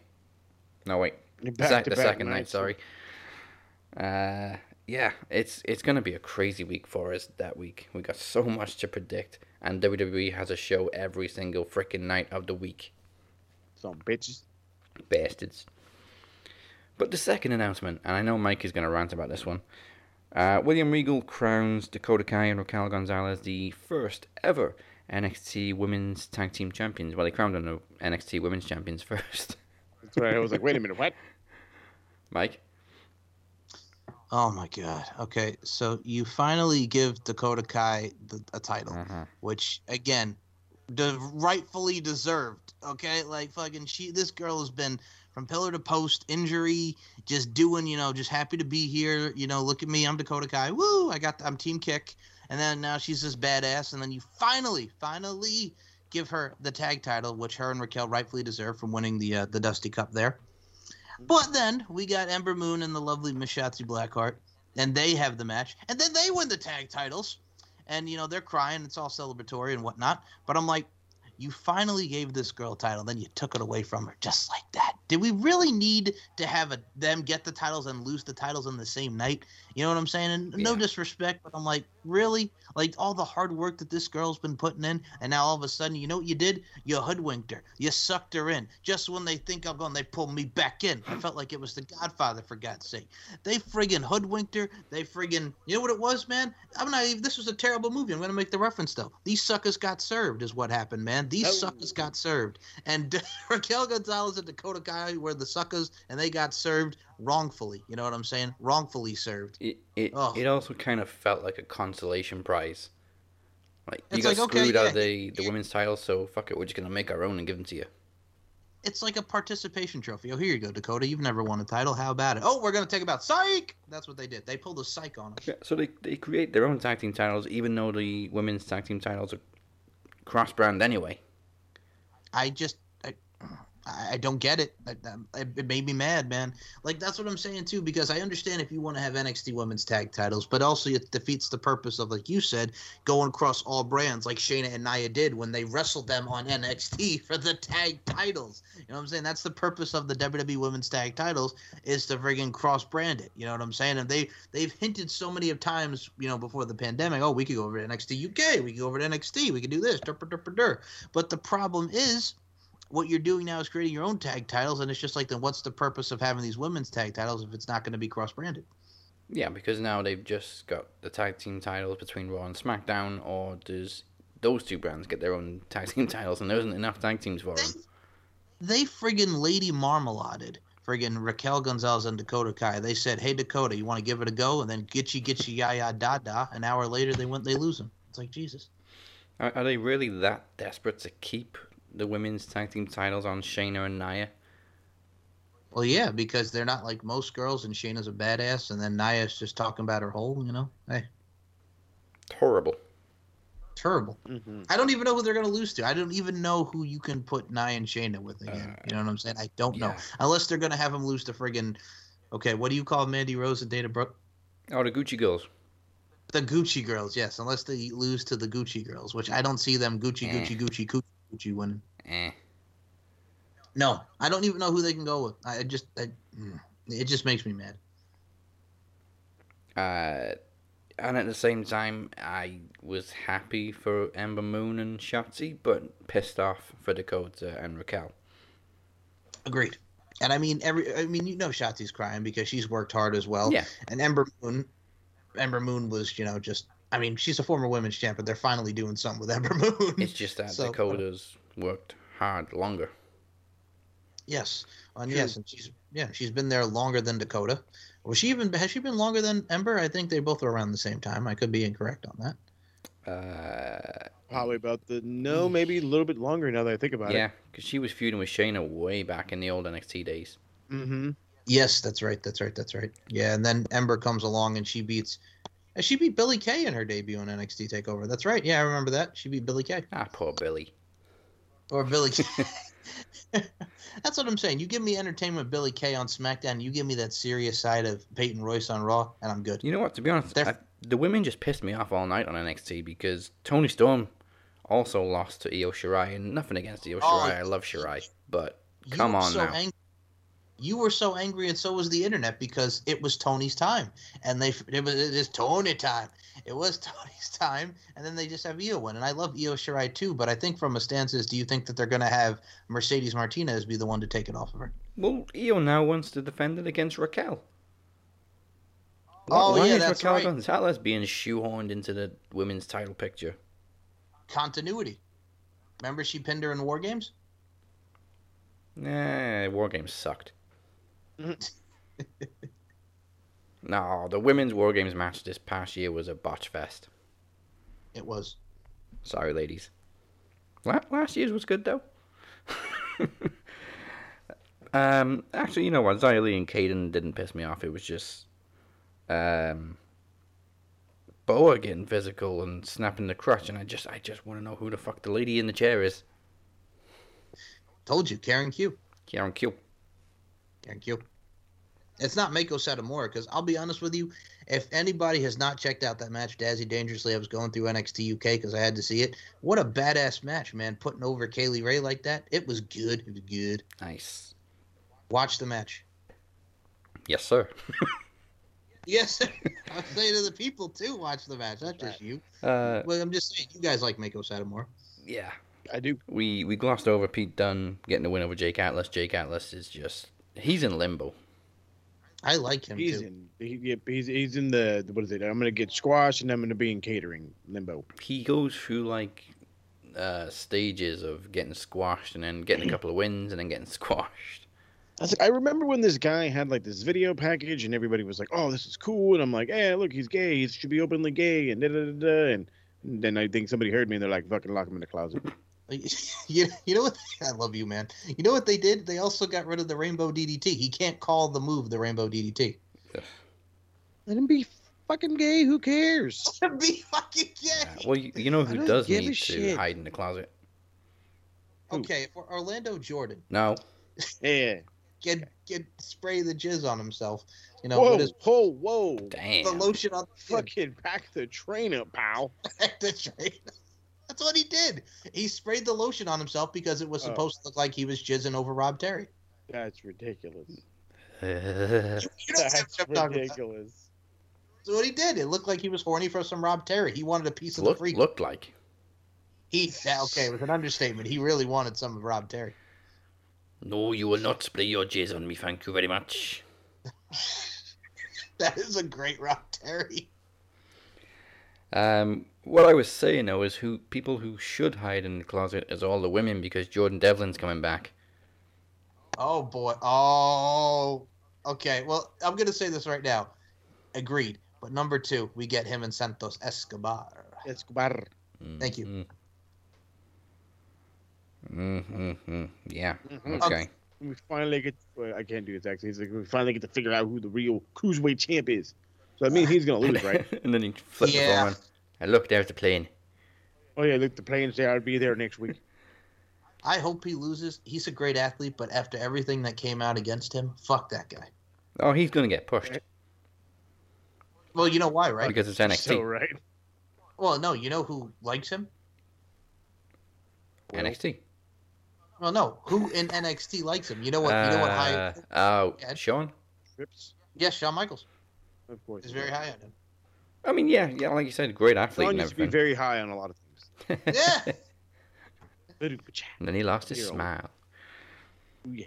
No, wait. The, sec- the second night, sorry. Uh, yeah, it's it's gonna be a crazy week for us that week. We got so much to predict, and WWE has a show every single freaking night of the week.
Some bitches.
Bastards. But the second announcement, and I know Mike is gonna rant about this one. Uh, William Regal crowns Dakota Kai and Raquel Gonzalez the first ever NXT Women's Tag Team Champions. Well, they crowned them the NXT Women's Champions first.
That's right. I was like, wait a minute, what?
Mike.
Oh my god. Okay, so you finally give Dakota Kai the, a title,
Uh-huh.
which again, de- rightfully deserved. Okay, like fucking she. This girl has been from pillar to post, injury, just doing. You know, just happy to be here. You know, look at me, I'm Dakota Kai. Woo! I got. I'm Team Kick, and then now she's this badass, and then you finally, finally give her the tag title, which her and Raquel rightfully deserve from winning the uh, the Dusty Cup there. But then we got Ember Moon and the lovely Miss Shotzi Blackheart, and they have the match, and then they win the tag titles. and you know they're crying. It's all celebratory and whatnot. But I'm like, you finally gave this girl a title, then you took it away from her just like that. Did we really need to have a, them get the titles and lose the titles on the same night? You know what I'm saying? And no disrespect, but I'm like, really? Like all the hard work that this girl's been putting in, and now all of a sudden, you know what you did? You hoodwinked her. You sucked her in. Just when they think I'm going, they pull me back in. I felt like it was the Godfather, for God's sake. They friggin' hoodwinked her. They friggin', you know what it was, man? I'm not even, this was a terrible movie. I'm going to make the reference, though. These suckers got served, is what happened, man. These
Oh.
suckers got served. And Raquel Gonzalez and Dakota Kai were the suckers, and they got served wrongfully. You know what I'm saying? Wrongfully served.
It it,
Oh.
it also kind of felt like a consolation prize. Like you got
like, okay,
screwed out
yeah,
of the, the women's title, so fuck it, we're just gonna make our own and give them to you.
It's like a participation trophy. Oh, here you go, Dakota. You've never won a title. How about it? Oh, we're gonna take about psych. That's what they did. They pulled a psych on us.
Yeah, so they they create their own tag team titles, even though the women's tag team titles are cross brand anyway.
I just I, I don't get it. I, um, I- It made me mad, man. Like that's what I'm saying too, because I understand if you want to have NXT Women's Tag Titles, but also it defeats the purpose of, like you said, going across all brands, like Shayna and Nia did when they wrestled them on NXT for the tag titles. You know what I'm saying? That's the purpose of the WWE Women's Tag Titles is to friggin' cross brand it. You know what I'm saying? And they they've hinted so many of times, you know, before the pandemic, oh, we could go over to NXT UK, we could go over to NXT, we could do this. But the problem is what you're doing now is creating your own tag titles, and it's just like, then what's the purpose of having these women's tag titles if it's not going to be cross branded?
Yeah, because now they've just got the tag team titles between Raw and SmackDown, or does those two brands get their own tag team titles, and there isn't enough tag teams for them?
They friggin' Lady Marmaladed friggin' Raquel Gonzalez and Dakota Kai. They said, "Hey Dakota, you want to give it a go?" And then Gitchy Gitchy Ya Ya Da Da. An hour later, they went, they lose them. It's like Jesus.
Are, are they really that desperate to keep the women's tag team titles on Shayna and Nia?
Well, yeah, because they're not like most girls, and Shayna's a badass, and then Nia's just talking about her hole. You know, hey,
Horrible.
terrible.
Mm-hmm.
I don't even know who they're gonna lose to. I don't even know who you can put Nia and Shayna with again. you know what I'm saying? I don't know. Unless they're gonna have them lose to friggin' okay, what do you call Mandy Rose and Dana Brooke?
Oh, the Gucci girls.
The Gucci girls, yes. Unless they lose to the Gucci girls, which I don't see them Gucci,
Eh.
Gucci, Gucci, Gucci, Gucci winning.
Eh.
No, I don't even know who they can go with. I I just, I, mm, it just makes me mad.
Uh, and at the same time, I was happy for Ember Moon and Shotzi, but pissed off for Dakota and Raquel.
Agreed. And I mean, every, I mean, you know, Shotzi's crying because she's worked hard as well.
Yeah.
And Ember Moon, Ember Moon was, you know, just, I mean, she's a former women's champ, but they're finally doing something with Ember Moon.
It's just that
So,
Dakota's worked hard longer.
Yes, and
True.
yes, and she's yeah, she's been there longer than Dakota. Was she even has she been longer than Ember? I think they both were around the same time. I could be incorrect on that.
Uh,
Probably about the no, maybe a little bit longer now that I think about
yeah,
it.
Yeah, because she was feuding with Shayna way back in the old NXT days.
Mm-hmm.
Yes, that's right. That's right. That's right. Yeah, and then Ember comes along and she beats. She beat Billie Kay in her debut on NXT Takeover. That's right. Yeah, I remember that. She beat Billie Kay
Ah, poor Billie.
or Billie. Kay. That's what I'm saying. You give me entertainment, Billie Kay on SmackDown. You give me that serious side of Peyton Royce on Raw, and I'm good.
You know what? To be honest, I, the women just pissed me off all night on NXT because Toni Storm also lost to Io Shirai, and nothing against Io
Oh,
Shirai. I love Shirai, but come on
so
now.
You were so angry, and so was the internet because it was Toni's time, and they it was it is Toni time. It was Toni's time, and then they just have Io win, and I love Io Shirai too. But I think from a stance is, do you think that they're going to have Mercedes Martinez be the one to take it off of her?
Well, Io now wants to defend it against Raquel.
Oh,
Why
yeah,
is
that's
Raquel
right.
Gonzalez being shoehorned into the women's title picture?
Continuity. Remember she pinned her in War Games?
Nah, War Games sucked. no, the women's War Games match this past year was a botch fest.
It was.
Sorry, ladies. La- last year's was good though. um, actually, you know what? Li and Kayden didn't piss me off. It was just um, Boa getting physical and snapping the crutch, and I just, I just want to know who the fuck the lady in the chair is.
Told you, Karen Q.
Karen Q.
Karen you. It's not Meiko Satomura because I'll be honest with you, if anybody has not checked out that match, Dazzy Dangerously, I was going through NXT UK because I had to see it. What a badass match, man! Putting over Kay Lee Ray like that, it was good. It was good.
Nice.
Watch the match.
Yes, sir.
Yes, sir. I'm saying to the people too. Watch the match, not just you.
Uh,
well, I'm just saying you guys like Meiko Satomura.
yeah.
I do.
We we glossed over Pete Dunne getting the win over Jake Atlas. Jake Atlas is just he's in limbo.
I like him
He's
too.
in. He, yeah, he's he's in the what is it? I'm gonna get squashed and I'm gonna be in catering limbo.
He goes through like uh, stages of getting squashed and then getting a couple of wins and then getting squashed.
I, was like, I remember when this guy had like this video package and everybody was like, "Oh, this is cool," and I'm like, "Yeah, look, he's gay. He should be openly gay," and da da da da. And then I think somebody heard me and they're like, "Fucking lock him in the closet."
you, you know what? I love you, man. You know what they did? They also got rid of the Rainbow DDT. He can't call the move the Rainbow DDT.
Let him be fucking gay. Who cares?
Let him be fucking gay.
Well, you, you know who does need to
shit.
hide in the closet?
Okay, for Orlando Jordan,
No.
Yeah.
get get spray the jizz on himself. You know,
whoa,
with his
whoa, whoa!
Damn.
the lotion on the
Fucking pack the train up, pal.
Back the train. That's what he did. He sprayed the lotion on himself because it was
Oh.
supposed to look like he was jizzing over Rob Terry.
That's ridiculous.
You know what
That's
I'm talking about.
ridiculous.
That's what he did. It looked like he was horny for some Rob Terry. He wanted a piece of the
Look,
freak.
looked like.
He yeah, okay, it was an understatement. He really wanted some of Rob Terry.
No, you will not spray your jizz on me, thank you very much.
That is a great Rob Terry.
Um, what I was saying though is who people who should hide in the closet is all the women because Jordan Devlin's coming back.
Oh boy. Oh. Okay. Well, I'm gonna say this right now. Agreed. But number two, we get him and Santos Escobar.
Escobar.
Thank you.
Mm-hmm. mm Yeah.
Mhm.
Okay.
We finally get. Well, I can't do this actually. He's like, we finally get to figure out who the real cruiserweight champ is. So I mean, he's gonna lose, right?
and then he flips
Yeah.
the phone. On. And look, there's the plane.
Oh yeah, look, the planes there. I'll be there next week.
I hope he loses. He's a great athlete, but after everything that came out against him, fuck that guy.
Oh, he's gonna get pushed
Well, you know why, right?
because it's NXT.
So right.
Well, no, you know who likes him?
NXT.
Well, no, who in NXT likes him? You know what? You know what? High,
Uh, oh,
Yeah.
Shawn.
Trips.
yes, Shawn Michaels
Of course.
is very high on him.
I mean, yeah, yeah, like you said, great athlete
Shawn
and
used to be very high on a lot of things.
Yeah.
and then he lost his
Hero.
smile.
Ooh, yeah.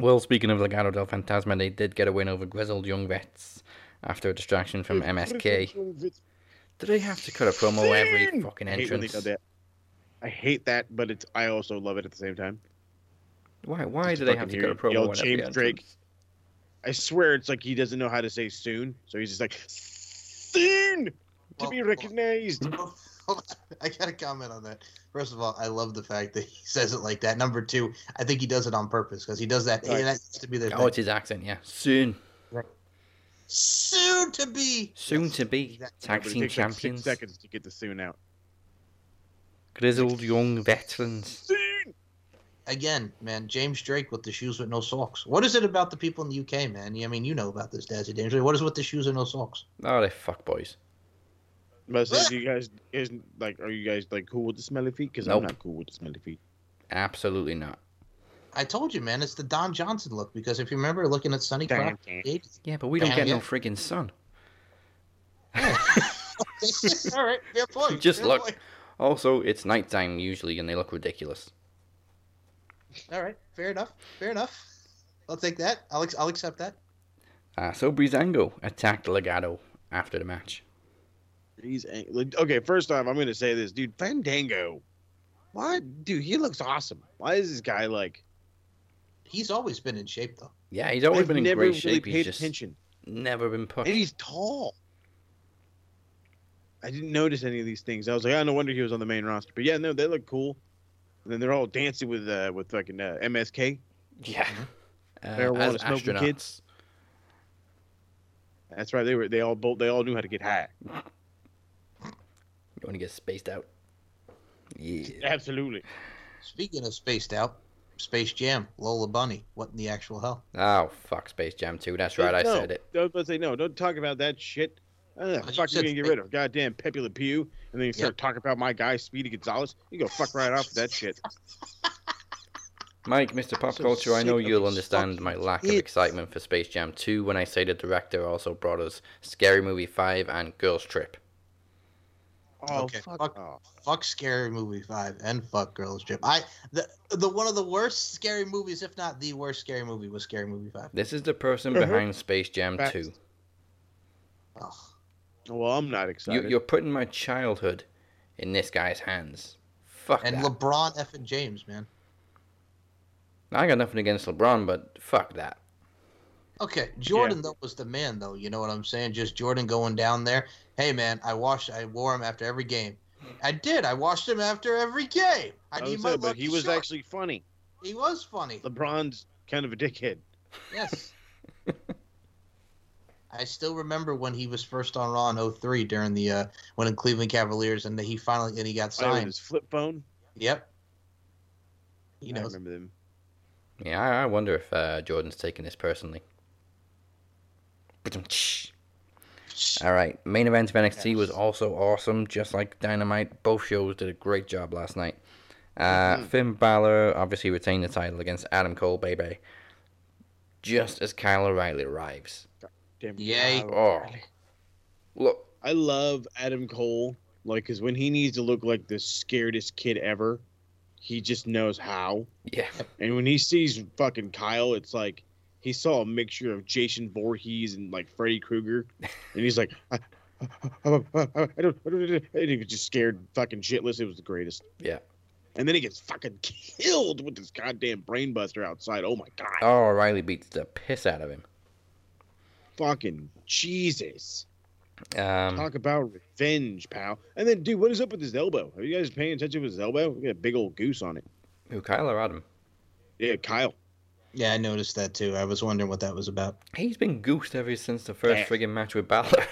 Well, speaking of Legado del Fantasma, they did get a win over Grizzled Young Vets after a distraction from MSK. Do they have to cut a promo every fucking entrance?
I hate when they
entrance?
that. I hate that, but it's I also love it at the same time.
Why? Why
Just
do they have to
hear
cut a
you
promo
yell
on every
James? Drake. I swear it's like he doesn't know how to say soon, so he's just like soon to
Well,
be recognized.
I got to comment on that. First of all, I love the fact that he says it like that. Number two, I think he does it on purpose because he does that.
Right.
And that used to be their
Oh,
thing.
it's his accent, yeah. Soon.
soon to be.
Soon to be tag
but it
team
takes like six
champions.
seconds to get the soon out.
Grizzled young veterans.
Soon.
Again, man, James Drake with the shoes with no socks. What is it about the people in the UK, man? I mean, you know about this, Dazzy Danger. What is with the shoes and no socks?
Oh, they fuck boys.
But I said, ah! do you guys is like, are you guys like cool with the smelly feet? Because
Nope.
I'm not cool with the smelly feet.
Absolutely not.
I told you, man, it's the Don Johnson look. Because if you remember looking at Sunny
Damn,
Yeah, but we don't
Damn,
get no
yeah.
friggin' sun.
all right, fair point.
Just
fair
look.
point.
Also, it's nighttime usually, and they look ridiculous.
All right, fair enough. Fair enough. I'll take that. I'll, ex- I'll accept that.
Uh, so Breezango attacked Legado after the match.
He's ang- okay. First off, I'm gonna say this, dude. Fandango. Why, dude? He looks awesome. Why is this guy like?
He's always been in shape, though.
Yeah, he's always
I've
been in great
really
shape.
paid
He's just
attention.
never been pushed.
And he's tall. I didn't notice any of these things. I was like, oh, no wonder he was on the main roster. But yeah, no, they look cool. And then they're all dancing with uh with fucking uh, MSK.
Yeah. Uh,
Marijuana
as
smoking
astronauts.
kids. That's right. They were they all both they all knew how to get high.
You want to get spaced out? Yeah.
Absolutely.
Speaking of spaced out, Space Jam, Lola Bunny. What in the actual hell?
Oh fuck, Space Jam 2. That's right, I
no,
said it.
Don't say no. Don't talk about that shit. Uh,
you
fuck, you
said
gonna get rid of goddamn Pepe Le Pew, and then you start talking about my guy Speedy Gonzalez. You go fuck right off with that shit.
Mike, Mr. Pop
So
Culture, I know you'll understand my lack of excitement for Space Jam 2 when I say the director also brought us Scary Movie 5 and Girls Trip.
Oh
Okay,
fuck,
fuck-
off.
Fuck Scary Movie Five and fuck Girls Trip. I the the one of the worst scary movies, if not the worst scary movie, was Scary Movie Five.
This is the person
Uh-huh.
behind Space Jam
Facts.
2.
Oh,
Well, I'm not
You,
excited.
you're putting my childhood in this guy's hands. Fuck
and
that.
LeBron F and James, man.
I got nothing against LeBron, but fuck that.
Okay, Jordan though was the man though. You know what I'm saying? Just Jordan going down there. Hey man, I washed, I wore him after every game. I did. I washed him after every game. I
I
need
was
my
saying, but he was
shot.
actually funny.
He was funny.
LeBron's kind of a dickhead.
Yes. I still remember when he was first on Raw in 03 during the uh when in Cleveland Cavaliers and he finally and he got
Oh,
signed.
his flip phone.
Yep. He
I
knows.
remember them.
Yeah, I, I wonder if uh, Jordan's taking this personally. All right, main event of NXT was also awesome, just like Dynamite. Both shows did a great job last night. Uh,
Mm-hmm.
Finn Balor obviously retained the title against Adam Cole, baby. Just as Kyle O'Reilly arrives.
Damn
Yay.
Oh, look,
I love Adam Cole. Like, cause when he needs to look like the scaredest kid ever, he just knows how.
yeah,
And when he sees fucking Kyle, it's like he saw a mixture of Jason Voorhees and like Freddy Krueger, and he's like, I, I, I, I, I don't, I don't, and he was just scared, fucking shitless. It was the greatest.
yeah.
And then he gets fucking killed with this goddamn brainbuster outside. Oh my god,
Oh, O'Reilly beats the piss out of him.
Fucking Jesus!
Um,
Talk about revenge, pal. And then, dude, what is up with his elbow? Are you guys paying attention with his elbow? We got a big old goose on it.
who, Kyle or Adam?
Yeah, Kyle.
Yeah, I noticed that too. I was wondering what that was about.
He's been goosed ever since the first
Yeah.
friggin' match with Balor.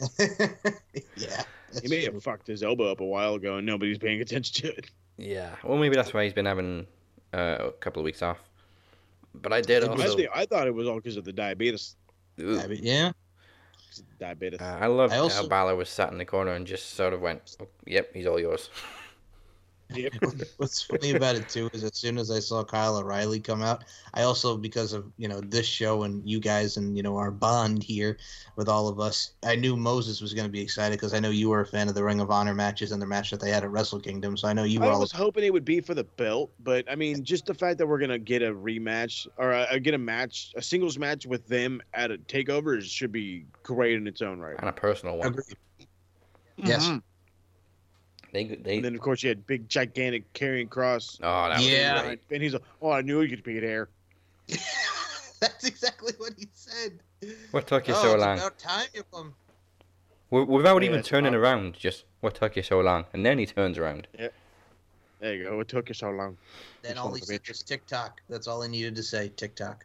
yeah.
He may have fucked his elbow up a while ago, and nobody's paying attention to it.
yeah, well, maybe that's why he's been having uh, a couple of weeks off. But I did
I,
also.
think, I thought it was all because of the diabetes.
Ooh.
Yeah.
Diabetes.
Uh, I love
I
how
also-
Balor was sat in the corner and just sort of went, oh, "Yep, he's all yours."
Yep.
What's funny about it too is as soon as I saw Kyle O'Reilly come out, I also because of you know this show and you guys and you know our bond here with all of us, I knew Moses was going to be excited because I know you were a fan of the Ring of Honor matches and the match that they had at Wrestle Kingdom, so I know you were
I
all.
was hoping it would be for the belt, but I mean, just the fact that we're gonna get a rematch or uh, get a match, a singles match with them at a takeover should be great in its own right.
And a personal one.
Agreed. Yes.
Mhm.
They they.
And then of course you had big gigantic Karrion Cross.
oh, that was
Yeah.
great.
And he's like, "Oh, I knew he could be there."
That's exactly what he said.
What took you
oh,
so
it's
long?
about time you come.
Without
Yeah,
even turning
fine.
around, just what took you so long? And then he turns around. Yeah.
There you go. It took you so long.
Then
You
all
son
he
of a
said
bitch.
was TikTok. That's all I needed to say. TikTok.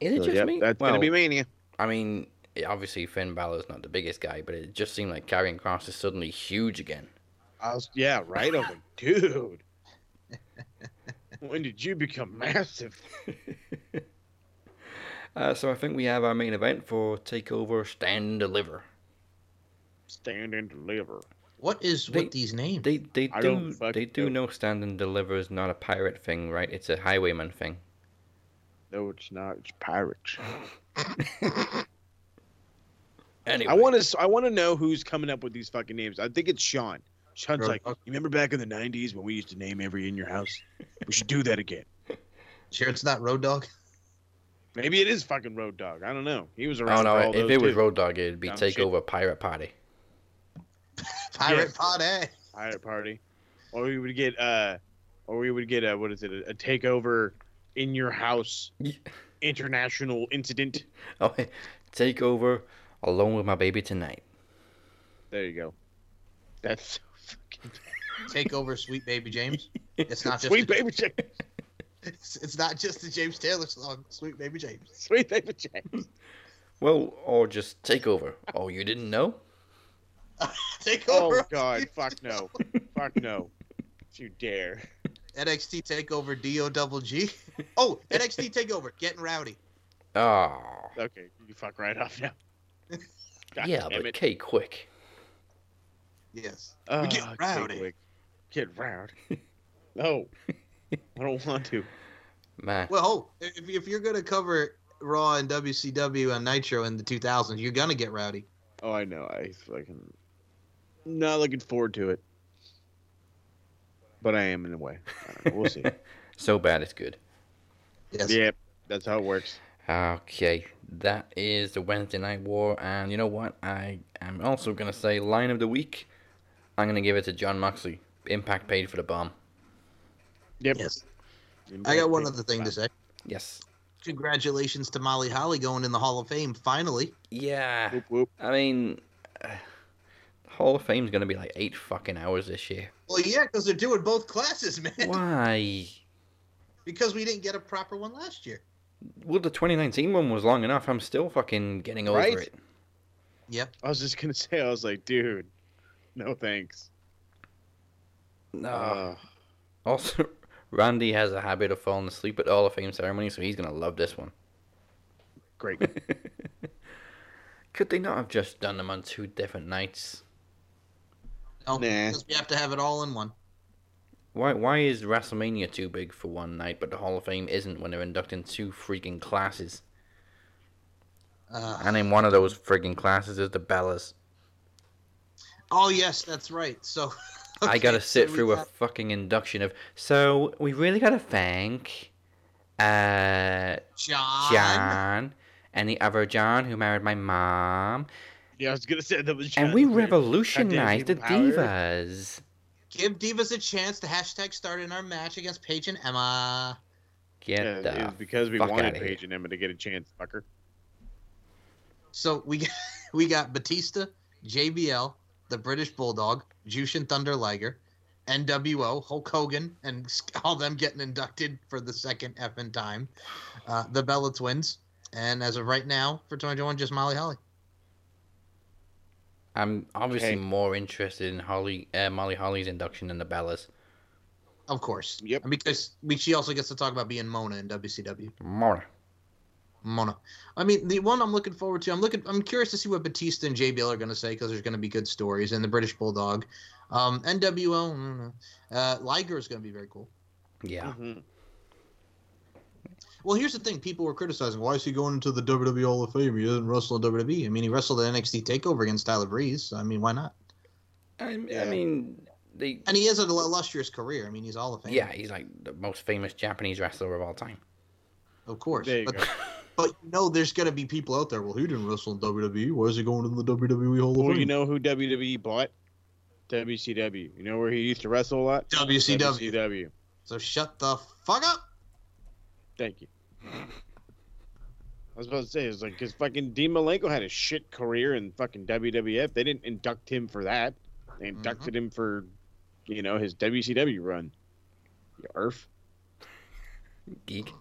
Is it
So,
just
yep,
me?
That's
well,
gonna be mania.
I mean, obviously Finn Balor's not the biggest guy, but it just seemed like Karrion Cross is suddenly huge again.
I was, yeah, right. I was like, dude, when did you become massive?
Uh, so I think we have our main event for Takeover Stand and Deliver.
Stand and deliver.
What is
They-
with these names?
They they
I
do they do
know.
know Stand and Deliver is not a pirate thing, right? It's a highwayman thing.
No, it's not. It's pirates.
Anyway,
I want to. I want to know who's coming up with these fucking names. I think it's Shawn. Shawn's
Road
like, you remember back in the '90s when we used to name every in your house? We should do that again.
Sure, it's not Road Dog.
Maybe it is fucking Road Dog. I don't know. He was around.
no!
for all
If
those
it was
too.
Road Dog, it'd be
Dumb shit.
Takeover Pirate Party.
Pirate
Yes.
Pod A.
pirate party, or we would get uh, or we would get a what is it? A, a takeover in your house international incident.
Oh, Takeover Alone with My Baby Tonight.
There you go. That's so fucking
Take over, Sweet Baby James. It's not just
sweet baby James.
It's, it's not just the James Taylor song, Sweet Baby James.
Sweet baby James.
Well, or just Takeover. Oh, you didn't know?
Take
Oh. God! Fuck no! Fuck no! If you dare!
NXT Takeover Do Double G. Oh, NXT Takeover Getting Rowdy.
Oh.
Okay, you fuck right off now. God
yeah,
damn
but
it.
K quick.
Yes.
Oh,
we get
ah,
rowdy.
quick. Get rowdy. No, I don't want to.
Man.
Well, if, if you're gonna cover Raw and WCW and Nitro in the 2000s, you're gonna get rowdy.
Oh, I know. I fucking not looking forward to it, but I am in a way. I don't know. We'll see.
so bad it's good.
Yes.
Yep, that's how it works.
Okay, that is the Wednesday Night War, and you know what? I am also gonna say line of the week. I'm gonna give it to Jon Moxley. Impact paid for the bomb.
Yep.
Yes. I got one other thing to say.
Yes.
Congratulations to Molly Holly going in the Hall of Fame finally.
Yeah.
Whoop, whoop.
I mean, uh, Hall of Fame's gonna be like eight fucking hours this year.
Well, yeah, because they're doing both classes, man.
Why?
Because we didn't get a proper one last year.
Well, the 2019 one was long enough. I'm still fucking getting over
Right?
it.
Yep.
I was just gonna say, I was like, dude, no thanks.
No.
Uh,
Also, Randy has a habit of falling asleep at the Hall of Fame ceremonies, so he's gonna love this one.
great.
Could they not have just done them on two different nights?
No,
Nah.
because we have to have it all in one.
Why why is WrestleMania too big for one night, but the Hall of Fame isn't when they're inducting two freaking classes?
Uh,
And in one of those freaking classes is the Bellas.
Oh yes, that's right. So
I gotta sit
we
through a fucking induction of. So we really gotta thank, uh,
John.
John, and the other John who married my mom,
yeah, I was gonna say that was.
John
and
we revolutionized the
power.
divas.
Give Divas a chance to hashtag start in our match against Paige and Emma.
Get
Yeah,
the
it was because we
fuck
wanted
outta here.
Paige and Emma to get a chance, fucker.
So we got, we got Batista, JBL, the British Bulldog, Jushin Thunder Liger, NWO, Hulk Hogan, and all them getting inducted for the second effing time. Uh, the Bella Twins, and as of right now for 2021, just Molly Holly.
I'm obviously
Okay.
more interested in Holly, uh, Molly Holly's induction than the Bellas.
Of course.
Yep.
And because we, she also gets to talk about being Mona in WCW.
More.
Mona. I mean, the one I'm looking forward to. I'm looking. I'm curious to see what Batista and JBL are going to say because there's going to be good stories. And the British Bulldog, um, NWO, I don't know. uh, Liger is going to be very cool.
Yeah.
Mhm.
Well, here's the thing: people were criticizing why is he going into the WWE Hall of Fame? He doesn't wrestle in WWE. I mean, he wrestled at NXT Takeover against Tyler Breeze. So, I mean, why not?
I, I mean, they.
And he has an illustrious career. I mean, he's all of Fame.
Yeah, he's like the most famous Japanese wrestler of all time.
of course.
There you
but,
go.
but you know, there's going to be people out there. Well, he didn't wrestle in WWE. Why is he going in the WWE Hall of
Well,
Fame?
you know who WWE bought? WCW. You know where he used to wrestle a lot?
WCW.
WCW.
So shut the fuck up.
Thank you. I was about to say, it's like, because fucking Dean Malenko had a shit career in fucking WWF. They didn't induct him for that. They mm-hmm. inducted him for, you know, his WCW run. You earth.
Geek.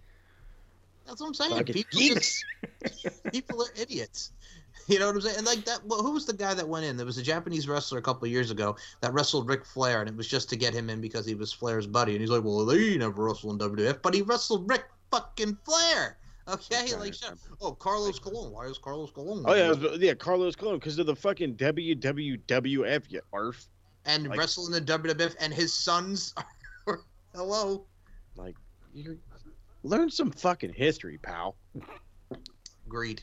That's what I'm saying.
Fucking
People,
geeks.
just- people are idiots. You know what I'm saying? And like that, well, who was the guy that went in? There was a Japanese wrestler a couple of years ago that wrestled Ric Flair, and it was just to get him in because he was Flair's buddy. And he's like, "Well, they never wrestled in WWF, but he wrestled Ric fucking Flair." Okay, like, shut up. oh, Carlos Colon. Why is Carlos Colon?
Oh, yeah, was- yeah, Carlos Colon, because of the fucking WWWF, you arf.
and
like-
wrestling in WWF, and his sons. Are, hello.
Like, you learn some fucking history, pal.
Agreed.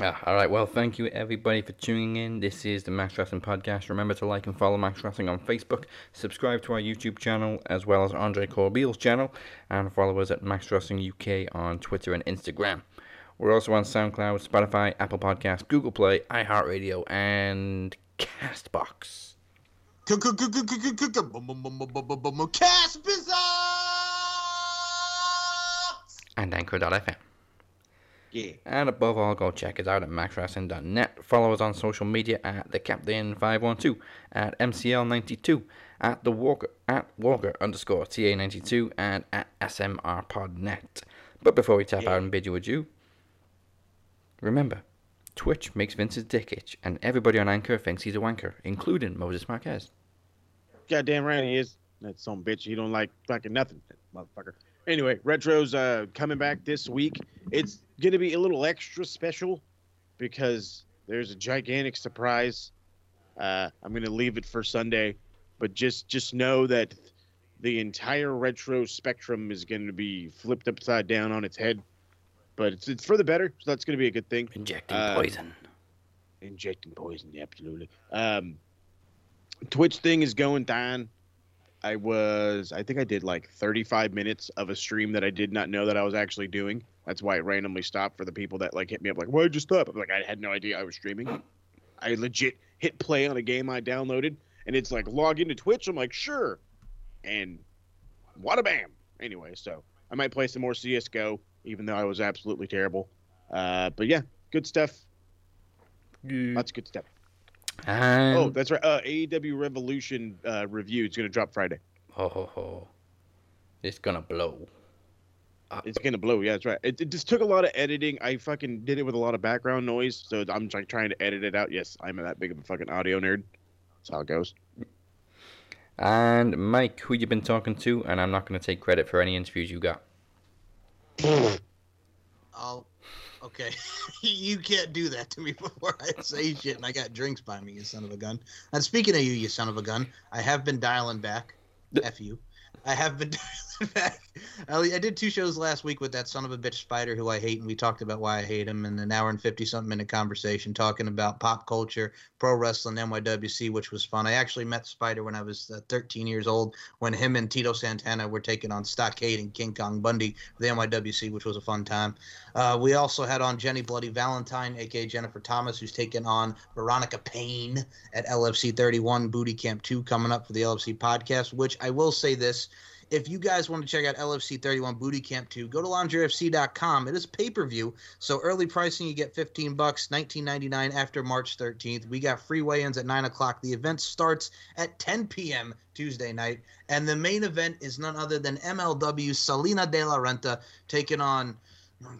Ah, all right. Well, thank you everybody for tuning in. This is the Max Wrestling Podcast. Remember to like and follow Max Wrestling on Facebook. Subscribe to our YouTube channel as well as Andre Corbeil's channel, and follow us at Max Wrestling UK on Twitter and Instagram. We're also on SoundCloud, Spotify, Apple Podcasts, Google Play, iHeartRadio, and Castbox.
Cast
and Anchor.fm.
Yeah.
And above all, go check us out at maxwrestling.net. Follow us on social media at the Captain512, at MCL92, at the Walker, at Walker underscore TA92, and at SMRPodNet. But before we tap out and bid you adieu, remember, Twitch makes Vince's dick itch, and everybody on Anchor thinks he's a wanker, including Moses Marquez.
Goddamn right he is. That some bitch. He don't like fucking nothing, motherfucker. Anyway, retro's uh coming back this week. It's gonna be a little extra special because there's a gigantic surprise. Uh, I'm gonna leave it for Sunday, but just just know that the entire retro spectrum is going to be flipped upside down on its head. But it's it's for the better, so that's going to be a good thing.
Injecting
Uh,
poison.
Injecting poison, absolutely. Um, Twitch thing is going down. I was, I think I did like 35 minutes of a stream that I did not know that I was actually doing. That's why it randomly stopped for the people that like hit me up like, why'd you stop? I'm like, I had no idea I was streaming. I legit hit play on a game I downloaded, and it's like log into Twitch. I'm like, sure, and what a bam. Anyway, so I might play some more CS:GO, even though I was absolutely terrible. Uh, but yeah, good stuff. Lots of good stuff.
And
oh, that's right. Uh, AEW Revolution uh, review is going to drop Friday.
ho ho ho. It's gonna blow.
It's going to blow. Yeah, that's right. It, it just took a lot of editing. I fucking did it with a lot of background noise, so I'm like trying to edit it out. Yes, I'm that big of a fucking audio nerd. That's how it goes.
And Mike, who you been talking to? And I'm not gonna take credit for any interviews you got.
Oh, okay. you can't do that to me before I say shit, and I got drinks by me, you son of a gun. And speaking of you, you son of a gun, I have been dialing back. F you. I have been I did two shows last week with that son of a bitch Spider who I hate, and we talked about why I hate him in an hour and 50 something minute conversation talking about pop culture, pro wrestling, NYWC, which was fun. I actually met Spider when I was uh, 13 years old when him and Tito Santana were taking on Stockade and King Kong Bundy for the NYWC, which was a fun time. Uh, we also had on Jenny Bloody Valentine, aka Jennifer Thomas, who's taking on Veronica Payne at LFC 31 Booty Camp 2 coming up for the LFC podcast, which I will say this. If you guys want to check out LFC 31 Booty Camp 2, go to lingeriefc.com. It is pay-per-view, so early pricing you get 15 bucks, 19.99 after March 13th. We got free weigh-ins at 9 o'clock. The event starts at 10 p.m. Tuesday night, and the main event is none other than MLW Salina de la Renta taking on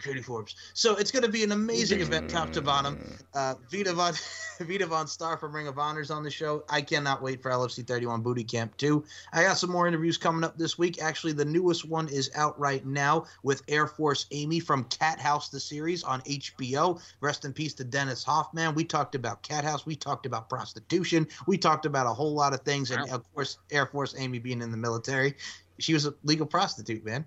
Katie Forbes. So it's going to be an amazing event, top to bottom. Uh, Vita Von Vita Von Star from Ring of Honor's on the show. I cannot wait for LFC 31 Booty Camp 2. I got some more interviews coming up this week. Actually, the newest one is out right now with Air Force Amy from Cat House, the series on HBO. Rest in peace to Dennis Hoffman. We talked about Cat House. We talked about prostitution. We talked about a whole lot of things. And of course, Air Force Amy being in the military. She was a legal prostitute, man.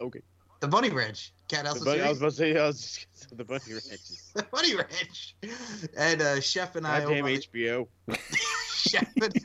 Okay.
The Bunny Ranch. Cat House,
The
the
bunny, I was about to say, I was just, the bunny ranches.
Bunny Ranch. And uh, Chef and I.
Goddamn
over on
HBO.
Chef and,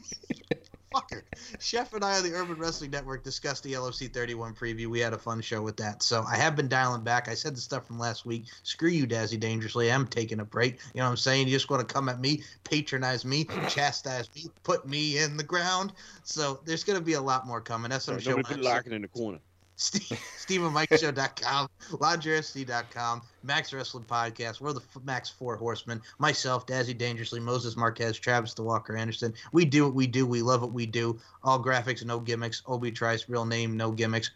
fucker. Chef and I on the Urban Wrestling Network discussed the LFC 31 preview. We had a fun show with that. So I have been dialing back. I said the stuff from last week. Screw you, Dazzy Dangerously. I'm taking a break. You know what I'm saying? You just want to come at me, patronize me, chastise me, put me in the ground. So there's going to be a lot more coming. That's what I'm
Nobody
showing.
put locking in the corner.
Steve, StevenMikeShow.com, LingerieFC.com, Max Wrestling Podcast. We're the Max Four Horsemen. Myself, Dazzy Dangerously, Moses Marquez, Travis the Walker Anderson. We do what we do. We love what we do. All graphics, no gimmicks. Obi Trice, real name, no gimmicks.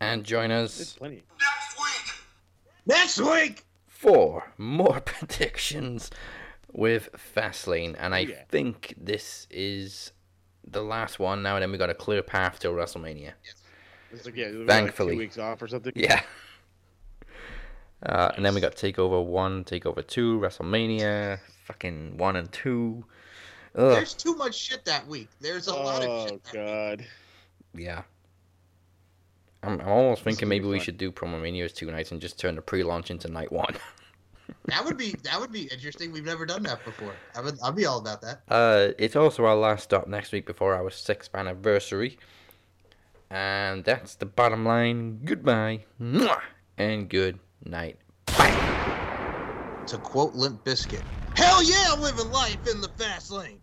And join us
Plenty.
Next week!
for more predictions with Fastlane. And I oh,
yeah.
think this is the last one now, and then we got a clear path to WrestleMania.
It's like, yeah, we got, like,
Thankfully.
two weeks off or something.
Yeah. Uh, and then we got Takeover 1, Takeover 2, WrestleMania, fucking 1 and 2. Ugh.
There's too much shit that week. There's a lot of
Oh
shit. that
God.
Yeah. I'm, I'm almost
This
thinking maybe we
fun.
should do Promo Manias two nights and just turn the pre-launch into night one.
That would be that would be interesting. We've never done that before. I would I'd be all about that.
Uh, it's also our last stop next week before our sixth anniversary. And that's the bottom line. Goodbye. And good night.
To quote Limp Bizkit, Hell yeah, I'm living life in the fast lane.